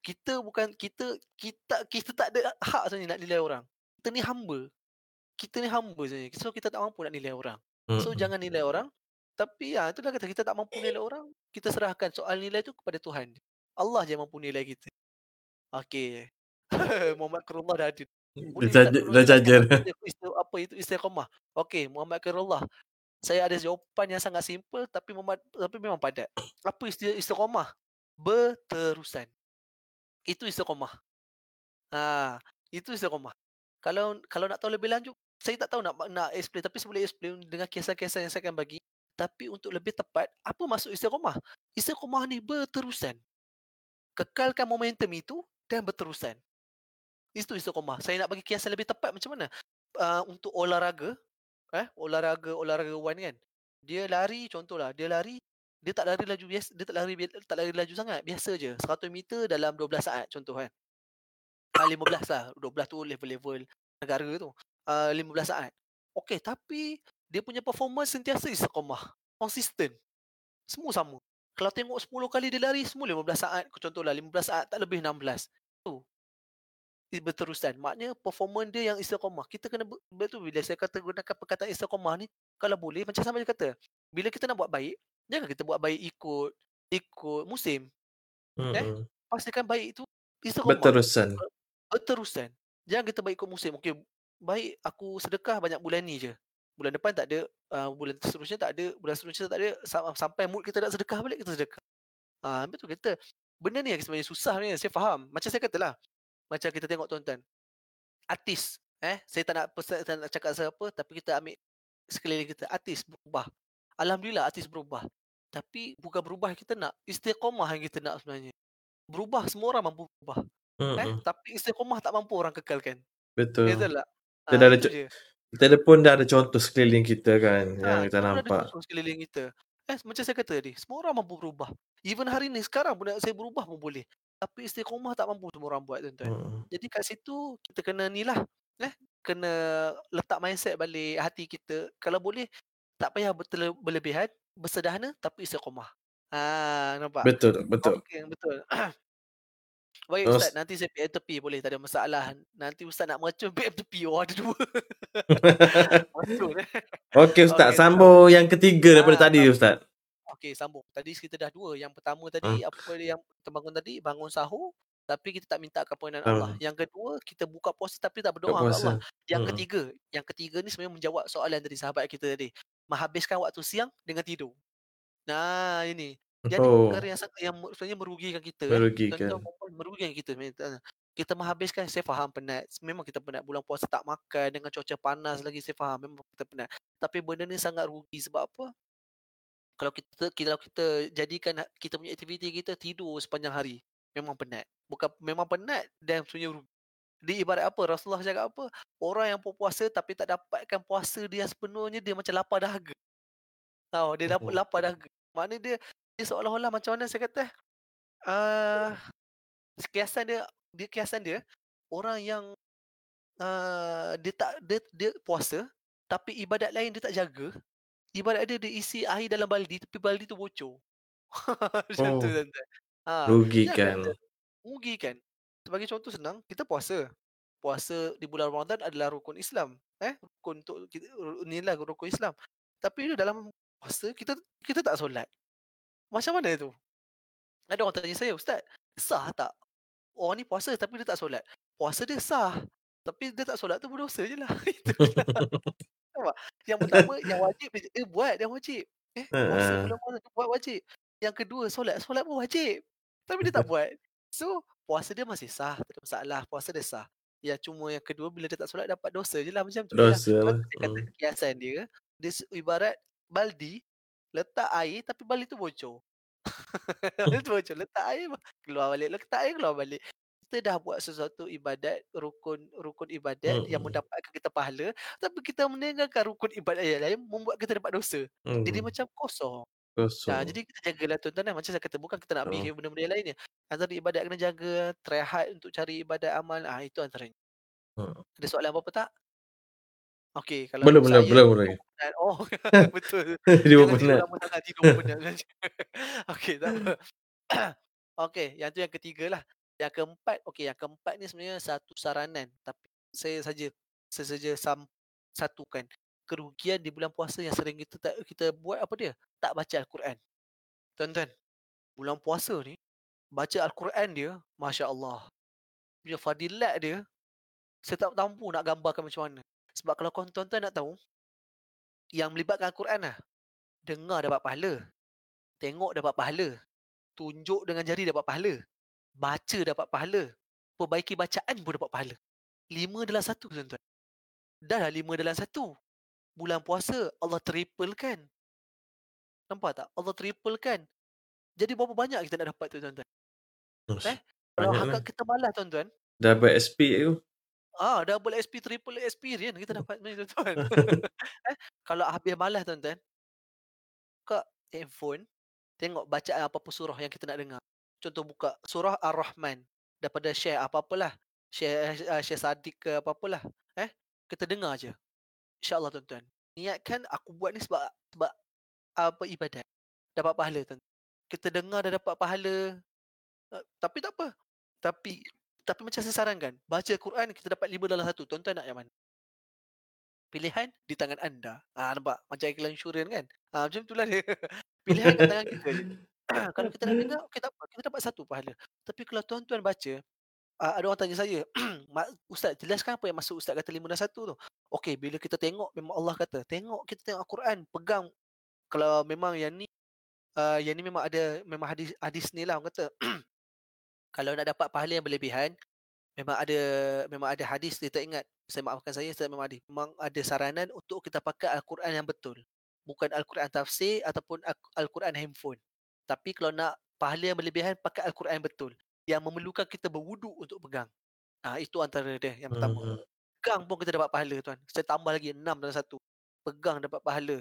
Kita bukan kita kita kita tak ada hak sebenarnya nak nilai orang. Kita ni hamba. Kita ni hamba sebenarnya. So kita tak mampu nak nilai orang. So Mm-mm. jangan nilai orang. Tapi ya itu dah kata kita tak mampu nilai orang. Kita serahkan soal nilai tu kepada Tuhan. Allah je yang mampu nilai kita. Okey. Muhammad Kurullah dah ada. Boleh dia jelaskan jajar. apa itu istiqamah? Okey, Muhammad Kurullah. Saya ada jawapan yang sangat simple tapi memad, tapi memang padat. Apa isti- istiqamah? Berterusan. Itu istiqamah. Ha, itu istiqamah. Kalau kalau nak tahu lebih lanjut, saya tak tahu nak nak explain tapi saya boleh explain dengan kisah-kisah yang saya akan bagi. Tapi untuk lebih tepat, apa maksud istiqamah? Istiqamah ni berterusan. Kekalkan momentum itu dan berterusan. Itu istiqamah. Saya nak bagi kiasan lebih tepat macam mana? Uh, untuk olahraga, eh, olahraga olahragawan kan. Dia lari contohlah, dia lari dia tak lari laju biasa, dia tak lari tak lari laju sangat, biasa je. 100 meter dalam 12 saat contoh kan. Ah 15 lah, 12 tu level-level negara tu. Ah 15 saat. Okey, tapi dia punya performance sentiasa istiqamah, konsisten. Semua sama. Kalau tengok 10 kali dia lari semua 15 saat, contohlah 15 saat tak lebih 16. Tu berterusan. Maknanya performance dia yang istiqamah. Kita kena betul bila saya kata gunakan perkataan istiqamah ni kalau boleh macam sama dia kata. Bila kita nak buat baik, jangan kita buat baik ikut ikut musim. Mm-mm. Pastikan baik itu istiqamah. berterusan Berterusan. Jangan kita baik ikut musim. Okey, baik aku sedekah banyak bulan ni je. Bulan depan tak ada, uh, bulan seterusnya tak ada, bulan seterusnya tak ada sam- sampai mood kita nak sedekah balik kita sedekah. Ah betul kita. Benda ni yang sebenarnya susah ni saya faham. Macam saya katalah. Macam kita tengok tuan-tuan. Artis, eh saya tak nak pesan, tak nak cakap siapa tapi kita ambil sekeliling kita artis berubah. Alhamdulillah artis berubah. Tapi bukan berubah yang kita nak, istiqamah yang kita nak sebenarnya. Berubah semua orang mampu berubah. Eh, Mm-mm. tapi istiqamah tak mampu orang kekalkan. betul Betul tak? Kita Ah, dah ada je. kita ada pun dah ada contoh sekeliling kita kan yang Ha, kita kita pun ada nampak contoh sekeliling kita. Eh, macam saya kata tadi, semua orang mampu berubah. Even hari ni sekarang pun saya berubah pun boleh. Tapi istiqomah tak mampu semua orang buat tuan-tuan. Hmm. Jadi kat situ kita kena ni lah. Eh, kena letak mindset balik hati kita. Kalau boleh tak payah bertele- berlebihan, bersederhana tapi istiqomah. Ha, nampak? Betul, betul. Okey, betul. Baik Terus- Ustaz, nanti saya PM tepi boleh, tak ada masalah. Nanti Ustaz nak meracun PM tepi. Oh, ada dua. Meracun eh. Okey Ustaz, Okey, sambung yang ketiga daripada Ah, tadi Ustaz. Okey, sambung. Tadi kita dah dua. Yang pertama tadi, Hmm. apa yang kita bangun tadi, bangun sahur. Tapi kita tak minta keampunan Hmm. Allah. Yang kedua, kita buka puasa tapi tak berdoa kepada Allah. Yang Hmm. ketiga, yang ketiga ni sebenarnya menjawab soalan dari sahabat kita tadi. Menghabiskan waktu siang dengan tidur. Nah, ini. Jadi Oh, perkara yang yang sebenarnya merugikan kita eh. merugikan. Tuan-tuan perempuan merugikan kita sebenarnya. Kita menghabiskan saya faham penat. Memang kita penat bulan puasa tak makan dengan cuaca panas lagi saya faham memang kita penat. Tapi benda ni sangat rugi sebab apa? Kalau kita kalau kita jadikan ha- kita punya aktiviti kita tidur sepanjang hari, memang penat. Bukan memang penat dan sebenarnya rugi. Dia ibarat apa? Rasulullah cakap apa? Orang yang berpuasa tapi tak dapatkan puasa dia sepenuhnya dia macam lapar dahaga. Tahu dia dapat lapar dahaga. Maknanya dia dia seolah-olah macam mana saya kata? Ah, kiasan dia dia kiasan dia orang yang uh, dia tak dia, dia puasa tapi ibadat lain dia tak jaga. Ibadat dia dia isi air dalam baldi tapi baldi tu bocor. Macam tu Oh, tuan-tuan. Ha, rugikan. jangan rugi kan. Sebagai contoh senang, kita puasa. Puasa di bulan Ramadan adalah rukun Islam. Eh, rukun untuk kita inilah rukun Islam. Tapi dalam puasa kita kita tak solat. Macam mana tu? Ada orang tanya saya, "Ustaz, sah tak? Orang ni puasa tapi dia tak solat." Puasa dia sah. Tapi dia tak solat tu berdosa je lah. Nampak? Yang pertama, yang wajib dia, dia buat yang wajib. Eh, puasa bulan dia buat wajib. Yang kedua, solat. Solat pun wajib. Tapi dia tak buat. So, puasa dia masih sah. Tak ada masalah. Puasa dia sah. Yang cuma yang kedua, bila dia tak solat dapat dosa je lah. Macam tu lah. Dosa lah. kata Hmm. kiasan dia, dia ibarat baldi, letak air tapi baldi tu bocor. baldi tu bocor. Letak air, keluar balik. Letak air, keluar balik. Kita dah buat sesuatu ibadat, rukun rukun ibadat yang Hmm. mendapatkan kita pahala. Tapi kita meninggalkan rukun ibadat yang lain, membuat kita dapat dosa. Jadi Hmm. macam kosong. Ha, Kosong. jadi kita jagalah tuan-tuan. eh. Macam saya kata, bukan kita nak Oh. behave benda-benda yang lainnya. Antara ibadat kena jaga, try hard untuk cari ibadat amal. Ah Itu antaranya. Hmm. Ada soalan apa-apa tak? Okey, kalau Belum, belum, saya belum. belum. Oh, betul. Dia pun penat. lama sangat, tidur pun penat. Okey, tak apa. Okey, yang tu yang ketiga lah. Yang keempat, okey, yang keempat ni sebenarnya satu saranan. Tapi saya saja, saya saja sam, satukan. Kerugian di bulan puasa yang sering kita tak, kita buat apa dia? Tak baca Al-Quran. Tuan-tuan, bulan puasa ni, baca Al-Quran dia, Masya Allah. Punya fadilat dia, saya tak mampu nak gambarkan macam mana. Sebab kalau kau tuan-tuan nak tahu, yang melibatkan Al-Quran lah, dengar dapat pahala, tengok dapat pahala, tunjuk dengan jari dapat pahala, baca dapat pahala, perbaiki bacaan pun dapat pahala. Lima dalam satu tuan-tuan. Dah lah lima dalam satu. Bulan puasa Allah triplekan. Nampak tak? Allah triplekan. Jadi berapa banyak kita nak dapat tu tuan-tuan? Ush, Eh? Kalau hakak lah. kita malas tuan-tuan, Dapat SP tu. ah double SP triple experience kita dapat ni tuan-tuan. eh? Kalau habis malas tuan-tuan, buka handphone, tengok bacaan apa-apa surah yang kita nak dengar. Contoh buka surah Ar-Rahman daripada share apa-apalah. Share uh, share Sadiq ke apa-apalah. Eh? Kita dengar je. InsyaAllah tuan-tuan. Niatkan aku buat ni sebab sebab apa ibadat. Dapat pahala tuan. Kita dengar dah dapat pahala. Uh, tapi tak apa. Tapi tapi macam saya sarankan, baca Quran kita dapat lima dalam satu. Tuan-tuan nak yang mana? Pilihan di tangan anda. Ah nampak macam iklan insurans kan? Ah macam itulah dia. Pilihan kat tangan kita. Kalau kita nak dengar, okey tak apa. Kita dapat satu pahala. Tapi kalau tuan-tuan baca, uh, ada orang tanya saya, "Mak- Ustaz, jelaskan apa yang maksud Ustaz kata lima dan satu tu? Okey, bila kita tengok, memang Allah kata, tengok kita tengok Al-Quran, pegang. Kalau memang yang ni, uh, yang ni memang ada, memang hadis, hadis ni lah orang kata, kalau nak dapat pahala yang berlebihan, memang ada memang ada hadis dia tak ingat. Saya maafkan saya, saya memang ada. Memang ada saranan untuk kita pakai Al-Quran yang betul. Bukan Al-Quran tafsir ataupun Al- Al-Quran handphone. Tapi kalau nak pahala yang berlebihan, pakai Al-Quran betul. Yang memerlukan kita berwuduk untuk pegang. Ah itu antara dia yang pertama. Hmm. Pegang pun kita dapat pahala tuan. Saya tambah lagi enam dalam satu. Pegang dapat pahala.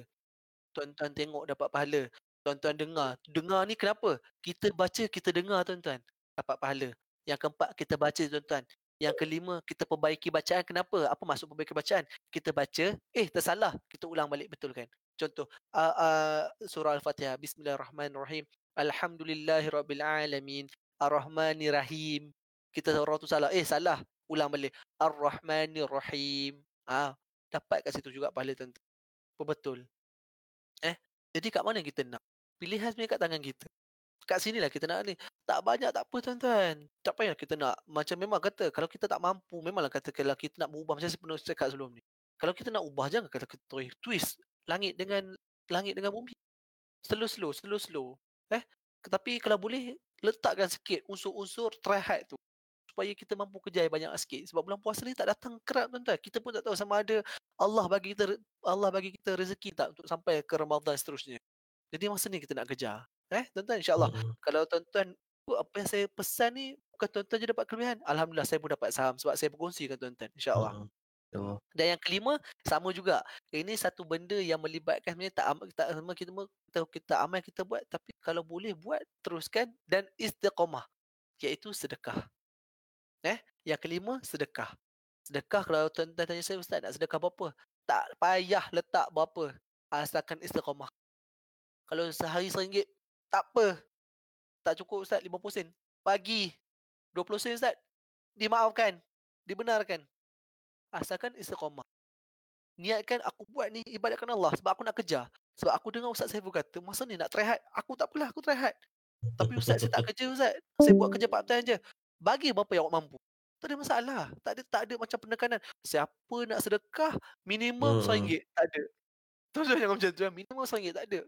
Tuan-tuan tengok dapat pahala. Tuan-tuan dengar. Dengar ni kenapa? Kita baca, kita dengar tuan-tuan. Dapat pahala. Yang keempat, kita baca tuan-tuan. Yang kelima, kita perbaiki bacaan. Kenapa? Apa maksud perbaiki bacaan? Kita baca, eh tersalah. Kita ulang balik betul kan? Contoh, uh, uh, surah Al-Fatihah. Bismillahirrahmanirrahim. Alhamdulillahirrabbilalamin. Ar-Rahmanirrahim. Kita orang tu salah. Eh salah. Ulang balik. Ar-Rahmanirrahim. Ah, dapat kat situ juga pahala tuan-tuan. Betul. Eh, jadi kat mana kita nak? Pilihan sebenarnya kat tangan kita. Kat sinilah kita nak ni. Tak banyak tak apa tuan-tuan. Tak payah kita nak. Macam memang kata, kalau kita tak mampu, memanglah kata kalau kita nak berubah. Macam saya pernah cakap sebelum ni. Kalau kita nak ubah, jangan kata kita twist langit dengan langit dengan bumi. Slow-slow, slow-slow. Eh, tapi kalau boleh, letakkan sikit unsur-unsur try tu supaya kita mampu kejar banyak sikit sebab bulan puasa ni tak datang kerap tuan-tuan kita pun tak tahu sama ada Allah bagi kita Allah bagi kita rezeki tak untuk sampai ke Ramadan seterusnya jadi masa ni kita nak kejar eh tuan-tuan insyaallah hmm. kalau tuan-tuan apa yang saya pesan ni bukan tuan-tuan je dapat kelebihan alhamdulillah saya pun dapat saham sebab saya berkongsi dengan tuan-tuan insyaallah hmm. Oh. Dan yang kelima sama juga. Ini satu benda yang melibatkan sebenarnya tak amal kita kita kita, kita amal kita buat tapi kalau boleh buat teruskan dan istiqamah iaitu sedekah. Eh, yang kelima sedekah. Sedekah kalau tuan-tuan tanya saya ustaz nak sedekah berapa? Tak payah letak berapa asalkan istiqamah. Kalau sehari seringgit tak apa. Tak cukup ustaz 50 sen. Bagi 20 sen ustaz. Dimaafkan. Dibenarkan. Asalkan istiqamah. Niatkan aku buat ni ibadatkan Allah sebab aku nak kerja. Sebab aku dengar ustaz saya kata masa ni nak try hard. Aku tak apalah aku try hard. Tapi ustaz saya tak kerja ustaz. Saya buat kerja part time je. Bagi berapa yang awak mampu. Tak ada masalah. Tak ada tak ada macam penekanan. Siapa nak sedekah minimum hmm. RM1. Tak ada. Terus jangan macam tu. Minimum RM1. Tak ada.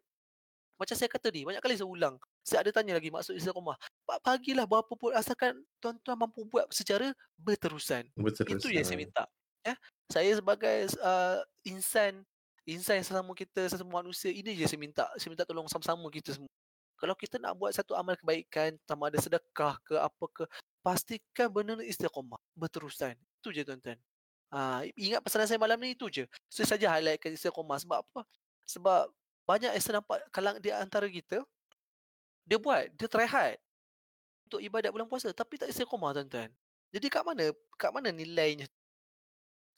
Macam saya kata ni. Banyak kali saya ulang. Saya ada tanya lagi maksud istiqamah. Bagilah berapa pun. Asalkan tuan-tuan mampu buat secara berterusan. berterusan. Itu yang saya minta. Ya? Saya sebagai uh, insan. Insan yang sesama kita. Sesama manusia. Ini je saya minta. Saya minta tolong sama-sama kita semua. Kalau kita nak buat satu amal kebaikan, sama ada sedekah ke apa ke, pastikan benda ni istiqamah, berterusan. Itu je tuan-tuan. Ha, ingat pesanan saya malam ni itu je. Saya saja highlightkan istiqamah. Sebab apa? Sebab banyak yang saya nampak kalang di antara kita, dia buat, dia try hard untuk ibadat bulan puasa. Tapi tak istiqamah tuan-tuan. Jadi kat mana kat mana nilainya?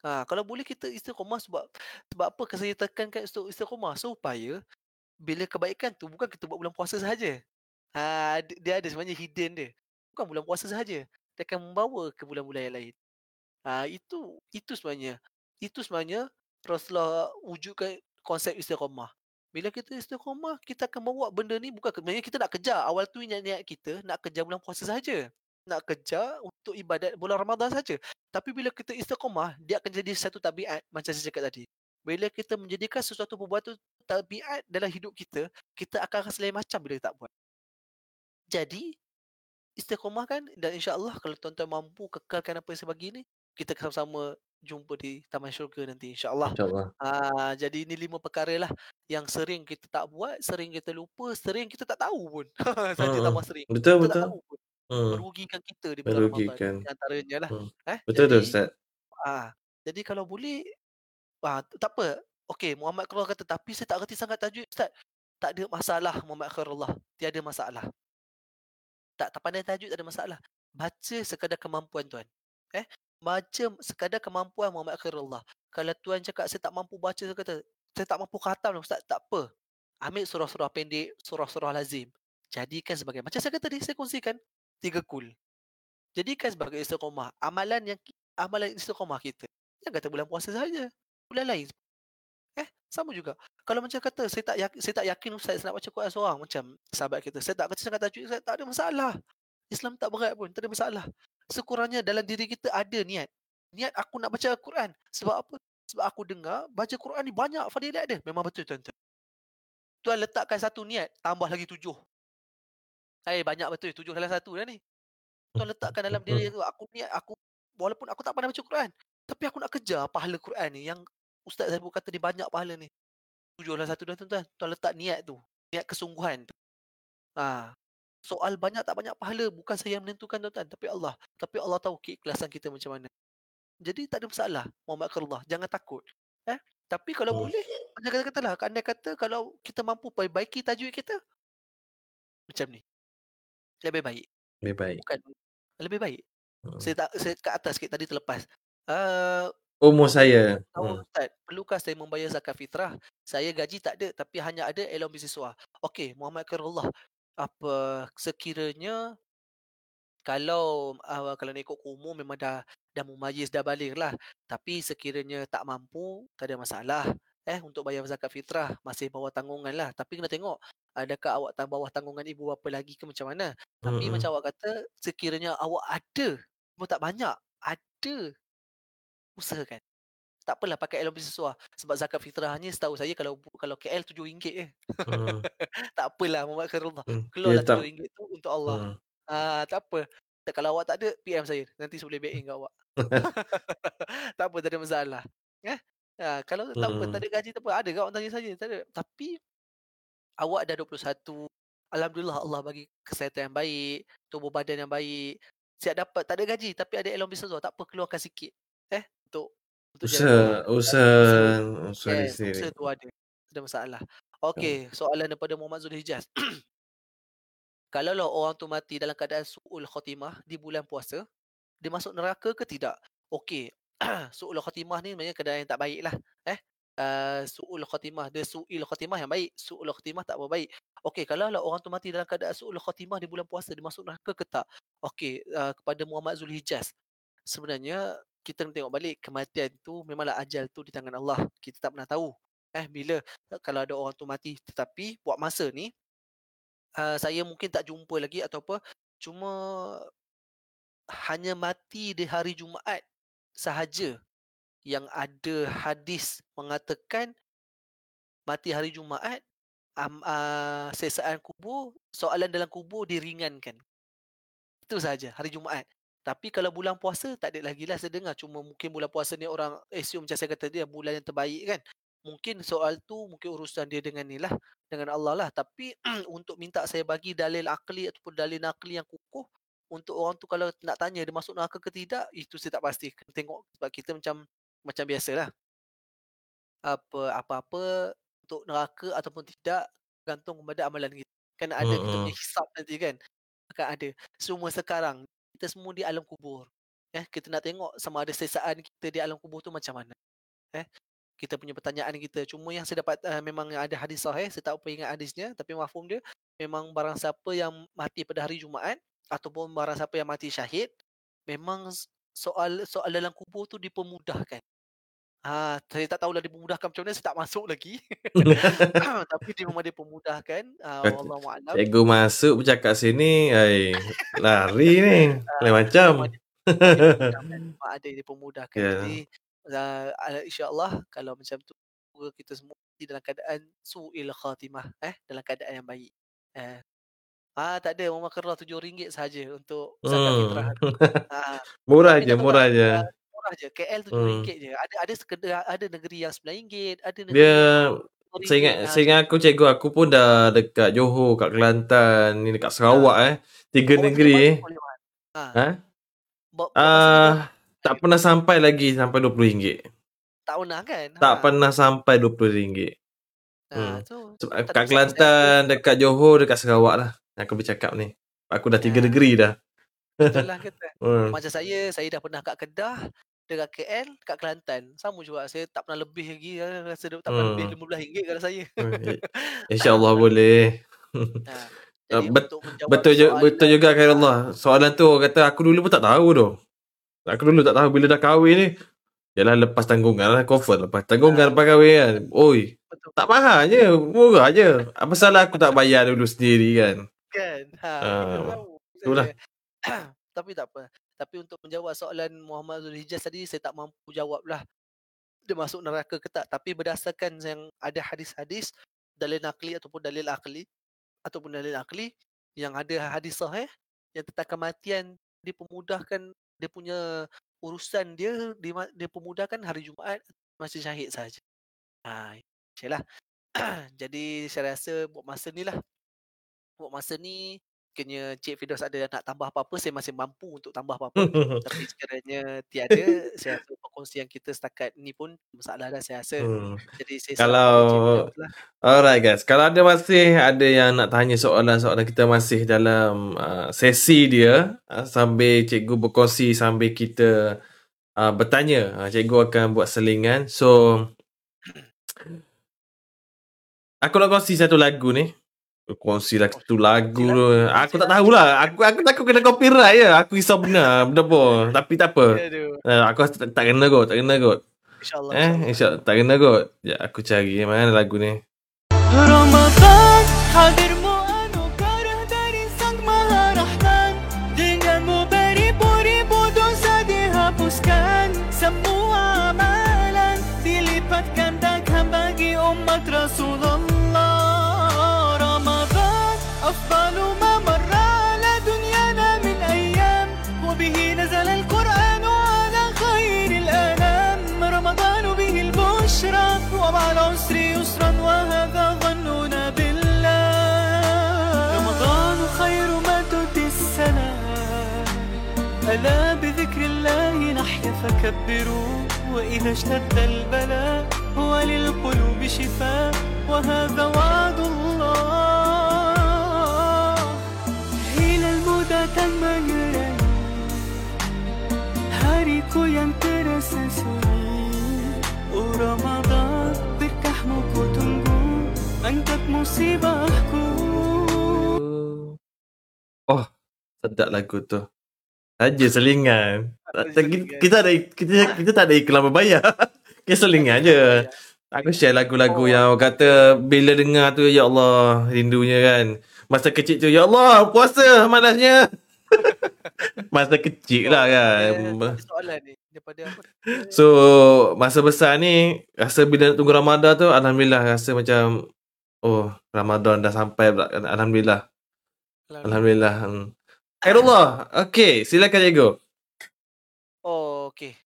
Ha, kalau boleh kita istiqamah sebab sebab apa saya tekankan istiqamah supaya bila kebaikan tu bukan kita buat bulan puasa sahaja. Ha, dia ada sebenarnya hidden dia. Bukan bulan puasa sahaja. Dia akan membawa ke bulan-bulan yang lain. Ha, itu itu sebenarnya. Itu sebenarnya Rasulullah wujudkan konsep istiqamah. Bila kita istiqamah, kita akan bawa benda ni bukan sebenarnya kita nak kejar. Awal tu niat-niat kita nak kejar bulan puasa sahaja. Nak kejar untuk ibadat bulan Ramadan saja. Tapi bila kita istiqamah, dia akan jadi satu tabiat macam saya cakap tadi. Bila kita menjadikan sesuatu perbuatan tabiat dalam hidup kita, kita akan rasa lain macam bila kita tak buat. Jadi, istiqomah kan dan insya-Allah kalau tuan-tuan mampu kekalkan apa yang saya bagi ni, kita sama-sama jumpa di taman syurga nanti insya-Allah. Insya-Allah. Ha, jadi ini lima perkara lah yang sering kita tak buat, sering kita lupa, sering kita tak tahu pun. Saja hmm. tambah sering. Betul kita betul. Tak tahu pun. Hmm. Merugikan kita di bulan Ramadan. Antaranya lah. Hmm. Eh, betul tu Ustaz. Ah, jadi kalau boleh Ah, tak apa. Okey, Muhammad Khairullah kata, tapi saya tak reti sangat tajwid, Ustaz. Tak ada masalah Muhammad Khairullah. Tiada masalah. Tak, tak pandai tajwid, tak ada masalah. Baca sekadar kemampuan tuan. Eh, baca sekadar kemampuan Muhammad Khairullah. Kalau tuan cakap, saya tak mampu baca, saya kata, saya tak mampu khatam, Ustaz. Tak apa. Ambil surah-surah pendek, surah-surah lazim. Jadikan sebagai, macam saya kata tadi, saya kongsikan. Tiga kul. Jadikan sebagai istiqomah. Amalan yang amalan istiqomah kita. Jangan kata bulan puasa saja bulan lain. Eh, sama juga. Kalau macam kata saya tak yakin, saya tak yakin ustaz saya nak baca Quran seorang macam sahabat kita. Saya tak kata sangat tajwid, saya tak ada masalah. Islam tak berat pun, tak ada masalah. Sekurangnya dalam diri kita ada niat. Niat aku nak baca Al-Quran. Sebab apa? Sebab aku dengar baca Quran ni banyak fadilat dia. Memang betul tuan-tuan. Tuan letakkan satu niat, tambah lagi tujuh. Eh, banyak betul. Tujuh dalam satu dah ni. Tuan letakkan dalam diri tu, aku niat, aku walaupun aku tak pandai baca Quran. Tapi aku nak kejar pahala Quran ni yang Ustaz saya kata dia banyak pahala ni. Tujuhlah satu dah tuan-tuan. Tuan letak niat tu. Niat kesungguhan tu. Ha. Soal banyak tak banyak pahala bukan saya yang menentukan tuan-tuan. Tapi Allah. Tapi Allah tahu keikhlasan kita macam mana. Jadi tak ada masalah. Muhammad Khairullah. Jangan takut. Eh? Tapi kalau hmm. boleh, Macam kata-katalah, andai kata kalau kita mampu perbaiki tajwid kita macam ni. Lebih baik. Lebih baik. Bukan lebih baik. Hmm. Saya tak saya kat atas sikit tadi terlepas. Uh, Umur saya. tahu Hmm. Ustaz, perlukah saya membayar zakat fitrah? Saya gaji tak ada tapi hanya ada elon beasiswa. Okey, Muhammad Khairullah. Apa sekiranya kalau uh, kalau nak ikut umur memang dah dah mumayyiz dah balik lah. Tapi sekiranya tak mampu, tak ada masalah. Eh untuk bayar zakat fitrah masih bawah tanggungan lah. Tapi kena tengok adakah awak tak bawah tanggungan ibu bapa lagi ke macam mana. Tapi Mm-mm. macam awak kata sekiranya awak ada, pun tak banyak, ada usahakan. Tak apalah pakai elon beasiswa sebab zakat fitrahnya setahu saya kalau kalau KL RM7 je. Hmm. tak apalah Muhammad Khairullah. Hmm. Keluarlah Dia tak. RM7 tu untuk Allah. Hmm. Ah, tak apa. Tak- Kalau awak tak ada, PM saya. Nanti saya boleh back in kat awak. tak apa, tak ada masalah. Eh? Ah, kalau tak apa, tak Hmm. ada gaji tak apa. Ada kat orang tanya saya. Tak ada. Tapi awak dah 21. Alhamdulillah Allah bagi kesihatan yang baik, tubuh badan yang baik. Siap dapat, tak ada gaji tapi ada elon bisnes tak apa keluarkan sikit. Eh, untuk untuk jalan Usaha, Tuhan. usaha, Usaha, sendiri. usaha tu ada. Ada masalah. Hmm. Okey, soalan daripada Muhammad Zulhijaz. Kalau lah orang tu mati dalam keadaan su'ul khotimah di bulan puasa, dia masuk neraka ke tidak? Okey, su'ul khotimah ni maknanya keadaan yang tak baik lah. Eh, uh, su'ul khotimah, dia su'il khotimah yang baik, su'ul khotimah tak berbaik. Okey, kalau lah orang tu mati dalam keadaan su'ul khotimah di bulan puasa, dia masuk neraka ke tak? Okey, uh, kepada Muhammad Zulhijaz. Sebenarnya kita kena tengok balik kematian tu memanglah ajal tu di tangan Allah. Kita tak pernah tahu eh bila kalau ada orang tu mati tetapi buat masa ni uh, saya mungkin tak jumpa lagi atau apa cuma hanya mati di hari Jumaat sahaja yang ada hadis mengatakan mati hari Jumaat um, uh, sesaan kubur soalan dalam kubur diringankan. Itu saja hari Jumaat. Tapi kalau bulan puasa tak ada lagi lah saya dengar. Cuma mungkin bulan puasa ni orang assume macam saya kata dia bulan yang terbaik kan. Mungkin soal tu mungkin urusan dia dengan ni lah dengan Allah lah. Tapi untuk minta saya bagi dalil akli ataupun dalil nakli yang kukuh untuk orang tu kalau nak tanya dia masuk neraka ke tidak itu saya tak pasti. Kena tengok sebab kita macam macam biasalah. Apa apa-apa untuk neraka ataupun tidak gantung kepada amalan kita. Kan ada kita Mm-mm. punya hisap nanti kan akan ada. Semua sekarang kita semua di alam kubur. Eh kita nak tengok sama ada sesaan kita di alam kubur tu macam mana. Eh kita punya pertanyaan kita. Cuma yang saya dapat uh, memang ada hadis sahih saya tak apa ingat hadisnya tapi mafhum dia. Memang barang siapa yang mati pada hari Jumaat ataupun barang siapa yang mati syahid memang soal soal dalam kubur tu dipermudahkan Ha, saya tak tahulah dipermudahkan macam mana, saya tak masuk lagi. Tapi dia memang dipermudahkan. Uh, Kata- Wallahu a'lam. Cikgu masuk bercakap sini, ai lari ni. Lain macam. Memang ada yang dipermudahkan. Ya. Jadi uh, insyaAllah kalau macam tu kita semua dalam keadaan su'il khatimah. Eh, dalam keadaan yang baik. Eh. Ah, tak ada Muhammad Kerah RM7 sahaja untuk zakat fitrah. Hmm. Ah, Murah je, murah je. ah, murah je. KL RM7 Hmm. je. Ada ada sekedar ada negeri yang RM9, ada negeri Dia yang RM10. saya ingat Ah, saya ingat aku cikgu aku pun dah dekat Johor, kat Kelantan, ni dekat Sarawak eh. Tiga bawa negeri eh. Ha. Ha? Ah, boleh. tak pernah sampai lagi sampai RM20. tak pernah kan? Tak Ha. pernah sampai RM20. Ha, Hmm. tu kat. Kelantan, dekat Johor, dekat Sarawak lah. Yang aku bercakap ni. Aku dah tiga Ya. negeri dah. Betul lah kata. Hmm. Macam saya, saya dah pernah kat Kedah, dekat KL, kat Kelantan. Sama juga. Saya tak pernah lebih lagi. Rasa tak pernah lebih Hmm. RM15 kalau saya. Hmm, InsyaAllah boleh. Ha. Jadi bet- Betul je, betul juga Khairullah. Soalan tu kata aku dulu pun tak tahu tu. Aku dulu tak tahu bila dah kahwin ni. Yalah lepas tanggungan lah. Confirm lepas tanggungan Ah. lepas kahwin kan. Oi, Betul tak mahal je. Murah je. Apa salah aku tak bayar dulu sendiri kan? Kan? Ha, tahu. itulah. Tapi tak apa. Tapi untuk menjawab soalan Muhammad Zulhijaz tadi, saya tak mampu jawab lah. Dia masuk neraka ke tak. Tapi berdasarkan yang ada hadis-hadis, dalil nakli ataupun dalil akli, ataupun dalil akli, yang ada hadis sahih, yang tentang kematian, dipermudahkan, dia punya urusan dia, dia, dia pemudahkan hari Jumaat, masih syahid saja. Ha, lah. Jadi saya rasa buat masa ni lah. Buat masa ni, kena Cik Fidos ada nak tambah apa-apa, saya masih mampu untuk tambah apa-apa. Tapi sekiranya tiada, saya rasa perkongsian kita setakat ni pun masalah dah saya rasa. Hmm. Jadi saya Kalau lah. Alright guys, kalau ada masih ada yang nak tanya soalan-soalan kita masih dalam uh, sesi dia uh, sambil cikgu berkongsi sambil kita uh, bertanya, uh, cikgu akan buat selingan. So aku nak kongsi satu lagu ni. Kongsi lah satu lagu tu. Aku tak tahulah. Aku aku takut kena copyright je. Aku risau benar. Benda pun. Tapi tak apa. Aduh, Uh, aku rasa tak, tak kena kot. Tak kena kot. insyaAllah. Eh, insyaAllah. insya tak kena kot. Ya, aku cari mana lagu ni. Ramadan hadirmu فكبروا وإذا اشتد البلاء هو للقلوب شفاء وهذا وعد الله Hilal muda tak mengerai Hariku yang terasa sunyi Oh Ramadan Berkahmu ku tunggu Angkat musibahku Oh, sedap lagu tu. Saja selingan. Selingan. Kita ada kita kita tak ada iklan berbayar. Kita selingan je. Aku share lagu-lagu Oh. yang orang kata bila dengar tu ya Allah rindunya kan. Masa kecil tu ya Allah puasa malasnya. Masa kecil lah kan. Soalan ni daripada apa? So masa besar ni rasa bila nak tunggu Ramadan tu alhamdulillah rasa macam oh Ramadan dah sampai pula. alhamdulillah. Alhamdulillah. Hmm. Khairullah. Okey, silakan cikgu. Okey.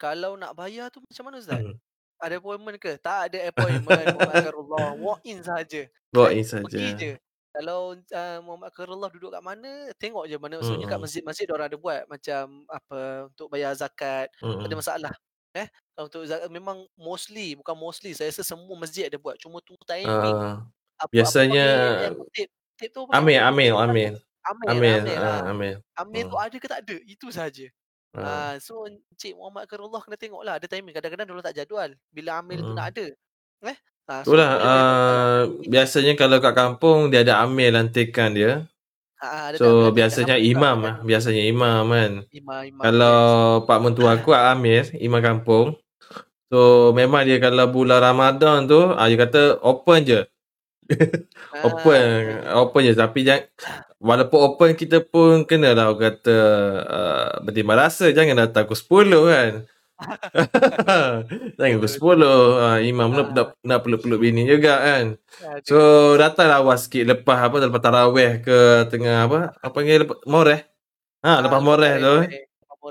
Kalau nak bayar tu macam mana Ustaz? Hmm. Ada appointment ke? Tak ada appointment. Muhammad. Walk in saja. Doa Kan? saja. Pergi je. Kalau uh, Muhammad Khairullah duduk kat mana, tengok je mana. Maksudnya kat Mm-mm. masjid-masjid orang ada buat macam apa untuk bayar zakat. Tak ada masalah. Eh, untuk zakat memang mostly, bukan mostly, saya rasa semua masjid ada buat. Cuma tunggu timing. Ah, apa, biasanya- apa panggil, tip, tip tu apa? Apa? Amil, ah, ah. amil. Amil tu Hmm. ada ke tak ada? Itu saja. Ah. Ah, so Encik Muhammad Khairullah kena tengok lah ada timing. Kadang-kadang dia tak jadual. Bila amil tu Mm. nak ada. Eh? Ah, so Itulah uh, biasanya kalau kat kampung dia ada amil lantikan dia. Ah, ada So ada biasanya tak- imam lah, biasanya imam kan. Imam, imam. Kalau pak mentua aku amir, imam kampung. So memang dia kalau bulan Ramadan tu, ah, dia kata open je. Open, open je tapi jangan walaupun open kita pun kena lah kata uh, bertimbang rasa jangan datang pukul 10 kan. jangan pukul 10 uh, imam nak, nak, nak peluk-peluk bini juga kan. So datanglah awal sikit lepas apa lepas tarawih ke tengah apa apa panggil lepas moreh. Ha lepas moreh tu.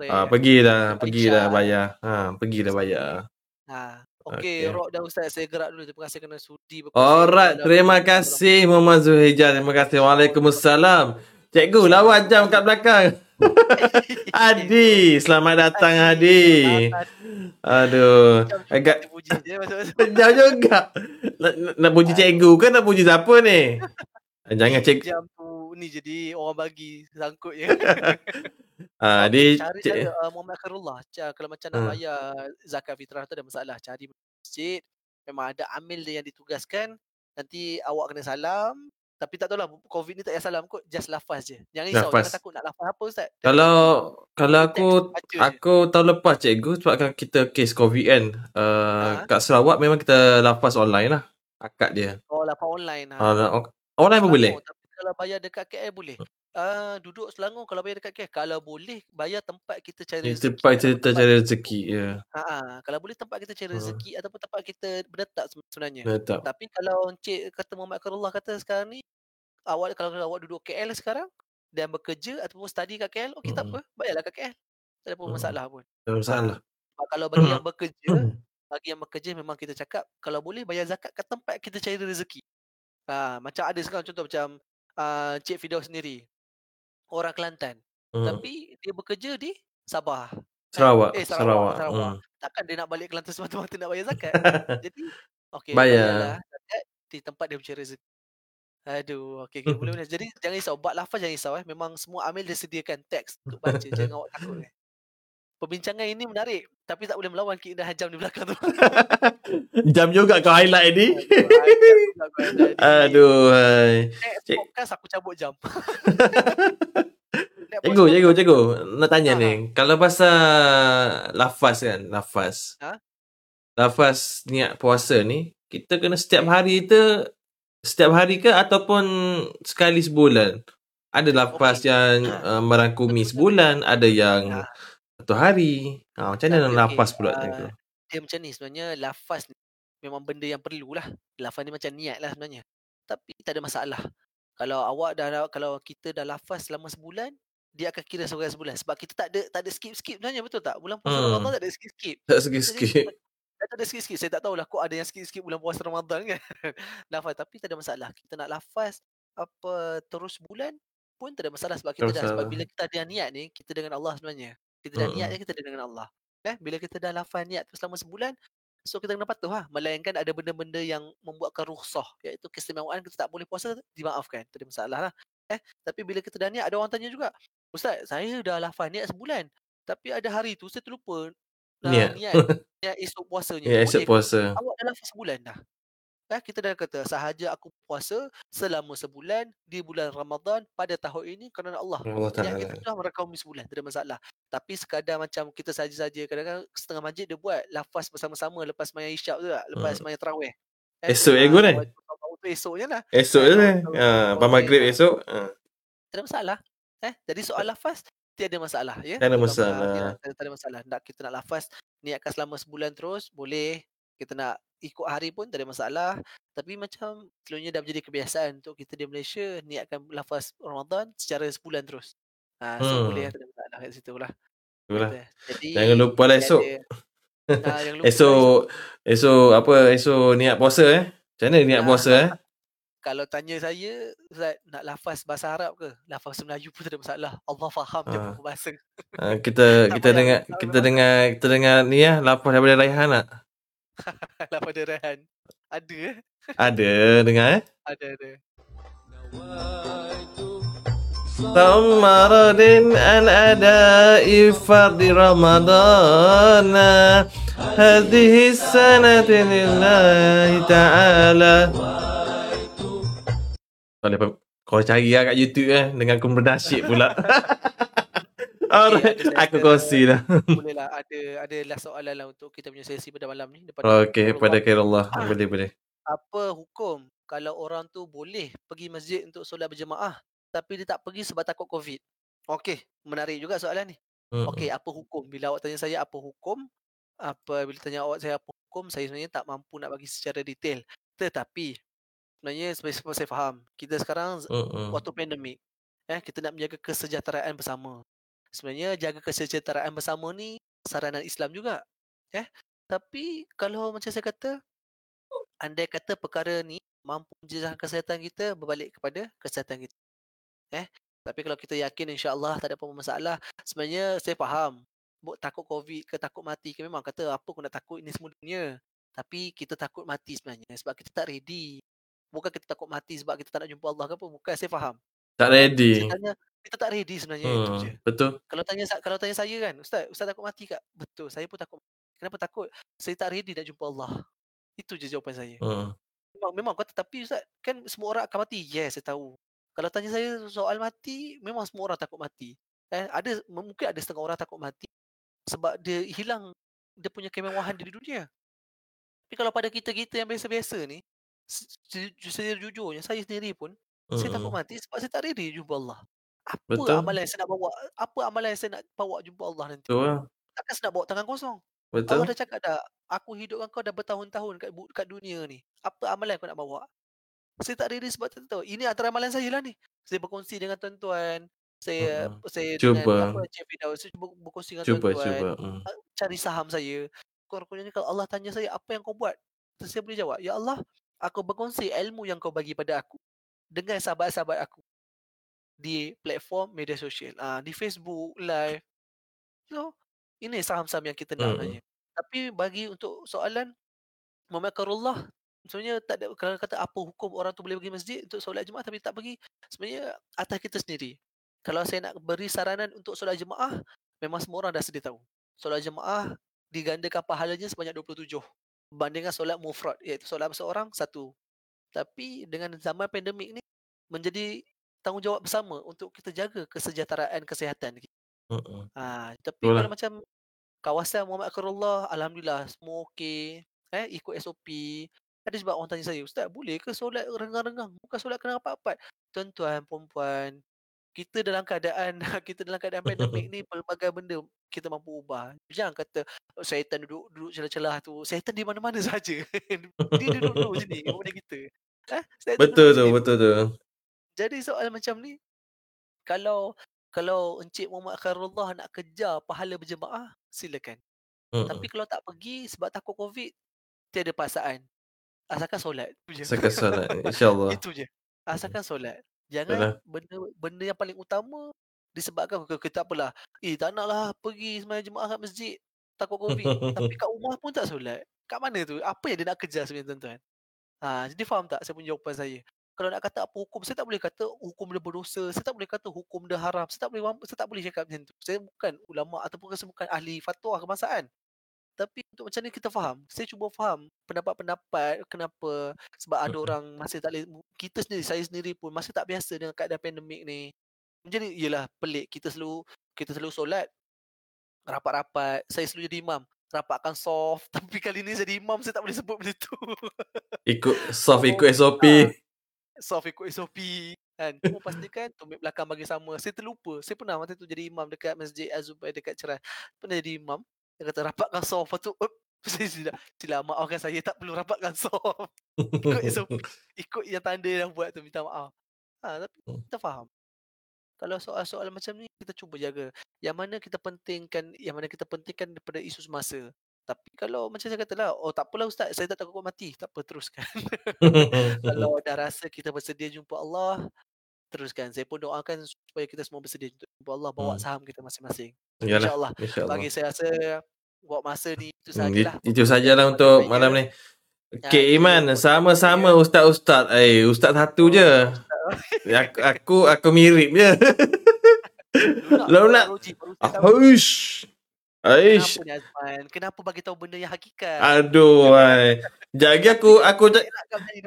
Ah pergi dah, pergi dah bayar. Ha pergi dah bayar. Ha. Okey. Okey, Rock dan Ustaz saya gerak dulu. Terima kasih kerana sudi berkongsi Alright, terima kasih Muhammad Zuhijah. Terima kasih. Waalaikumsalam. Cikgu, lawan jam kat belakang. Adi, selamat datang Adi. Aduh, agak jauh juga. Nak, nak, puji cikgu ke nak puji siapa ni? Jangan cik. Jam tu ni jadi orang bagi sangkut je. Ah, Adi, cari cik, saja uh, Muhammad Khairullah. Kalau macam nak Hmm. bayar zakat fitrah tu ada masalah. Cari masjid. Memang ada amil dia yang ditugaskan. Nanti awak kena salam. Tapi tak tahulah COVID ni tak payah salam kot. Just lafaz je. Jangan risau. Lafaz. Jangan takut nak lafaz apa Ustaz. Kalau takut. kalau aku baca je. aku tahun lepas cikgu sebabkan kita kes COVID kan. Uh, Ha? kat Sarawak memang kita lafaz online lah. Akad dia. Oh lafaz online. Ha. Uh, online pun boleh. Tapi kalau bayar dekat KL boleh. Ah duduk Selangor kalau bayar dekat KL kalau boleh bayar tempat kita cari rezeki. tempat cerita tempat- cari rezeki ya. Ha ah, kalau boleh tempat kita cari Ha. rezeki ataupun tempat kita se- sebenarnya. Betul. Tapi kalau Encik kata Muhammad Khairullah kata sekarang ni awak kalau awak duduk KL sekarang dan bekerja ataupun study kat KL, okey tak Mm-mm. apa, bayarlah kat KL. Tak ada pun Mm. masalah pun. Tak ada masalah. Sebab kalau bagi yang bekerja, Hmm. bagi yang bekerja memang kita cakap kalau boleh bayar zakat kat tempat kita cari rezeki. Ha, macam ada sekarang contoh macam uh, Cik Fidaus sendiri. Orang Kelantan. Hmm. Tapi dia bekerja di Sabah. Sarawak, eh, Sarawak. Sarawak. Hmm. takkan dia nak balik Kelantan semata-mata nak bayar zakat. Jadi okey Bayar. zakat di tempat dia mencari rezeki. Aduh, okey okey boleh boleh. Jadi jangan risau, bab lafaz jangan risau eh. Memang semua amil dia sediakan teks untuk baca. jangan awak takut eh. Perbincangan ini menarik tapi tak boleh melawan keindahan jam di belakang tu. Jam juga kau highlight ni. Aduh, hai. Cik. podcast aku cabut jam. Cikgu, cikgu, cikgu. Nak tanya Ha, ni. Kalau pasal lafaz kan, lafaz. Ha? Lafaz niat puasa ni, kita kena setiap hari tu, setiap hari ke ataupun sekali sebulan? Ada lafaz Okey. yang uh, merangkumi sebulan, ada yang Ha. Satu hari. Ha, macam mana Okey, lafaz pula Ah, cikgu? Dia macam ni sebenarnya lafaz ni memang benda yang perlulah. Lafaz ni macam niat lah sebenarnya. Tapi tak ada masalah. Kalau awak dah kalau kita dah lafaz selama sebulan, dia akan kira sebagai sebulan sebab kita tak ada tak ada skip-skip sebenarnya betul tak? Bulan puasa Hmm. Ramadan tak ada skip-skip. Tak Kita sikit-sikit. Tak ada skip-skip. Saya tak tahulah kok ada yang skip-skip bulan puasa Ramadan kan. lafaz tapi tak ada masalah. Kita nak lafaz apa terus bulan pun tak ada masalah sebab kita dah sebab bila kita ada niat ni kita dengan Allah sebenarnya. Kita dah niat ni kita dengan Allah. Eh bila kita dah lafaz niat tu selama sebulan so kita kena patuh lah. Melainkan ada benda-benda yang membuatkan rukhsah iaitu keistimewaan kita tak boleh puasa dimaafkan. Tak ada masalah lah. Eh tapi bila kita dah niat ada orang tanya juga, "Ustaz, saya dah lafaz niat sebulan tapi ada hari tu saya terlupa uh, Niat. niat niat esok puasanya. Ya, Boleh esok puasa. Awak dah lafaz sebulan dah. Eh, kita dah kata sahaja aku puasa selama sebulan di bulan Ramadan pada tahun ini kerana Allah. Allah Yang kita Ta'ala. sudah merakaumi sebulan, tak ada masalah. Tapi sekadar macam kita saja-saja kadang-kadang setengah masjid dia buat lafaz bersama-sama lepas sembahyang isyak tu tak, lepas Hmm. sembahyang tarawih. Esok ah, ya, eh? tahu- tahu tu esoknya lah. Esok je. tahu- Ha, maghrib esok. Ha. Tak ada masalah. Eh, jadi soal lafaz tiada masalah ya. Tak ada Kalau, ah, masalah. ya, tak ada masalah. Nak kita nak lafaz niatkan selama sebulan terus boleh. Kita nak ikut hari pun tak ada masalah. Tapi macam selalunya dah menjadi kebiasaan untuk kita di Malaysia niatkan lafaz Ramadan secara sebulan terus. Ha, so Hmm. boleh tak ada masalah kat situ lah. Itulah. Jadi Jangan lupa lah esok. ada- jangan lupa lah Esok esok apa esok niat puasa eh? Macam mana niat Ah. puasa eh? Kalau tanya saya, Ustaz nak lafaz bahasa Arab ke? Lafaz Melayu pun tak ada masalah. Allah faham je Ah. bahasa. Ha, kita kita dengar kita payah. dengar kita dengar ni ya lapar daripada Raihan tak? lafaz dia Rehan. Ada eh? Ada dengar eh? Ada ada. ثمر عن أداء فرض رمضان هذه السنة لله تعالى Boleh apa? Kau cari lah kat YouTube eh dengan aku bernasyid pula. Alright, ada aku kongsi lah. Boleh lah ada ada lah soalan lah untuk kita punya sesi pada malam ni daripada Okey, Nurullah. pada kira Allah. Ah. Boleh, boleh. apa hukum kalau orang tu boleh pergi masjid untuk solat berjemaah tapi dia tak pergi sebab takut covid. Okey, menarik juga soalan ni. Mm-mm. Okey, apa hukum? Bila awak tanya saya apa hukum? Apa bila tanya awak saya apa hukum, saya sebenarnya tak mampu nak bagi secara detail. Tetapi sebenarnya seperti saya faham, kita sekarang Mm-mm. waktu pandemik eh kita nak menjaga kesejahteraan bersama. Sebenarnya jaga kesejahteraan bersama ni saranan Islam juga. Eh tapi kalau macam saya kata andai kata perkara ni mampu menjejaskan kesihatan kita berbalik kepada kesihatan kita. Eh tapi kalau kita yakin insya-Allah tak ada apa masalah, sebenarnya saya faham Buk, takut covid ke takut mati ke memang kata apa aku nak takut ini semua dunia. Tapi kita takut mati sebenarnya sebab kita tak ready. Bukan kita takut mati sebab kita tak nak jumpa Allah ke apa. Bukan saya faham. Tak ready. Saya tanya, kita tak ready sebenarnya itu Hmm, je. betul. Kalau tanya kalau tanya saya kan, ustaz, ustaz takut mati tak? Betul, saya pun takut. Kenapa takut? Saya tak ready nak jumpa Allah. Itu je jawapan saya. Hmm. Memang memang kata tapi ustaz, kan semua orang akan mati. Yes, saya tahu. Kalau tanya saya soal mati, memang semua orang takut mati. Eh, ada mungkin ada setengah orang takut mati sebab dia hilang dia punya kemewahan di dunia. Tapi kalau pada kita-kita yang biasa-biasa ni, se- se- sejujurnya saya sendiri pun saya takut Mm-mm. mati sebab saya tak ready jumpa Allah. Apa Betul. amalan yang saya nak bawa? Apa amalan yang saya nak bawa jumpa Allah nanti? Betul lah. Takkan saya nak bawa tangan kosong. Betul. Allah dah cakap dah, aku hidupkan kau dah bertahun-tahun kat, bu- kat dunia ni. Apa amalan kau nak bawa? Saya tak ready sebab tak tahu. Ini antara amalan saya lah ni. Saya berkongsi dengan tuan-tuan. Saya Mm-mm. saya Cuba. dengan apa Firdaus, saya cuba berkongsi dengan Cuba, tuan-tuan. cuba. Ah, Cari saham saya. Kurang-kurangnya kalau Allah tanya saya apa yang kau buat? Terus saya boleh jawab, Ya Allah, aku berkongsi ilmu yang kau bagi pada aku dengan sahabat-sahabat aku di platform media sosial. Ah, di Facebook live. So, ini saham-saham yang kita nak Mm-mm. sebenarnya. Tapi bagi untuk soalan Muhammad Karullah sebenarnya tak ada kalau kata apa hukum orang tu boleh pergi masjid untuk solat jemaah tapi tak pergi sebenarnya atas kita sendiri. Kalau saya nak beri saranan untuk solat jemaah memang semua orang dah sedia tahu. Solat jemaah digandakan pahalanya sebanyak 27 berbandingkan solat mufrad iaitu solat seorang satu. Tapi dengan zaman pandemik ni menjadi tanggungjawab bersama untuk kita jaga kesejahteraan kesihatan kita. Mm-mm. Ha, tapi Betul lah. kalau macam kawasan Muhammad Akarullah, Alhamdulillah semua okey. Eh, ikut SOP. Ada sebab orang tanya saya, Ustaz boleh ke solat renggang-renggang? Bukan solat kena apa-apa. Tuan-tuan, perempuan, kita dalam keadaan kita dalam keadaan pandemik ni pelbagai benda kita mampu ubah. Jangan kata "Oh, syaitan duduk duduk celah-celah tu. Syaitan di mana-mana saja. Dia duduk-duduk sini kepada kita. Eh, syaitan Betul tu, betul tu. Jadi soal macam ni kalau kalau Encik Muhammad Khairullah nak kejar pahala berjemaah, silakan. Mm-mm. Tapi kalau tak pergi sebab takut COVID, tiada paksaan. Asalkan solat. Sekat solat, insyaAllah. Itu je. Asalkan solat. Jangan benda benda yang paling utama disebabkan ke kita apalah. Eh tak naklah pergi sembahyang jemaah kat masjid. Takut COVID. Tapi kat rumah pun tak solat. Kat mana tu? Apa yang dia nak kejar sebenarnya tuan-tuan? Ha, jadi faham tak saya punya jawapan saya? Kalau nak kata apa hukum, saya tak boleh kata hukum dia berdosa, saya tak boleh kata hukum dia haram, saya tak boleh saya tak boleh cakap macam tu. Saya bukan ulama ataupun saya bukan ahli fatwa kebangsaan. Tapi untuk macam ni kita faham. Saya cuba faham pendapat-pendapat kenapa sebab ada Mm-mm. orang masih tak boleh kita sendiri saya sendiri pun masih tak biasa dengan keadaan pandemik ni. Jadi ialah pelik kita selalu kita selalu solat rapat-rapat, saya selalu jadi imam, rapatkan soft tapi kali ni jadi imam saya tak boleh sebut benda tu. Ikut soft, ikut Oh, SOP. soft ikut SOP kan. Cuma pastikan tumit belakang bagi sama. Saya terlupa. Saya pernah waktu tu jadi imam dekat Masjid Azubai dekat Cerai. Pernah jadi imam. Dia kata rapatkan soft. Lepas tu, "Op, saya sila, sila maafkan saya tak perlu rapatkan soft. Ikut SOP. Ikut yang tanda yang buat tu minta maaf. Ha, tapi Hmm. kita faham. Kalau soal-soal macam ni kita cuba jaga. Yang mana kita pentingkan, yang mana kita pentingkan daripada isu semasa. Tapi kalau macam saya kata lah, oh tak apalah Ustaz, saya tak takut mati. Tak apa, teruskan. kalau dah rasa kita bersedia jumpa Allah, teruskan. Saya pun doakan supaya kita semua bersedia untuk jumpa Allah, bawa Hmm. saham kita masing-masing. InsyaAllah. insyaAllah. Bagi saya rasa buat masa ni itu Hmm, sajalah. it- itu sajalah untuk malam ni. Itu Iman, sama-sama ustaz-ustaz. Eh, ustaz satu je. Aku aku, aku mirip je. Baru saya tahu. Aish. Aish. Kenapa ni Azman? Kenapa bagi tahu benda yang hakikat? Aduh, ai. Sekejap lagi aku aku nak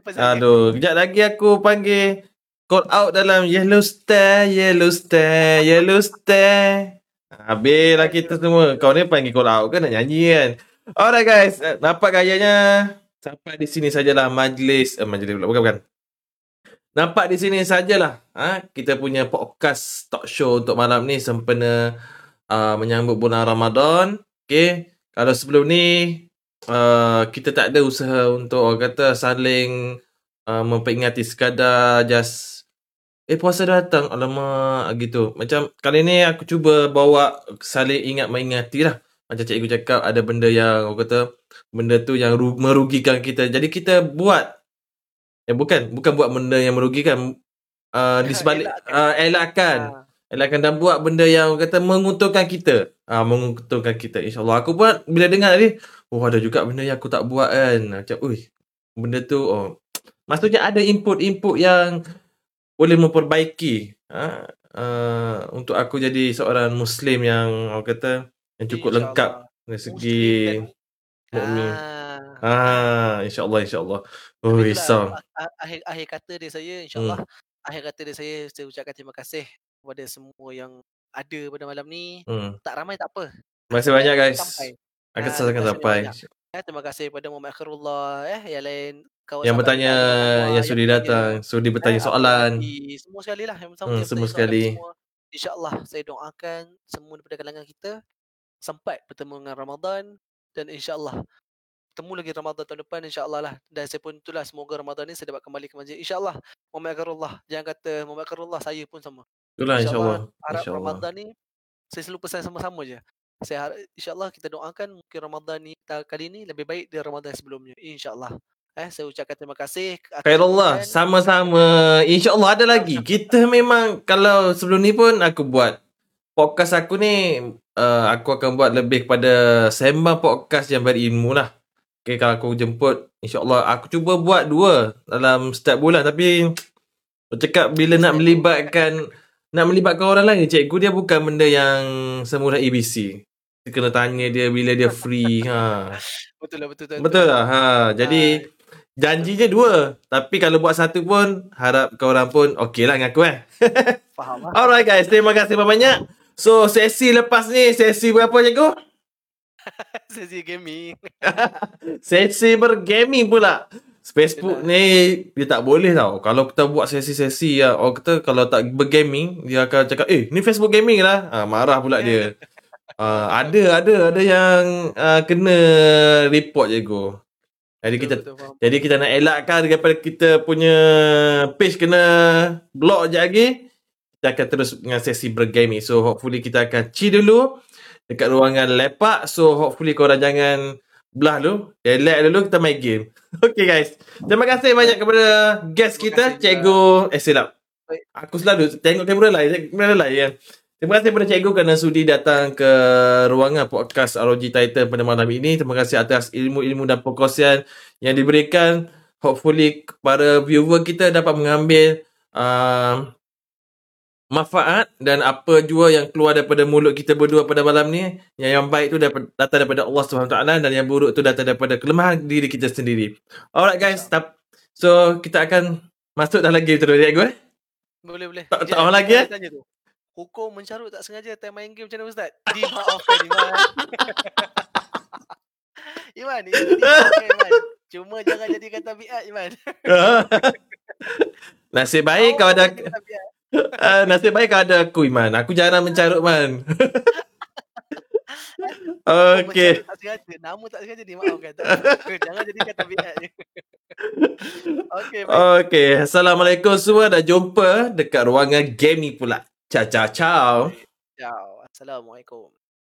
saya. aduh, kejap lagi aku panggil call out dalam yellow star, yellow star, yellow star. Habislah kita semua. Kau ni panggil call out kan nak nyanyi kan? Alright guys, nampak gayanya? Sampai di sini sajalah majlis, eh, majlis pula bukan bukan. Nampak di sini sajalah. Ha, kita punya podcast talk show untuk malam ni sempena uh, menyambut bulan Ramadan. Okay. Kalau sebelum ni uh, kita tak ada usaha untuk orang kata saling uh, memperingati sekadar just eh puasa datang alamak gitu. Macam kali ni aku cuba bawa saling ingat mengingati lah. Macam cikgu cakap ada benda yang orang kata benda tu yang ru- merugikan kita. Jadi kita buat eh bukan bukan buat benda yang merugikan uh, di sebalik uh, elakkan Ha. elakkan dan buat benda yang orang kata menguntungkan kita. Ah menguntungkan kita insyaallah. Aku pun bila dengar tadi, oh ada juga benda yang aku tak buat kan. Macam ui benda tu oh maksudnya ada input-input yang boleh memperbaiki ha, uh, untuk aku jadi seorang muslim yang orang kata yang cukup InsyaAllah. lengkap dari segi dan- mukmin. Ah. Ah insyaallah insyaallah. Oh risau. akhir akhir kata dia saya insyaallah akhir kata dia saya saya ucapkan terima kasih kepada semua yang ada pada malam ni. Hmm. Tak ramai tak apa. Terima kasih banyak guys. Sampai. Akan Ah, selesaikan terima kasih sampai. banyak. Eh, terima kasih kepada Muhammad Khairullah eh yang lain kawan Yang bertanya, Muhammad, yang sudi datang, sudi bertanya Eh, soalan. Semua sekali lah yang sama Hmm, yang semua sekali. semua. InsyaAllah saya doakan semua daripada kalangan kita sempat bertemu dengan Ramadan dan insyaAllah bertemu lagi Ramadan tahun depan insyaAllah lah dan saya pun itulah semoga Ramadan ni saya dapat kembali ke masjid insyaAllah Muhammad Karullah jangan kata Muhammad Karullah saya pun sama Itulah insyaallah. harap Insyaallah. Ramadan ni saya selalu pesan sama-sama je saya harap insyaAllah kita doakan mungkin Ramadan ni kali ni lebih baik dari Ramadan sebelumnya insyaAllah eh saya ucapkan terima kasih Khairullah, sama-sama. InsyaAllah ada lagi. Kita memang, kalau sebelum ni pun aku buat podcast aku ni uh, aku akan buat lebih kepada sembang podcast yang berilmu lah. Okay, kalau aku jemput, insyaAllah aku cuba buat dua dalam setiap bulan. Tapi, aku cakap bila nak melibatkan nak melibatkan orang lain, cikgu dia bukan benda yang semudah ABC. Kita kena tanya dia bila dia free. ha. Betul lah betul betul. Betul lah. Ha. Jadi, janjinya dua. Tapi kalau buat satu pun, harap korang pun okey lah dengan aku eh. Faham lah. Alright guys, terima kasih banyak. So, sesi lepas ni, sesi berapa cikgu? Sesi gaming. sesi bergaming pula. Facebook ni dia tak boleh tau. Kalau kita buat sesi-sesi ya, orang kata kalau tak bergaming, dia akan cakap, "Eh, ni Facebook gaming lah." Ha, marah pula dia. Uh, ada ada ada yang uh, kena report cikgu. Jadi kita Betul, betul, jadi kita nak elakkan daripada kita punya page kena block je lagi. Kita akan terus dengan sesi bergaming. So hopefully kita akan chill dulu dekat ruangan lepak. So hopefully korang jangan belah dulu. Relax dulu kita main game. Okay guys. Terima kasih banyak kepada guest kita Cikgu eh silap. Aku selalu tengok kamera lain, kamera lain ya. Terima kasih kepada cikgu kerana sudi datang ke ruangan podcast ROG Titan pada malam ini. Terima kasih atas ilmu-ilmu dan perkongsian yang diberikan. Hopefully para viewer kita dapat mengambil uh, manfaat dan apa jua yang keluar daripada mulut kita berdua pada malam ni yang yang baik tu datang daripada Allah SWT dan yang buruk tu datang daripada kelemahan diri kita sendiri. Alright guys, tap, so kita akan masuk dalam game terus ya gue. Boleh boleh. Tak- orang lagi, eh? Tanya tu. Hukum mencarut tak sengaja time main game macam mana Ustaz? Dimaafkan Iman. Iman, dimaafkan Iman. Cuma jangan jadikan tabiat Iman. Nasib baik kau ada. Uh, nasib baik kau ada aku Iman. Aku jarang mencarut man. Okay. Tak sengaja. Nama tak sengaja dimaafkan. Tak- jangan jadikan tabiat je. Okey, baik. Okay. Assalamualaikum semua. Dah jumpa dekat ruangan gaming pula. Ciao ciao ciao. Ciao. Assalamualaikum.